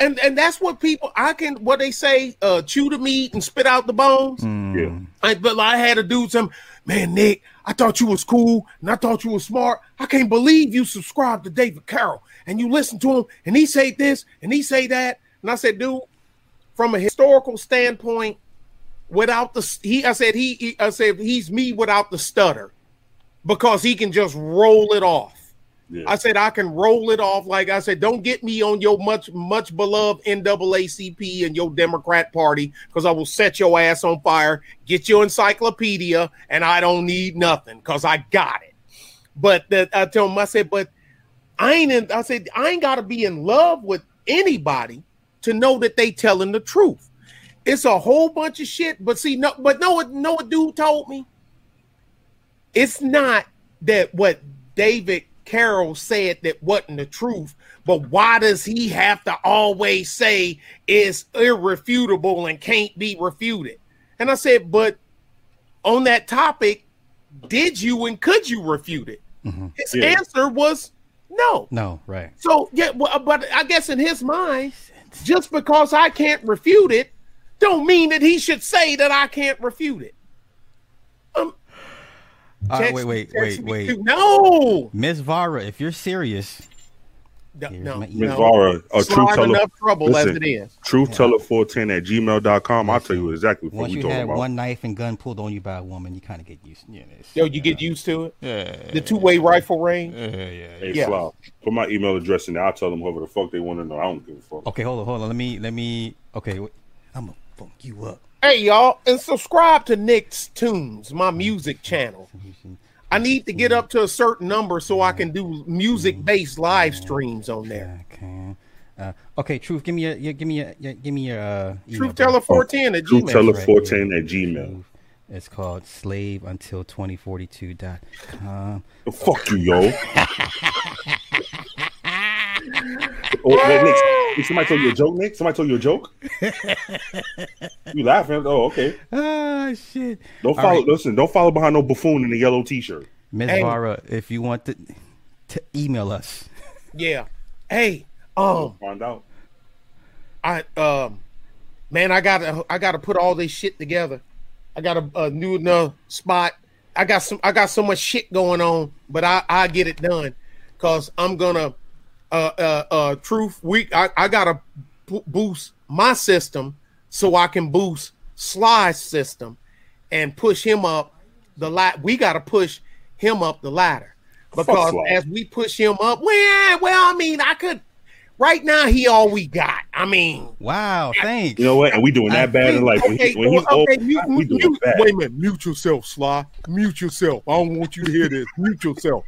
and and that's what people I can what they say, uh, chew the meat and spit out the bones. Mm. yeah. I, but I had a dude some man, Nick. I thought you was cool and I thought you was smart. I can't believe you subscribed to David Carroll and you listen to him and he say this and he say that. And I said, dude, from a historical standpoint, without the he, I said he, he I said he's me without the stutter because he can just roll it off. Yeah. I said I can roll it off. Like I said, don't get me on your much much beloved NAACP and your Democrat Party because I will set your ass on fire. Get your encyclopedia, and I don't need nothing because I got it. But I told him, I said, but I ain't. In, I said I ain't got to be in love with anybody to know that they telling the truth. It's a whole bunch of shit. But see, no, but no, what dude told me? It's not that what David Carroll said that wasn't the truth, but why does he have to always say is irrefutable and can't be refuted? And I said, but on that topic, did you and could you refute it? Mm-hmm. His Yeah. answer was no. No, right. So yeah, well, uh, but I guess in his mind, just because I can't refute it, don't mean that he should say that I can't refute it. All right, text- wait, wait, wait, wait. too. No, Miss Vara, if you're serious, no, Here's no. Miss email. Vara, a It's truth teller. enough trouble Listen, as it is. Truth teller 410 at gmail.com. I'll tell you exactly what once we you talking have about. one knife and gun pulled on you by a woman, you kind of get used. Yeah, this. Yo, you get used to it. Yeah, The two way rifle range. yeah, yeah. Hey, Yeah. Fly, put my email address in there. I'll tell them whoever the fuck they want to know. I don't give a fuck. Okay, hold on, hold on. Let me, let me. Okay, wait. I'm gonna funk you up. Hey y'all, and subscribe to Nick's Tunes, my music channel. I need to get up to a certain number so I can do music based live streams on there. Okay. Uh, okay, truth. Give me your, your give me your, your give me your uh, Truth. Teller 410 at Truth Gmail. teller right at gmail. It's called slave until 2042.com. Fuck you, yo. oh, hey, Nick, did somebody told you a joke, Nick? Somebody told you a joke? you laughing? Oh, okay. Ah, shit. Don't follow. right. Listen, don't follow behind no buffoon in a yellow t-shirt. Ms. Hey. Vara, if you want to, to email us. Yeah. Hey, um, Find out. I um, man, I gotta I gotta put all this shit together. I got a, a new enough spot. I got some I got so much shit going on, but I I get it done because I'm gonna uh uh uh truth we I I gotta bo- boost my system so I can boost Sly's system and push him up the lat. We gotta push him up the ladder because as we push him up, well, well, I mean, I could. Right now, he all we got. I mean, Wow, thanks. You know what? And we doing that bad in life. When, okay, he, when he's well, old, mute, we doing mute- bad. wait a minute, mute yourself, Sly. Mute yourself. I don't want you to hear this. Mute yourself.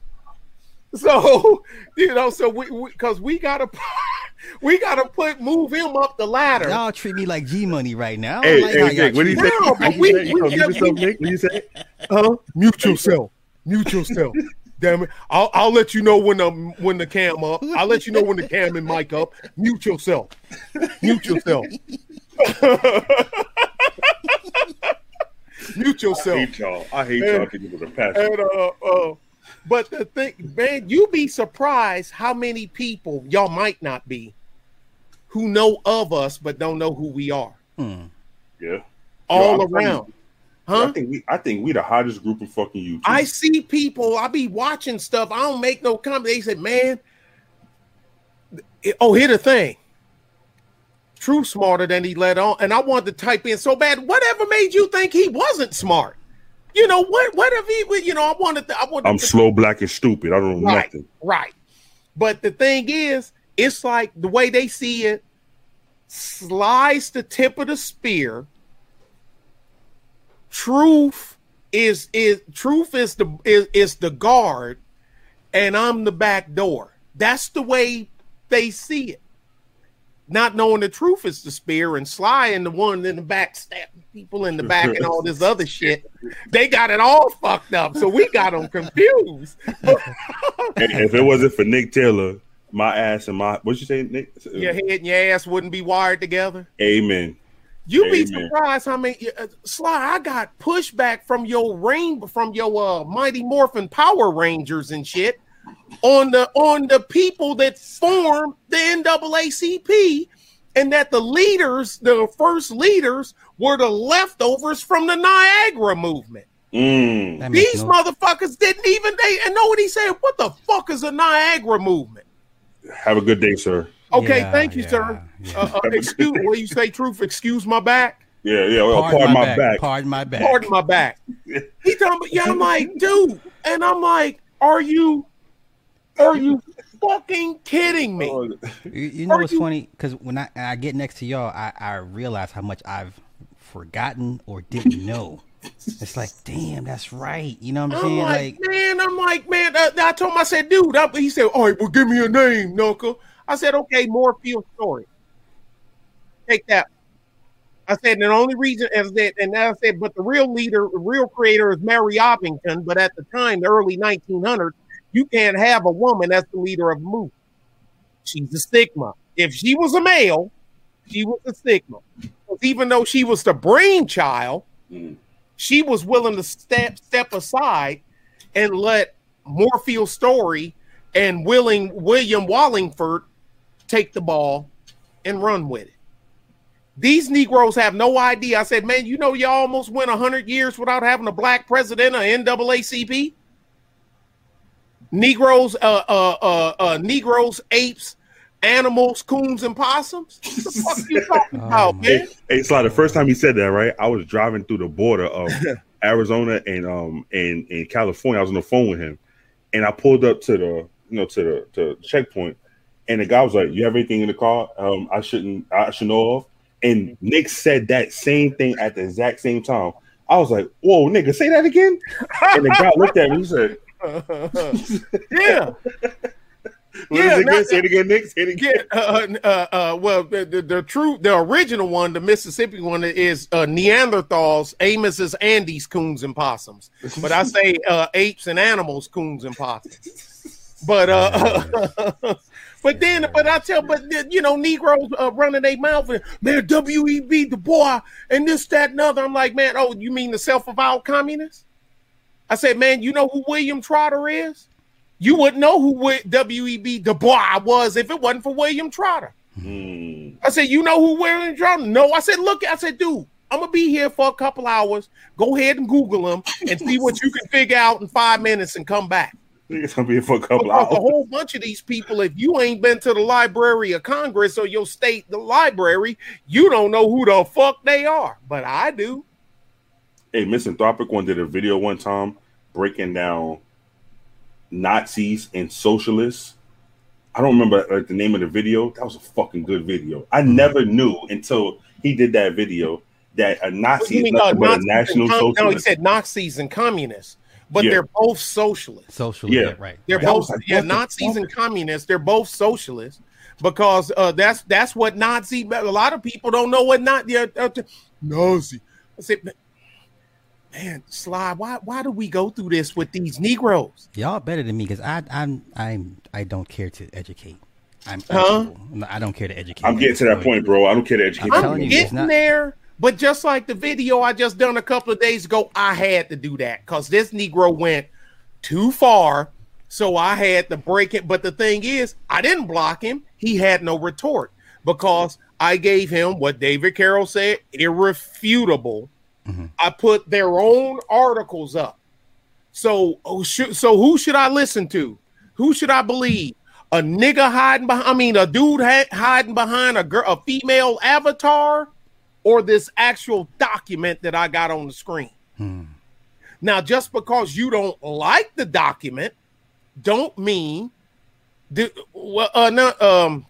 So you know, so we because we, gotta we gotta put move him up the ladder. Y'all treat me like G Money right now. Hey, like hey, how Nick, what do you say? me. No, but What we- you say? We gonna mute yourself, Nick? What you say? Huh? Mute yourself. Mute yourself. Damn it! I'll I'll let you know when the when the cam up. I'll let you know when the cam and mic up. Mute yourself. Mute yourself. Mute I yourself. hate y'all. I hate And- y'all because of the passion. And uh, uh, but the thing, man, you be surprised how many people y'all might not be who know of us but don't know who we are. Hmm. Yeah. All I'm around, you, huh? I think we I think we the hottest group of fucking YouTube. I see people. I be watching stuff. I don't make no comment. They said, "Man, it- oh, here the thing." True smarter than he let on, and I wanted to type in so bad. Whatever made you think he wasn't smart? You know what? What if he? would- You know, I wanted. To, I wanted. I'm to, slow, black, and stupid. I don't know right, nothing. right. But the thing is, it's like the way they see it. Slice the tip of the spear. Truth is is truth is the is, is the guard, and I'm the back door. That's the way they see it. Not knowing the truth is the spear, and Sly and the one in the back stabbing people in the back and all this other shit. They got it all fucked up, so we got them confused. If it wasn't for Nick Taylor, my ass and my what you say, Nick? Your head and your ass wouldn't be wired together. Amen. You'd be surprised how many uh, Sly. I got pushback from your rain from your uh, Mighty Morphin Power Rangers and shit on the on the people that formed the NAACP, and that the leaders, the first leaders, were the leftovers from the Niagara movement. Mm. These no- motherfuckers didn't even they and know what he said. What the fuck is a Niagara movement? Have a good day, sir. Okay, Yeah, thank you, yeah, sir. yeah. Uh, uh, excuse, will you say truth? Excuse my back. Yeah, yeah. Well, Pardon, pardon, my, my back. back. Pardon my back. Pardon my back. He talking about, yeah, I'm like, dude, and I'm like, are you, are you fucking kidding me? Oh, You, you know Are what's you- funny? Because when I, I get next to y'all, I, I realize how much I've forgotten or didn't know. It's like, damn, that's right. You know what I'm I'm saying? like, Like, man, I'm like, man. Uh, I told him, I said, dude. I, he said, all right, well, give me a name, Knuckle. I said, okay, Moorfield Storey. Take that. I said, and the only reason is that, and I said, but the real leader, the real creator is Mary Ovington. But at the time, the early 1900s, you can't have a woman as the leader of a movement. She's a stigma. If she was a male, she was a stigma. Even though she was the brainchild, Mm. she was willing to step step aside and let Moorfield Storey and willing William Wallingford take the ball and run with it. These Negroes have no idea. I said, man, you know, y'all almost went 100 years without having a black president of NAACP. Negroes, uh, uh, uh, uh, Negroes, apes, animals, coons, and possums. What the fuck you talking Oh, about, my- man? Hey, hey, Sly, the first time he said that, right? I was driving through the border of Arizona and um and, and California. I was on the phone with him, and I pulled up to the you know to the to the checkpoint, and the guy was like, "You have anything in the car? Um, I shouldn't I should know of." And Nick said that same thing at the exact same time. I was like, "Whoa, nigga, say that again!" And the guy looked at me. He said, yeah. "What Yeah, is it again? not- Say it again, Nick. Say it again." Yeah, uh, uh, uh, well, the, the, the true, the original one, the Mississippi one, is uh, Neanderthals, Amos's, Andes, coons and possums. But I say uh, apes and animals, coons and possums. But uh, but then, but I tell, but you know, Negroes uh, running their mouth, and, man, W E B Du Bois, and this, that, and other. I'm like, man, oh, you mean the self-avowed communists? I said, man, you know who William Trotter is? You wouldn't know who W.E.B. Du Bois was if it wasn't for William Trotter. Mm. I said, you know who William Trotter? No, I said, look, I said, dude, I'm gonna be here for a couple hours. Go ahead and Google him and see what you can figure out in five minutes and come back. It's gonna be here for a couple Because a whole bunch of these people, if you ain't been to the Library of Congress or your state, the library, you don't know who the fuck they are. But I do. Hey, Misanthropic one did a video one time breaking down Nazis and socialists. I don't remember like, the name of the video. That was a fucking good video. I never knew until he did that video that a Nazi is uh, nothing but a Nazis and national com- no, he said Nazis and communists, but Yeah. they're both socialists. socially, Yeah. yeah, right. They're right. Both like, yeah, Nazis fuck? and communists. They're both socialists because uh, that's that's what Nazi. A lot of people don't know what not yeah, uh, Nazi. I said, "Man, man, Sly, why why do we go through this with these Negroes? Y'all better than me because I I'm I'm I don't care to educate. I'm Huh? unequal. I don't care to educate. I'm getting to that point, bro. I don't care to educate I'm I'm telling you, getting not- there, but just like the video I just done a couple of days ago, I had to do that because this Negro went too far. So I had to break it. But the thing is, I didn't block him. He had no retort because I gave him what David Carroll said irrefutable. I put their own articles up. So, oh, should, so who should I listen to? Who should I believe? A nigga hiding behind? I mean, a dude ha- hiding behind a girl, a female avatar, or this actual document that I got on the screen? Now, just because you don't like the document, don't mean the well, uh, no, um,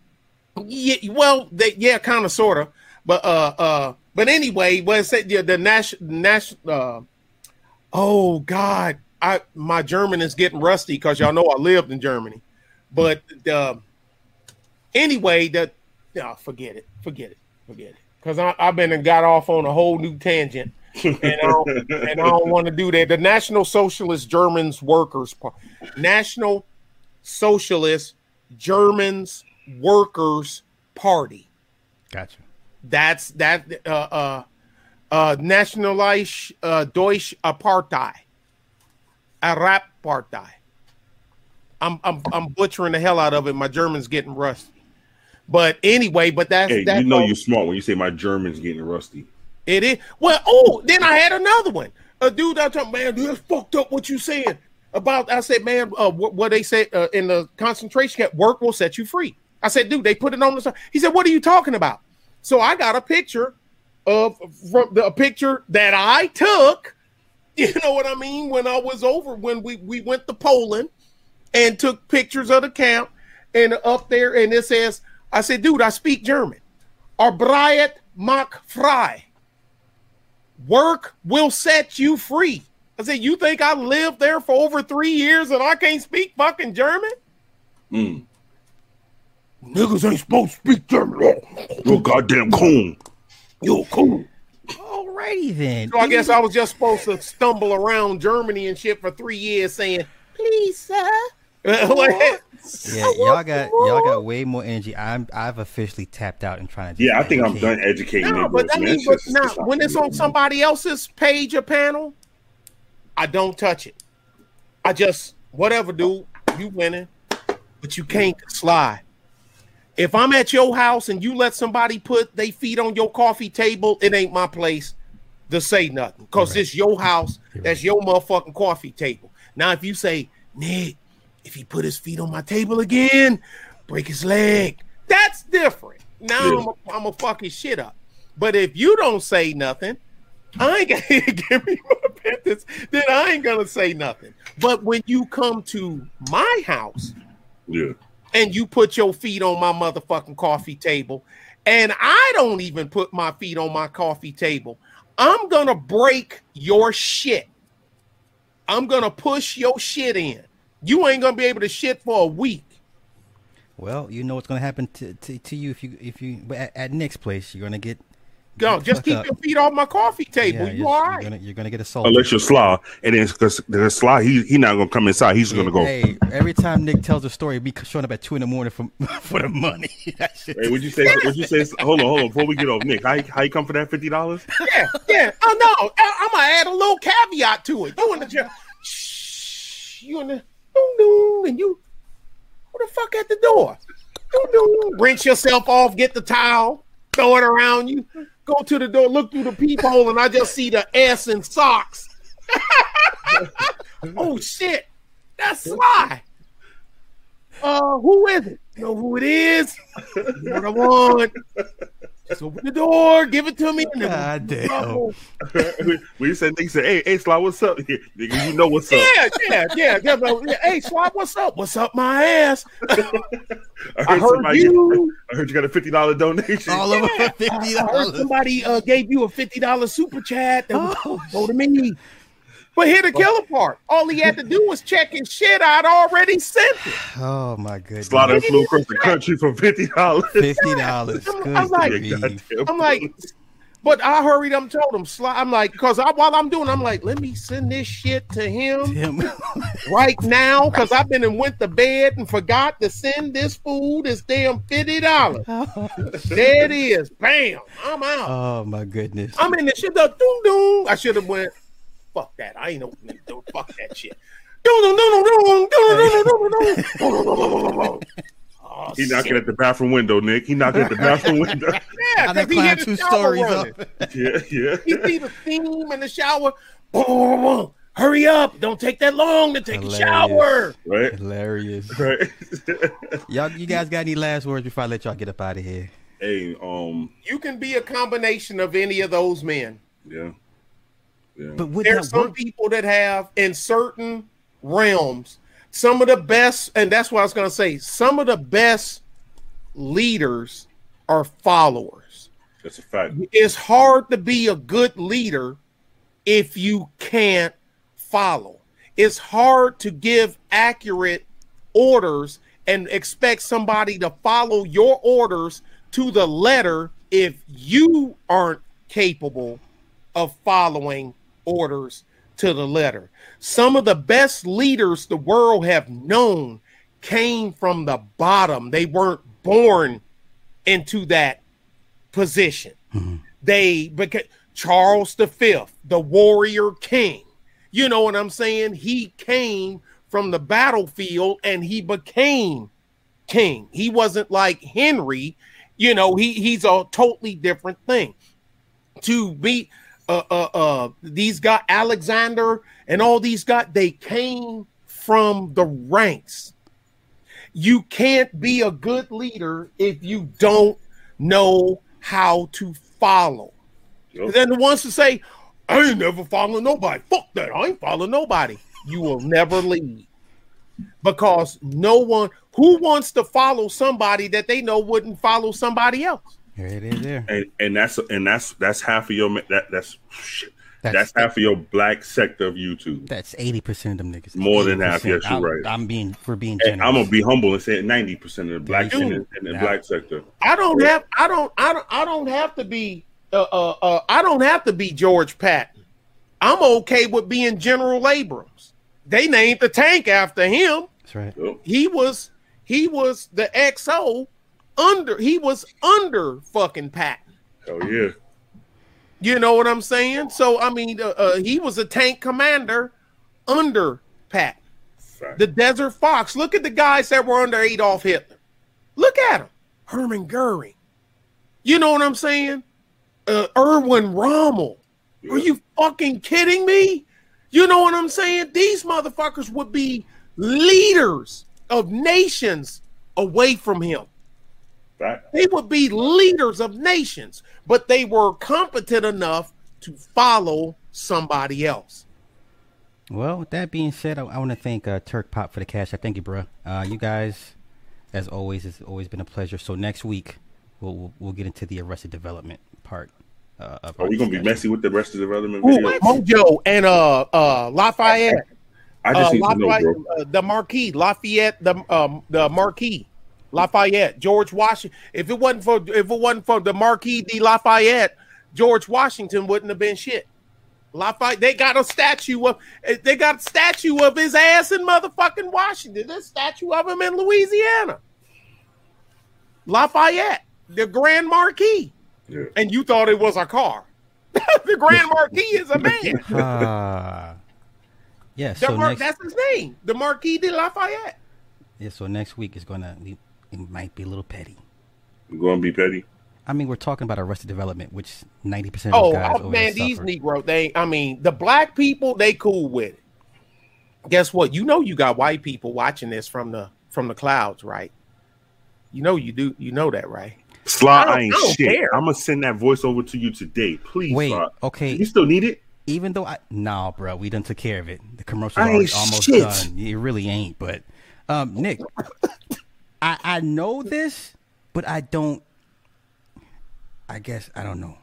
Yeah, well, they, yeah, kind of, sort of, but uh, uh, but anyway, it said yeah, the national national. Uh, oh God, I my German is getting rusty because y'all know I lived in Germany, but uh, anyway, that no, forget it, forget it, forget it, because I've been and got off on a whole new tangent. and I don't, don't want to do that. The National Socialist Germans Workers Party, National Socialist Germans Workers Party. Gotcha. That's that uh uh uh Nationalische uh Deutsche Partei. Arab Partei. I'm I'm I'm butchering the hell out of it. My German's getting rusty. But anyway, but that's Hey, that's you know all- you're smart when you say my German's getting rusty. it is. Well, oh, then I had another one. A dude I told, man, dude, that's fucked up what you saying about. I said, man, uh, what, what they said uh, in the concentration camp, work will set you free. I said, dude, they put it on the. side. He said, what are you talking about? So I got a picture of from the a picture that I took. You know what I mean? When I was over, when we we went to Poland and took pictures of the camp, and up there, and it says, I said, dude, I speak German. Arbeit macht frei. Work will set you free. I said, you think I lived there for over three years and I can't speak fucking German? Mm. Niggas ain't supposed to speak German. Oh, you goddamn coon. Yo, cool. Alrighty then. So I guess I was just supposed to stumble around Germany and shit for three years saying, please, sir. Like, Yeah, y'all got y'all got way more energy. I'm I've officially tapped out and trying to. Yeah, I think I'm done educating no, but I man. mean, but now it's when it's on somebody else's page or panel, I don't touch it. I just whatever, dude. You winning, but you can't slide. If I'm at your house and you let somebody put their feet on your coffee table, it ain't my place to say nothing because it's your house. That's your motherfucking coffee table. Now, if you say, Nick, if he put his feet on my table again, break his leg, that's different. Now Yeah. I'm going to fuck his shit up. But if you don't say nothing, I ain't gonna give me my business. Then I ain't gonna say nothing. But when you come to my house Yeah. And you put your feet on my motherfucking coffee table, and I don't even put my feet on my coffee table, I'm gonna break your shit. I'm gonna push your shit in. You ain't gonna be able to shit for a week. Well, you know what's gonna happen to, to, to you if you if you at, at place you're gonna get. Go, get just keep up. your feet off my coffee table. Yeah, you you're, all you're gonna you're gonna get assaulted. Unless you're Slaw, and then because the Slaw, he he not gonna come inside. He's gonna go. Hey, Hey, every time Nick tells a story, be showing up at two in the morning for for the money. that shit. would you say? Would you say? Hold on, hold on. Before we get off, Nick, how how you come for that fifty dollars? Yeah, yeah. Oh no, I, I'm gonna add a little caveat to it. You in the chair, shh, you in the doom doom, and you who the fuck at the door? Doom doom. Rinse yourself off, get the towel, throw it around you, go to the door, look through the peephole, and I just see the ass and socks. oh shit, that's Sly. Uh, who is it? You know who it is? What I want. Just open the door, give it to me. and then- God damn. When said Nick said, "Hey, hey, Slaw, what's up?" Nigga, you know what's up. Yeah, yeah, yeah, yeah. but, Hey, Swab, what's up? What's up, my ass? I I heard, heard somebody. you. I heard you got a fifty dollar donation. All over Yeah, fifty I heard dollars. somebody uh, gave you a fifty dollars super chat. That was Oh. go to me. But here the killer part. All he had to do was check his shit. I'd already sent it. Oh my goodness. Slaughter flew across the country for fifty dollars. Fifty dollars. I'm- I'm like- I'm like, but I hurried up and told him, I'm like, because I, while I'm doing, I'm like, let me send this shit to him him. right now because I've been and went to bed and forgot to send this fool this damn fifty dollars. there it is. Bam. I'm out. oh my goodness. I'm in the shit. The doom doom. I should have went. Fuck that. I ain't no do fuck that shit. Oh, He knocking at the bathroom window, Nick. He knocking at the bathroom window. Yeah, I done 'cause he had two stories running. up. Yeah, yeah. He see the steam in the shower. Boom, boom, boom. Hurry up! Don't take that long to take Hilarious. a shower. Right, Hilarious. right. Y'all, you guys got any last words before I let y'all get up out of here? hey, um, You can be a combination of any of those men. yeah, yeah. But would There's that some work? people that have in certain realms some of the best, and that's what I was gonna say. Some of the best leaders are followers. That's a fact. It's hard to be a good leader if you can't follow. It's hard to give accurate orders and expect somebody to follow your orders to the letter if you aren't capable of following orders to the letter. Some of the best leaders the world have known came from the bottom. They weren't born into that position. Mm-hmm. They because Charles V, the warrior king. You know what I'm saying? He came from the battlefield and he became king. He wasn't like Henry, you know, he he's a totally different thing. To be uh uh uh these got Alexander and all these got they came from the ranks. You can't be a good leader if you don't know how to follow. Yup. Then the ones to say, I ain't never following nobody. Fuck that. I ain't following nobody. You will never lead. Because no one who wants to follow somebody that they know wouldn't follow somebody else. Here it is. There. and and that's and that's that's half of your that that's shit. That's, That's- half of your black sector of YouTube. That's eighty percent of them niggas. More than half, 80%. yes, you're I'm, right. I'm being we're being And generous. I'm gonna be humble and say ninety percent of the black Dude. in the, in the Now- black sector. I don't have I don't I don't I don't have to be uh, uh uh I don't have to be George Patton. I'm okay with being General Abrams. They named the tank after him. That's right. Yup. He was he was the XO under he was under fucking Patton. Hell yeah. You know what I'm saying? So I mean, uh, uh, he was a tank commander under Patton. Fact. The Desert Fox. Look at the guys that were under Adolf Hitler. Look at him. Herman Goering. You know what I'm saying? Uh, Erwin Rommel. Are you fucking kidding me? You know what I'm saying? These motherfuckers would be leaders of nations away from him. Fact. They would be leaders of nations, but they were competent enough to follow somebody else. Well, with that being said, I, I want to thank uh, Turk Pop for the cash. I thank you, bro. Uh, you guys, as always, it's always been a pleasure. So next week, we'll we'll, we'll get into the Arrested Development part. Uh, of Are our we gonna be messy with the rest of the development Ooh, video? Mojo and uh uh Lafayette, I just uh, need to know, bro. uh, the Marquis, Lafayette, the um the Marquis, Lafayette, George Washington. If it wasn't for if it wasn't for the Marquis de Lafayette, George Washington wouldn't have been shit. Lafayette, they got a statue of they got a statue of his ass in motherfucking Washington. There's a statue of him in Louisiana. Lafayette, the Grand Marquis, Yeah. and you thought it was a car. the Grand Marquis is a man. Ah. yeah. So Mar- next, that's his name, the Marquis de Lafayette. yeah. So next week is gonna be, it might be a little petty. You gonna be petty? I mean, we're talking about Arrested Development, which ninety percent of Oh, guys oh, man, these suffer. Negro, they, I mean, the black people, they cool with it. Guess what? You know, you got white people watching this from the from the clouds, right? You know, you do. You know that, right? Sly, I, I ain't I shit. Care. I'm gonna send that voice over to you today, please. Wait, Sly. okay. You still need it? even though I nah, bro, we done took care of it. The commercial I already ain't almost shit. done. It really ain't, but um, Nick, I I know this, but I don't. I guess I don't know.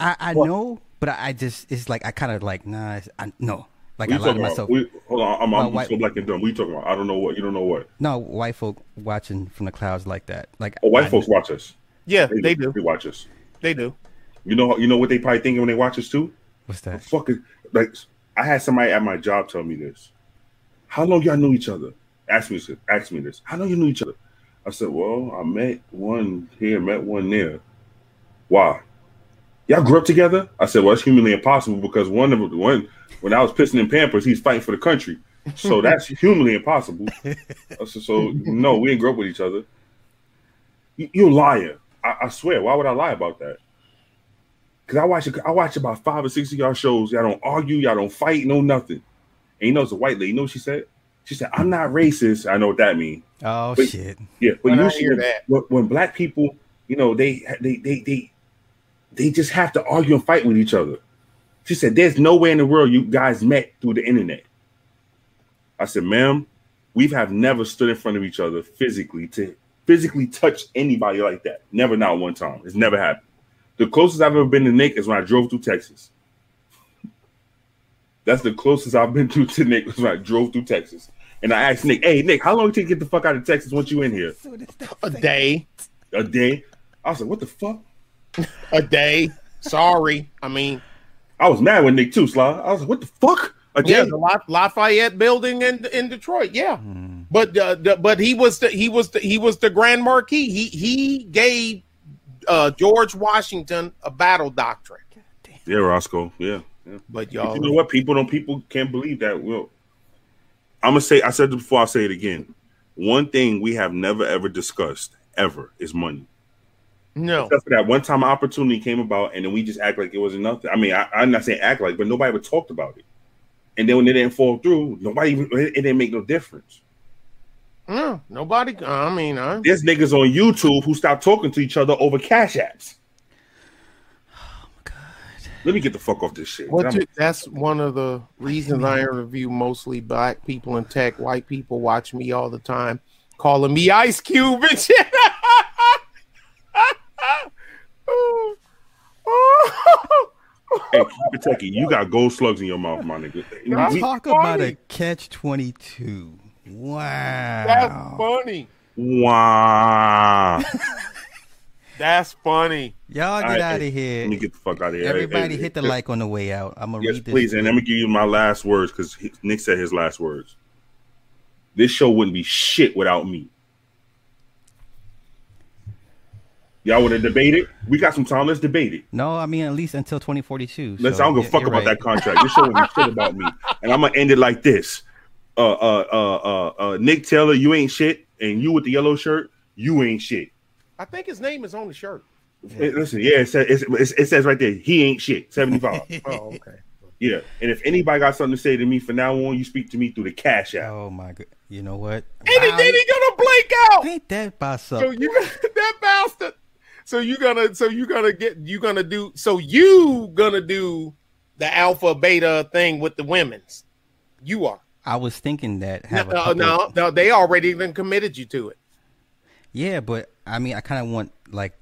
I I know, but I, I just it's like I kind of like nah. It's, I no, like I lied to myself. We, hold on, I'm, I'm white- so black and dumb. What you talking about? I don't know what. You don't know what. No, white folk watching from the clouds like that. Like Oh, white I- folks watch us. Yeah, they do. They watch us. They do. You know. You know what they probably thinking when they watch us too. What's that? Fucking like, I had somebody at my job tell me this. How long y'all knew each other? Ask me this. Ask me this. How long you knew each other? I said, well, I met one here, met one there. Why? Y'all grew up together? I said, well, it's humanly impossible because one of the one when I was pissing in Pampers, he's fighting for the country. So that's humanly impossible. I said, so no, we didn't grow up with each other. You, liar. I, I swear. Why would I lie about that? Cause I watch I watch about five or six of y'all shows. Y'all don't argue, y'all don't fight, no nothing. And you know it's a white lady. You know what she said? She said, "I'm not racist." I know what that means. Oh Wait. shit! Yeah, but When I usually hear when, that. when, when black people, you know, they they they they they just have to argue and fight with each other. She said, "There's no way in the world you guys met through the internet." I said, "Ma'am, we have have never stood in front of each other physically to physically touch anybody like that. Never, not one time. It's never happened. The closest I've ever been to Nick is when I drove through Texas. That's the closest I've been to to Nick was when I drove through Texas. And I asked Nick, "Hey Nick, how long did it take to get the fuck out of Texas once you in here? A day. A day?" I was like, "What the fuck?" A day. Sorry. I mean, I was mad with Nick too, Sly. I was like, "What the fuck?" A day? yeah, the La- Lafayette building in in Detroit. Yeah. But uh, the, but he was the he was the he was the Grand Marquis. He he gave uh, George Washington a battle doctrine. yeah, Roscoe. Yeah, yeah. But But y'all, you know what? People don't. People can't believe that. Well, I'm gonna say. I said it before. I'll say it again. One thing we have never ever discussed ever is money. no, Except for that one time opportunity came about, and then we just act like it wasn't nothing. I mean, I, I'm not saying act like, but nobody ever talked about it. And then when it didn't fall through, nobody even it, it didn't make no difference. no, nobody. I mean, I, There's niggas on YouTube who stopped talking to each other over cash apps. My god! Let me get the fuck off this shit. What you, that's one of the reasons I interview mostly black people in tech. White people watch me all the time, calling me Ice Cube and shit. hey, Kentucky, you got gold slugs in your mouth, my nigga. We- Talk about a catch twenty two. Wow. That's funny. wow. That's funny. Y'all get All right, out of here. Let me get the fuck out of here. Everybody Hey, hit the hey, like on the way out. I'm gonna Yes, read this. please. And let me give you my last words because Nick said his last words. This show wouldn't be shit without me. Y'all would have debated. We got some time. Let's debate it. No, I mean at least until 2042. Let's. so I don't give a fuck about right. that contract. This show wouldn't be shit about me. And I'm gonna end it like this. Uh, uh, uh, uh, uh, Nick Taylor, you ain't shit, and you with the yellow shirt, you ain't shit. I think his name is on the shirt. Hey, Listen, yeah, it says, it's, it says right there, he ain't shit. 75. Oh, okay. yeah. And if anybody got something to say to me from now on, you speak to me through the cash app. Oh my god. You know what? And Wow, then he gonna blink out. Ain't that by So you that bastard. So you gonna so you gonna get you gonna do so you gonna do the alpha beta thing with the women's. You are. I was thinking that have No, couple no, no, they already even committed you to it. Yeah, but I mean, I kind of want like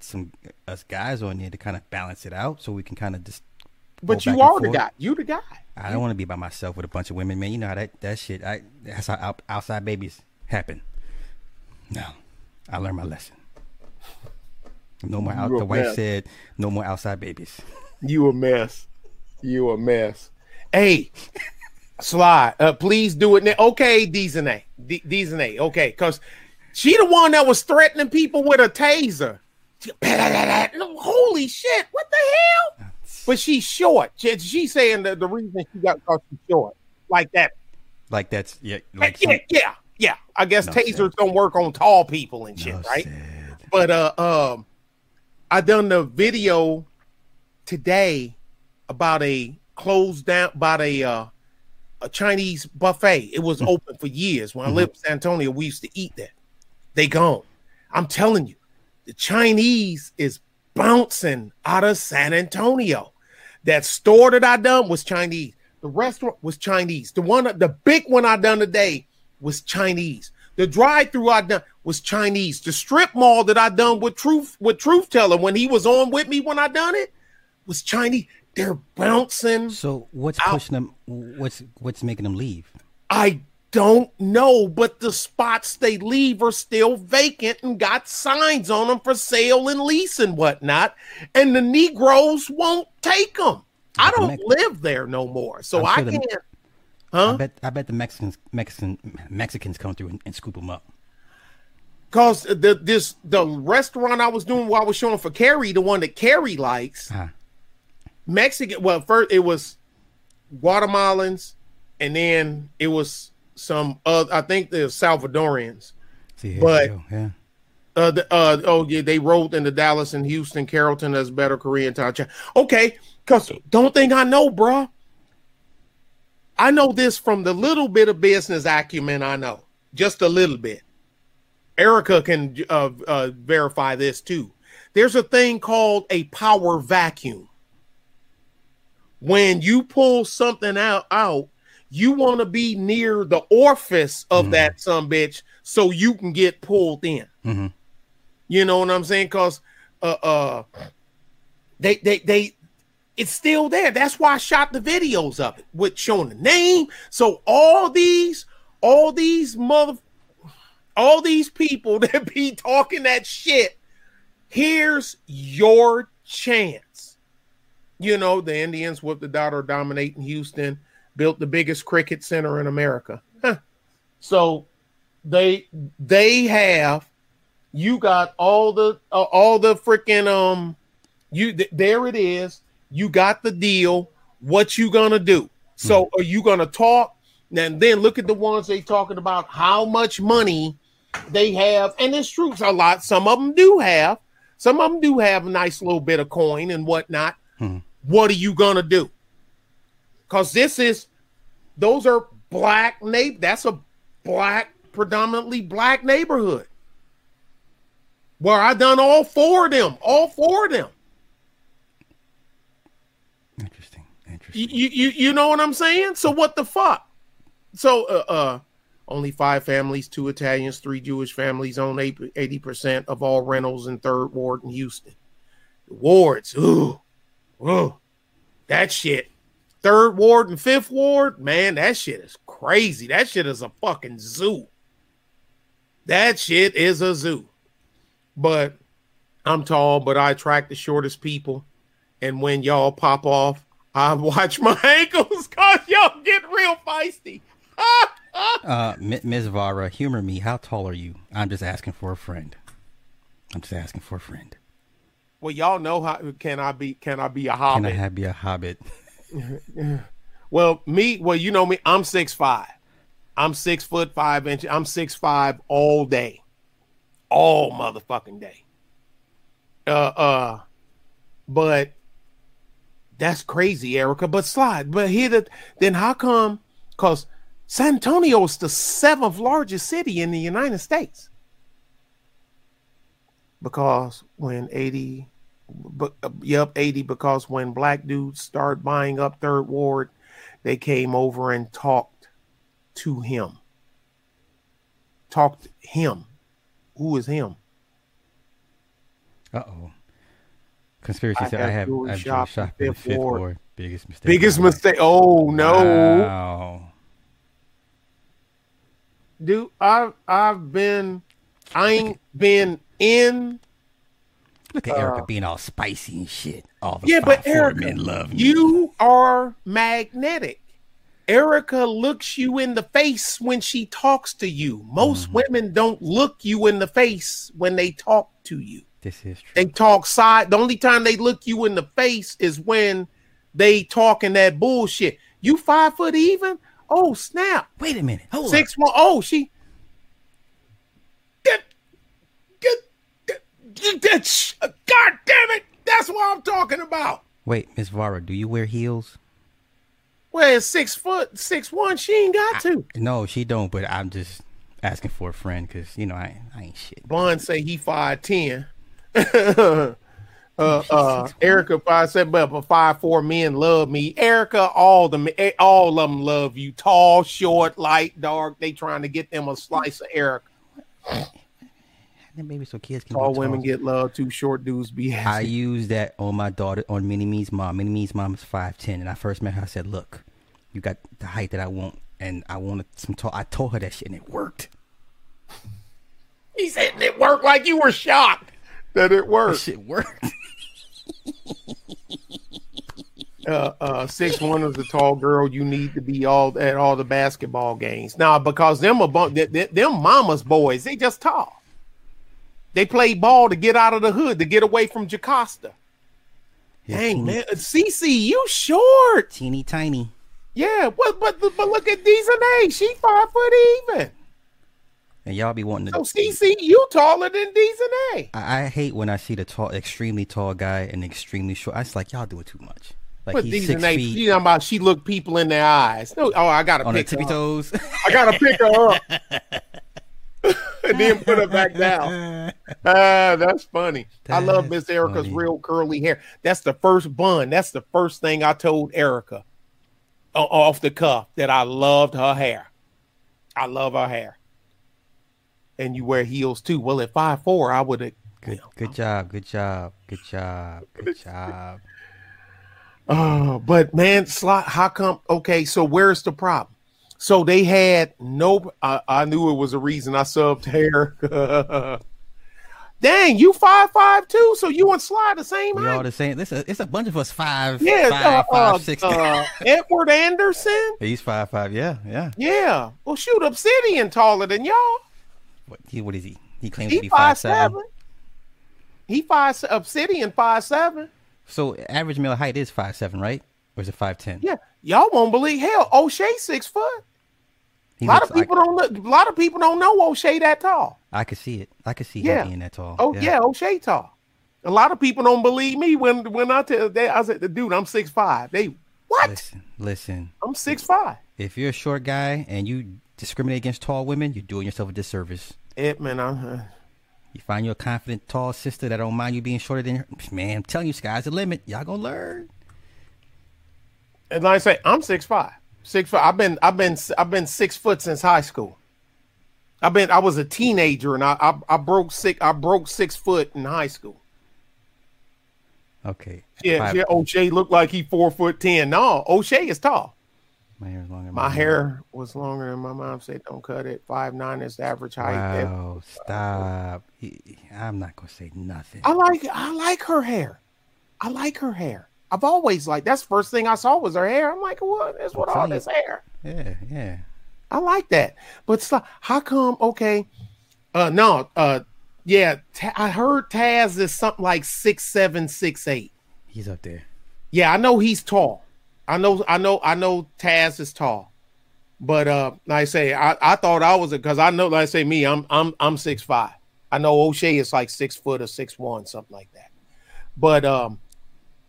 some us guys on there to kind of balance it out, so we can kind of just. But you are the guy. You the guy. I don't want to be by myself with a bunch of women, man. You know how that that shit. I that's how out, outside babies happen. No, I learned my lesson. No more. Out, the wife mess. said, "No more outside babies." You a mess. You a mess. Hey, Sly, uh, please do it now. Okay, D's and A. D's and A. Okay, because she the one that was threatening people with a taser. Holy shit! What the hell? But she's short. She, she's saying that the reason she got caught she's short, like that. Like that's yeah. Like yeah, some- yeah, yeah. I guess No, tasers don't work on tall people and shit, no right? But uh um I done the video today about a closed down about a uh a Chinese buffet. It was open for years. When I lived in San Antonio, we used to eat there. They gone. I'm telling you, the Chinese is bouncing out of San Antonio. That store that I done was Chinese. The restaurant was Chinese. The one, the big one I done today was Chinese. The drive-through I done was Chinese. The strip mall that I done with Truth with Truth Teller when he was on with me when I done it was Chinese. They're bouncing. So what's Ow. pushing them? What's what's making them leave? I don't know, but the spots they leave are still vacant and got signs on them for sale and lease and whatnot. And the Negroes won't take them. I don't Mex- live there no more, so I'm I sure can't. I Huh? bet I bet the Mexicans Mexican Mexicans come through and, and scoop them up. Because the this the restaurant I was doing while I was showing for Carrie, the one that Carrie likes, Ah, Mexican. Well, first it was Guatemalans, and then it was some. Uh, I think the Salvadorians. see, But- yeah. Uh, the, uh, oh yeah, they wrote into Dallas and Houston, Carrollton as better Korean Town. Okay, cause don't think I know, bruh. I know this from the little bit of business acumen I know, just a little bit. Erica can uh, uh, verify this too. There's a thing called a power vacuum. When you pull something out, out, you want to be near the orifice of that some bitch so you can get pulled in. Mhm. You know what I'm saying? Because uh uh they they they it's still there. That's why I shot the videos of it with showing the name. So all these, all these mother, all these people that be talking that shit. Here's your chance. You know, the Indians with the daughter dominating Houston, built the biggest cricket center in America. Huh. So they they have you got all the uh, all the freaking um you th- there it is. You got the deal. What you gonna do? So are you gonna talk? And then look at the ones they talking about how much money they have. And it's true a lot. Some of them do have. Some of them do have a nice little bit of coin and whatnot. Mhm. what are you gonna do because this is those are black na- that's a black predominantly black neighborhood where I done all four of them, all four of them. Interesting. You, Interesting. you, you, you know what I'm saying? So what the fuck? So uh, uh only five families, two Italians, three Jewish families own eighty percent of all rentals in Third Ward in Houston. The Wards, ooh, ooh, that shit. Third Ward and Fifth Ward, man, that shit is crazy. That shit is a fucking zoo. That shit is a zoo. But I'm tall, but I attract the shortest people. And when y'all pop off, I watch my ankles cause y'all get real feisty. Uh, Ms. Vara, humor me. How tall are you? I'm just asking for a friend. I'm just asking for a friend. well, y'all know how can I be can I be a hobbit? Can? I have be a hobbit? well, me, well, you know me, I'm six five. I'm six foot five inches. I'm six five all day. All motherfucking day. Uh uh but that's crazy, Erica. But slide, but here that then how come because San Antonio is the seventh largest city in the United States. Because when 80 but uh, yep, 80 because when black dudes started buying up third ward, they came over and talked to him. Talked to him. Who is him? Uh oh. Conspiracy I said I have jewelry shop shop, in the Fifth Ward. ward. Biggest mistake. Biggest mistake. Oh no. Wow. Dude, I've I've been I ain't been in Look at Erica being all spicy and shit. All the Uh, Yeah, but Erica, men love me. you are magnetic. Erica looks you in the face when she talks to you. Most Mm-hmm. women don't look you in the face when they talk to you. This is true. They talk side. The only time they look you in the face is when they talking that bullshit. You five foot even? Oh snap! Wait a minute. Hold Six one. Oh, she. Get, get, get, get, that sh- God damn it! That's what I'm talking about. Wait, Miss Vara, do you wear heels? Well, six foot, six one. She ain't got to. No, she don't. But I'm just asking for a friend because you know I, I ain't shit. Bond say he five ten. uh, uh, Erica five seven, but but five four men love me. Erica, all the all of them love you. Tall, short, light, dark. They trying to get them a slice of Erica. Then maybe so kids can. Tall be women tall. get love. Too short dudes be. I Asking. used that on my daughter, on Mini Me's mom. Mini Me's mom is five ten, and I first met her. I said, "Look, you got the height that I want, and I wanted some tall." I told her that shit, and it worked. He said it worked like you were shocked that it That worked. shit worked. uh, uh, six one is a tall girl. You need to be all at all the basketball games now because them a bun- th- th- them mama's boys. They just tall. They play ball to get out of the hood to get away from Jacosta. Yeah, Dang teeny, man, CC, you short. teeny tiny. Yeah, but but but look at Deezenay. She five foot even. And y'all be wanting to. So CC, you taller than Deezenay. I, I hate when I see the tall, extremely tall guy and extremely short. I just like y'all doing too much. Like But he's six feet you know about she look people in their eyes. No, oh, I gotta on pick her tippy toes. I gotta pick her up. and then put her back down. Ah, that's funny. I love Miss Erica's funny. real curly hair. That's the first bun. That's the first thing I told Erica. off the cuff that I loved her hair. I love her hair. And you wear heels too. Well, at five four, I would have. Good, good job, good job, good job, good job. Oh, but man, slot. How come? Okay, so where's the problem? So they had no. I, I knew it was a reason I subbed hair. Dang, you five five two. So you and Sly the same We all the same. This it's a bunch of us five, Yeah, five, uh, five, uh, six. uh, Edward Anderson. He's five five. Yeah, yeah. Yeah. Well, shoot, Obsidian taller than y'all. What he? What is he? He claims to be five five seven. seven. He five Obsidian five seven. So average male height is five seven, right? Or is it five ten? Yeah, y'all won't believe. Hell, O'Shea six foot. He A lot looks of people don't. Look, a lot of people don't know O'Shea that tall. I, I could see it. I could see Yeah. him being that tall. Oh yeah, O'Shea tall. A lot of people don't believe me when when I tell they I said, dude, I'm six five. They what? Listen, listen. I'm six five. If you're a short guy and you discriminate against tall women, you're doing yourself a disservice. It man, I'm. Uh, You find you a confident tall sister that don't mind you being shorter than her. Man, I'm telling you, sky's the limit. Y'all gonna learn. and like I say, I'm six five. Six five. I've been I've been I've been six foot since high school. I've been I was a teenager and I I, I broke six I broke six foot in high school. Okay. Yeah, Five- yeah. O'Shea looked like he four foot ten. No, O'Shea is tall. My hair is longer. than My hair was longer than my mom said. Don't cut it. Five nine is the average height. Wow, stop. I'm not gonna say nothing. I like I like her hair. I like her hair. I've always like That's the first thing I saw was her hair. I'm like, what is That's what all this hair. Yeah, yeah. I like that. But like, how come? Okay, uh, no, uh, yeah. Ta- I heard Taz is something like six seven, six eight. He's up there. Yeah, I know he's tall. I know, I know, I know Taz is tall. But uh, like I say, I, I thought I was because I know, like I say, me, I'm I'm I'm six five. I know O'Shea is like six foot or six one, something like that. But um,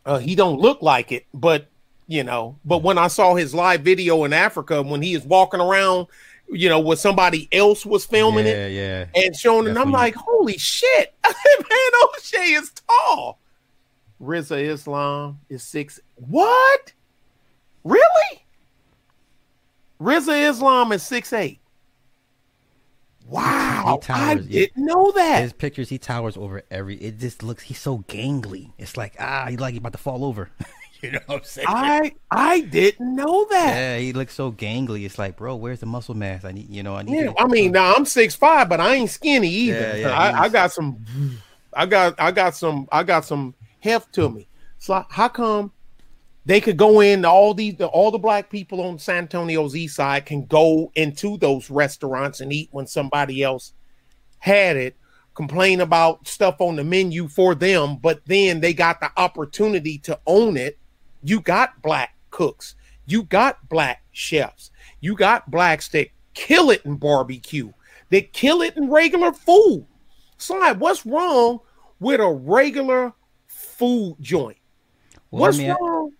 uh, he don't look like it. But you know, but when I saw his live video in Africa when he is walking around, you know, where somebody else was filming it yeah, yeah. and showing, and I'm like, holy shit, man, O'Shea is tall. Rizza Islam is six. What? Really? Rizza Islam is six eight. Wow, He I towers, yeah. didn't know that. His pictures, he towers over every. It just looks. He's so gangly. It's like ah, he like he's about to fall over. you know what I'm saying? I I didn't know that. yeah, he looks so gangly. It's like, bro, where's the muscle mass? I need, you know, I need. Yeah, I mean, now I'm six five, but I ain't skinny either. Yeah, yeah, I, I got some, I got, I got some, I got some heft to me. So how come they could go in all these, all the black people on San Antonio's east side can go into those restaurants and eat when somebody else had it, complain about stuff on the menu for them, but then they got the opportunity to own it. You got black cooks, you got black chefs, you got blacks that kill it in barbecue, they kill it in regular food. Slide, what's wrong with a regular food joint? Well, what's wrong?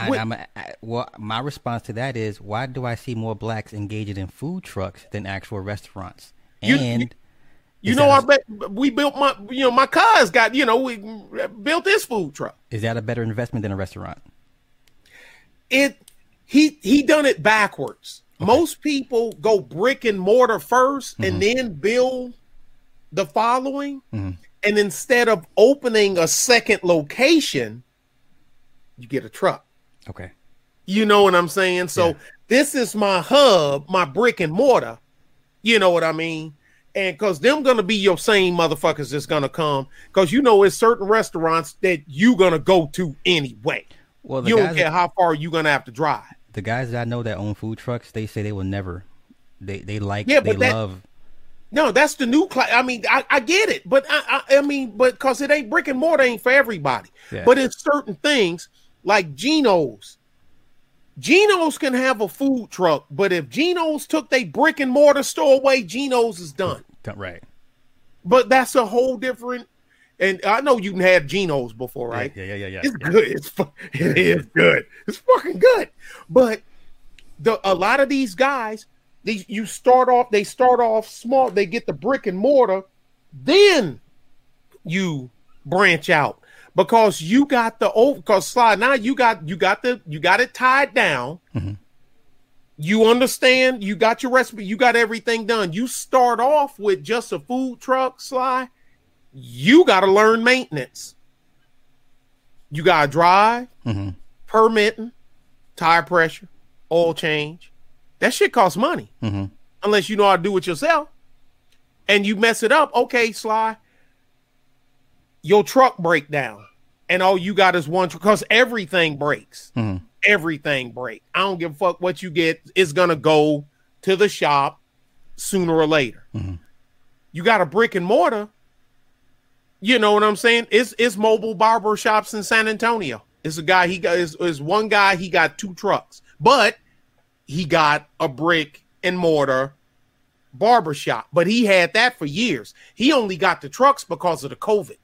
I, I'm, I, well, my response to that is, why do I see more blacks engaging in food trucks than actual restaurants? And You is know, I bet we built my, you know, my cuz got, you know, we built this food truck. is that a better investment than a restaurant? it he he done it backwards. Most people go brick and mortar 1st and then build the following. Mhm. And instead of opening a second location, you get a truck. Okay. You know what I'm saying? So Yeah. this is my hub, my brick and mortar. You know what I mean? And because them gonna be your same motherfuckers that's gonna come. Because you know it's certain restaurants that you gonna go to anyway. Well, You don't care how far you gonna have to drive. the guys that I know that own food trucks, they say they will never. They they like Yeah, they but that- love. No, that's the new class. I mean, I, I get it, but I, I, I mean, but because it ain't brick and mortar ain't for everybody. Yeah. But it's certain things like Geno's. Geno's can have a food truck, but if Geno's took their brick and mortar store away, Geno's is done. Right. But that's a whole different. And I know you can have Geno's before, right? Yeah, yeah, yeah, yeah. It's yeah. good. It's fu- it is good. It's fucking good. But the a lot of these guys, these you start off, they start off small. They get the brick and mortar, then you branch out. Because you got the old because slide now you got you got the you got it tied down. You understand? You got your recipe. You got everything done. You start off with just a food truck, Sly. You got to learn maintenance. You got to drive, Mhm. permitting, tire pressure, oil change. That shit costs money Mhm. unless you know how to do it yourself. And you mess it up, okay, Sly. Your truck break down, and all you got is one because everything breaks. Mhm. Everything break. I don't give a fuck what you get. It's gonna go to the shop sooner or later. Mhm. You got a brick and mortar. You know what I'm saying? It's it's mobile barber shops in San Antonio. It's a guy. He got is is one guy. He got two trucks, but he got a brick and mortar barbershop. But he had that for years. He only got the trucks because of the COVID.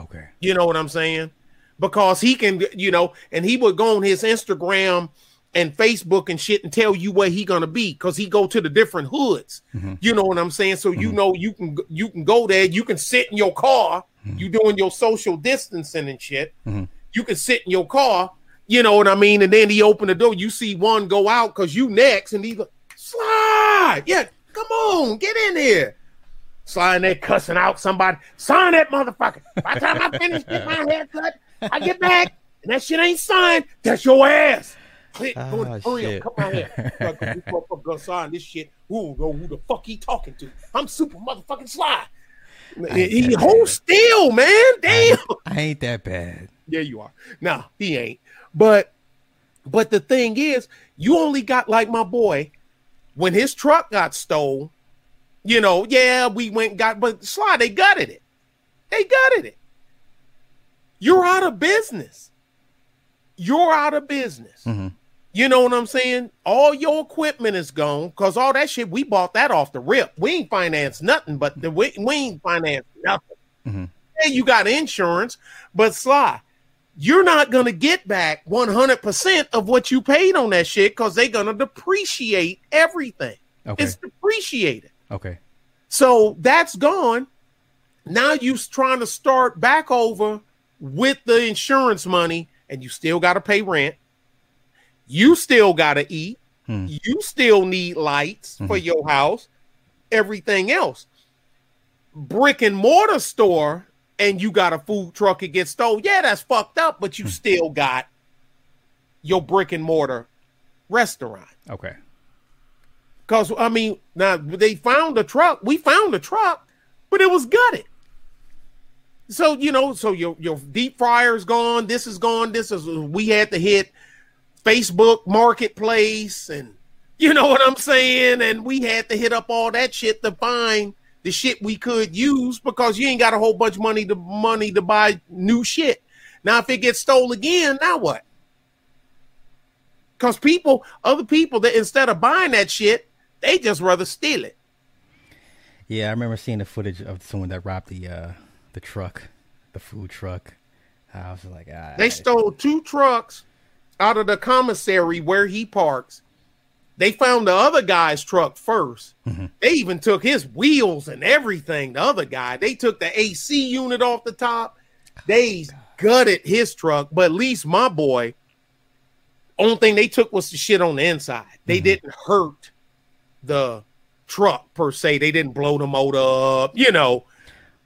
Okay. You know what I'm saying? Because he can, you know, and he would go on his Instagram and Facebook and shit and tell you where he gonna be because he go to the different hoods. Mhm. You know what I'm saying? So you know you can you can go there. You can sit in your car. You doing your social distancing and shit. Mhm. You can sit in your car. You know what I mean? And then he open the door. You see one go out because you next, and he go slide. Yeah, come on, get in here. Sliding there, cussing out somebody. Sign that motherfucker. By the time I finish get my haircut, I get back and that shit ain't signed. That's your ass. Click, go Ah, up, shit. come out here. Motherfucker gonna sign this shit. Who know who the fuck he talking to? I'm super motherfucking sly. He hold still, man. Damn. I ain't that bad. Yeah, you are. No, he ain't. But but the thing is, you only got like my boy when his truck got stole. You know, yeah, we went and got, but Sly, they gutted it. They gutted it. You're out of business. You're out of business. Mhm. You know what I'm saying? All your equipment is gone because all that shit we bought that off the rip. We ain't financed nothing, but the we, we ain't financed nothing. Mhm. Yeah, you got insurance, but Sly, you're not gonna get back 100% of what you paid on that shit because they're gonna depreciate everything. Okay. It's depreciated. Okay. So that's gone. Now you're trying to start back over with the insurance money, and you still got to pay rent. You still got to eat. Hmm. You still need lights for your house. Everything else, brick and mortar store, and you got a food truck. It gets stole. Yeah, that's fucked up, but you still got your brick and mortar restaurant. Okay. Because I mean, now they found the truck. We found the truck, but it was gutted. So you know, so your your deep fryer's gone. This is gone. This is we had to hit Facebook Marketplace, and you know what I'm saying. And we had to hit up all that shit to find the shit we could use because you ain't got a whole bunch of money to money to buy new shit. Now, if it gets stole again, now what? Because people, other people that instead of buying that shit, they just rather steal it. Yeah, I remember seeing the footage of someone that robbed the uh the truck, the food truck. I was like, ah, They stole two trucks out of the commissary where he parks. They found the other guy's truck 1st They even took his wheels and everything. The other guy, they took the AC unit off the top. They gutted his truck, but at least my boy, only thing they took was the shit on the inside. They didn't hurt the truck per se. They didn't blow the motor up, you know,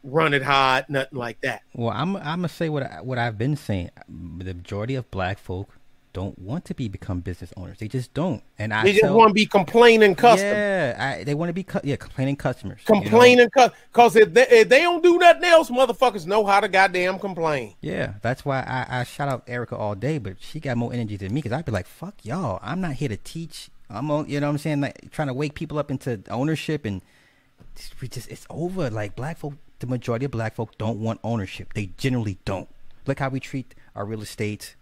run it hot, nothing like that. Well, I'm I'm gonna say what I, what I've been saying. The majority of black folk don't want to be become business owners. They just don't. And I They just tell- want to be complaining customers. Yeah, I, they want to be cu- yeah complaining customers. you know? complaining because if they, if they don't do nothing else, motherfuckers know how to goddamn complain. Yeah, that's why I, I shout out Erica all day, but she got more energy than me because I'd be like, "Fuck y'all! I'm not here to teach. I'm you know what I'm saying, like trying to wake people up into ownership and we just it's over. Like black folk, the majority of black folk don't want ownership. They generally don't. Look how we treat our real estate.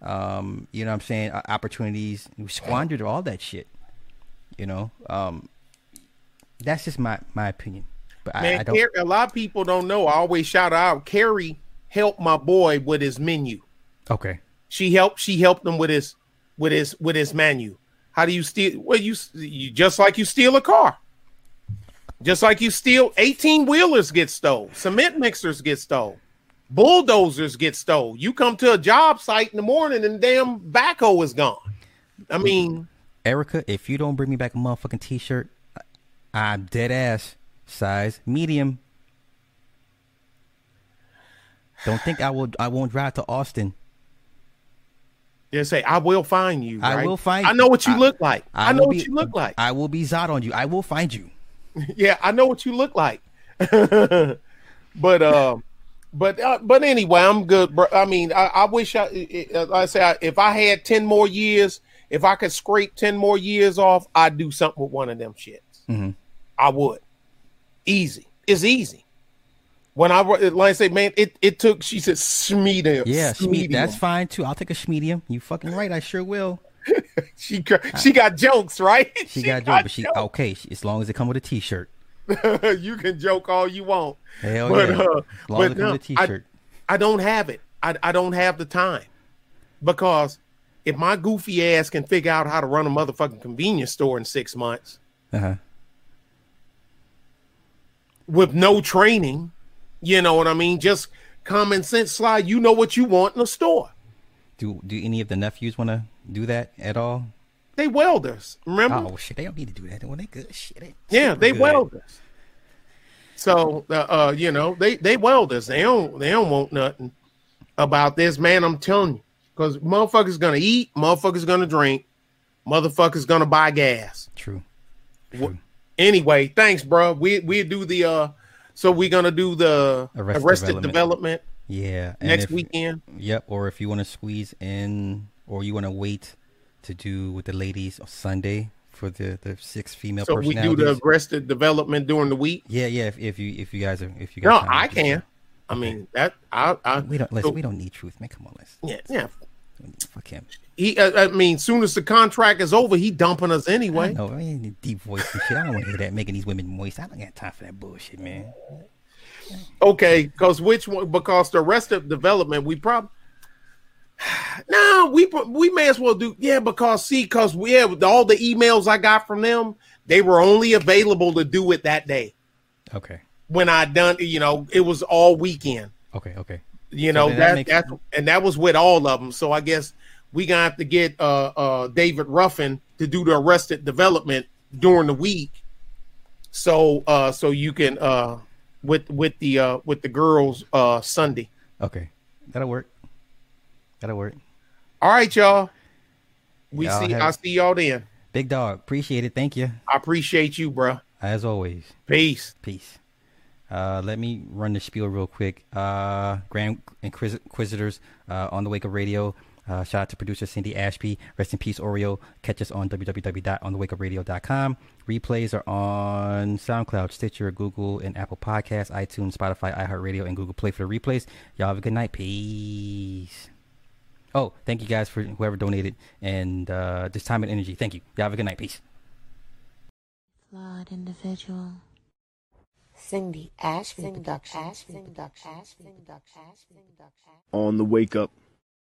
Um, you know what I'm saying? Opportunities. We squandered all that shit. You know, um, that's just my my opinion. But I, I don't. A lot of people don't know. I always shout out. Carrie helped my boy with his menu. Okay. She helped. She helped him with his with his with his menu. How do you steal? Well, you, you just like you steal a car. Just like you steal 18 wheelers get stole, cement mixers get stole, bulldozers get stole. You come to a job site in the morning and damn backhoe is gone. I mean, Erica, if you don't bring me back a motherfucking t-shirt, I'm dead ass size medium. Don't think I will. I won't drive to Austin. They say I will find you. I right? will find I know what you I- look like. I, know what be- you look like. I will be zod on you. I will find you. yeah, I know what you look like. but um, but uh, but anyway, I'm good, bro. I mean, I, I wish I, I, I say I, if I had ten more years, if I could scrape ten more years off, I'd do something with one of them shits. Mhm. I would. Easy. It's easy. When I wrote- like I say, man, it, it took. She said, "Schmedium." Yeah, Schme- that's fine too. I'll take a schmedium. You fucking right. I sure will. She she got jokes, right? She, got jokes, but she okay. She, as long as it come with a t-shirt. you can joke all you want. Hell But, yeah. uh, as long but as it come no, with a I-. I don't have it. I, I don't have the time because if my goofy ass can figure out how to run a motherfucking convenience store in six months uh-huh. with no training, you know what I mean? Just common sense slide. You know what you want in a store. Do do any of the nephews want to do that at all? They welders, remember? Oh shit, they don't need to do that. When they good shit. They yeah, they good. welders. So uh, uh, you know they they welders. They don't they don't want nothing about this man. I'm telling you, because motherfuckers gonna eat, motherfuckers gonna drink, motherfuckers gonna buy gas. True. Wh- Anyway, thanks, bro. We we do the uh, so we're gonna do the Arrested arrested, Development. development, Yeah. next if- weekend. Yep. Or if you want to squeeze in, or you want to wait to do with the ladies on Sunday for the the six female So we do the arrested development during the week. yeah, yeah. If, if you if you guys are if you guys No, I can. I mean that I I We don't listen. so- we don't need truth, man. Come on, let's yeah yeah. Fuck him. He uh, I mean, soon as the contract is over, he dumping us anyway. No, I mean deep voice and shit. I don't want to hear that making these women moist. I don't got time for that bullshit, man. Okay, because which one? Because the arrested development, we probably no, we we may as well do yeah. Because see, because we have all the emails I got from them, they were only available to do it that day Okay. when I done. You know, it was all weekend. Okay. Okay. You know that that that's and that was with all of them. So I guess we gonna have to get uh uh David Ruffin to do the arrested development during the week. So uh so you can uh with with the uh with the girls uh Sunday. Okay. That'll work. That'll work. All right, y'all. We Y'all see have- I'll see y'all then. Big dog. Appreciate it. Thank you. I appreciate you, bro. As always. Peace. Peace. Uh, let me run the spiel real quick. Uh, Grand Inquis- Inquisitors uh, on the Wake Up Radio. Uh, shout out to producer Cindy Ashby. Rest in peace, Oreo. Catch us on www.onthewakeupradio.com. Replays are on SoundCloud, Stitcher, Google, and Apple Podcasts, iTunes, Spotify, iHeartRadio, and Google Play for the replays. Y'all have a good night. Peace. Oh, thank you guys for whoever donated and uh, this time and energy. Thank you. Y'all have a good night. Peace. flawed individual. Cindy on the wake up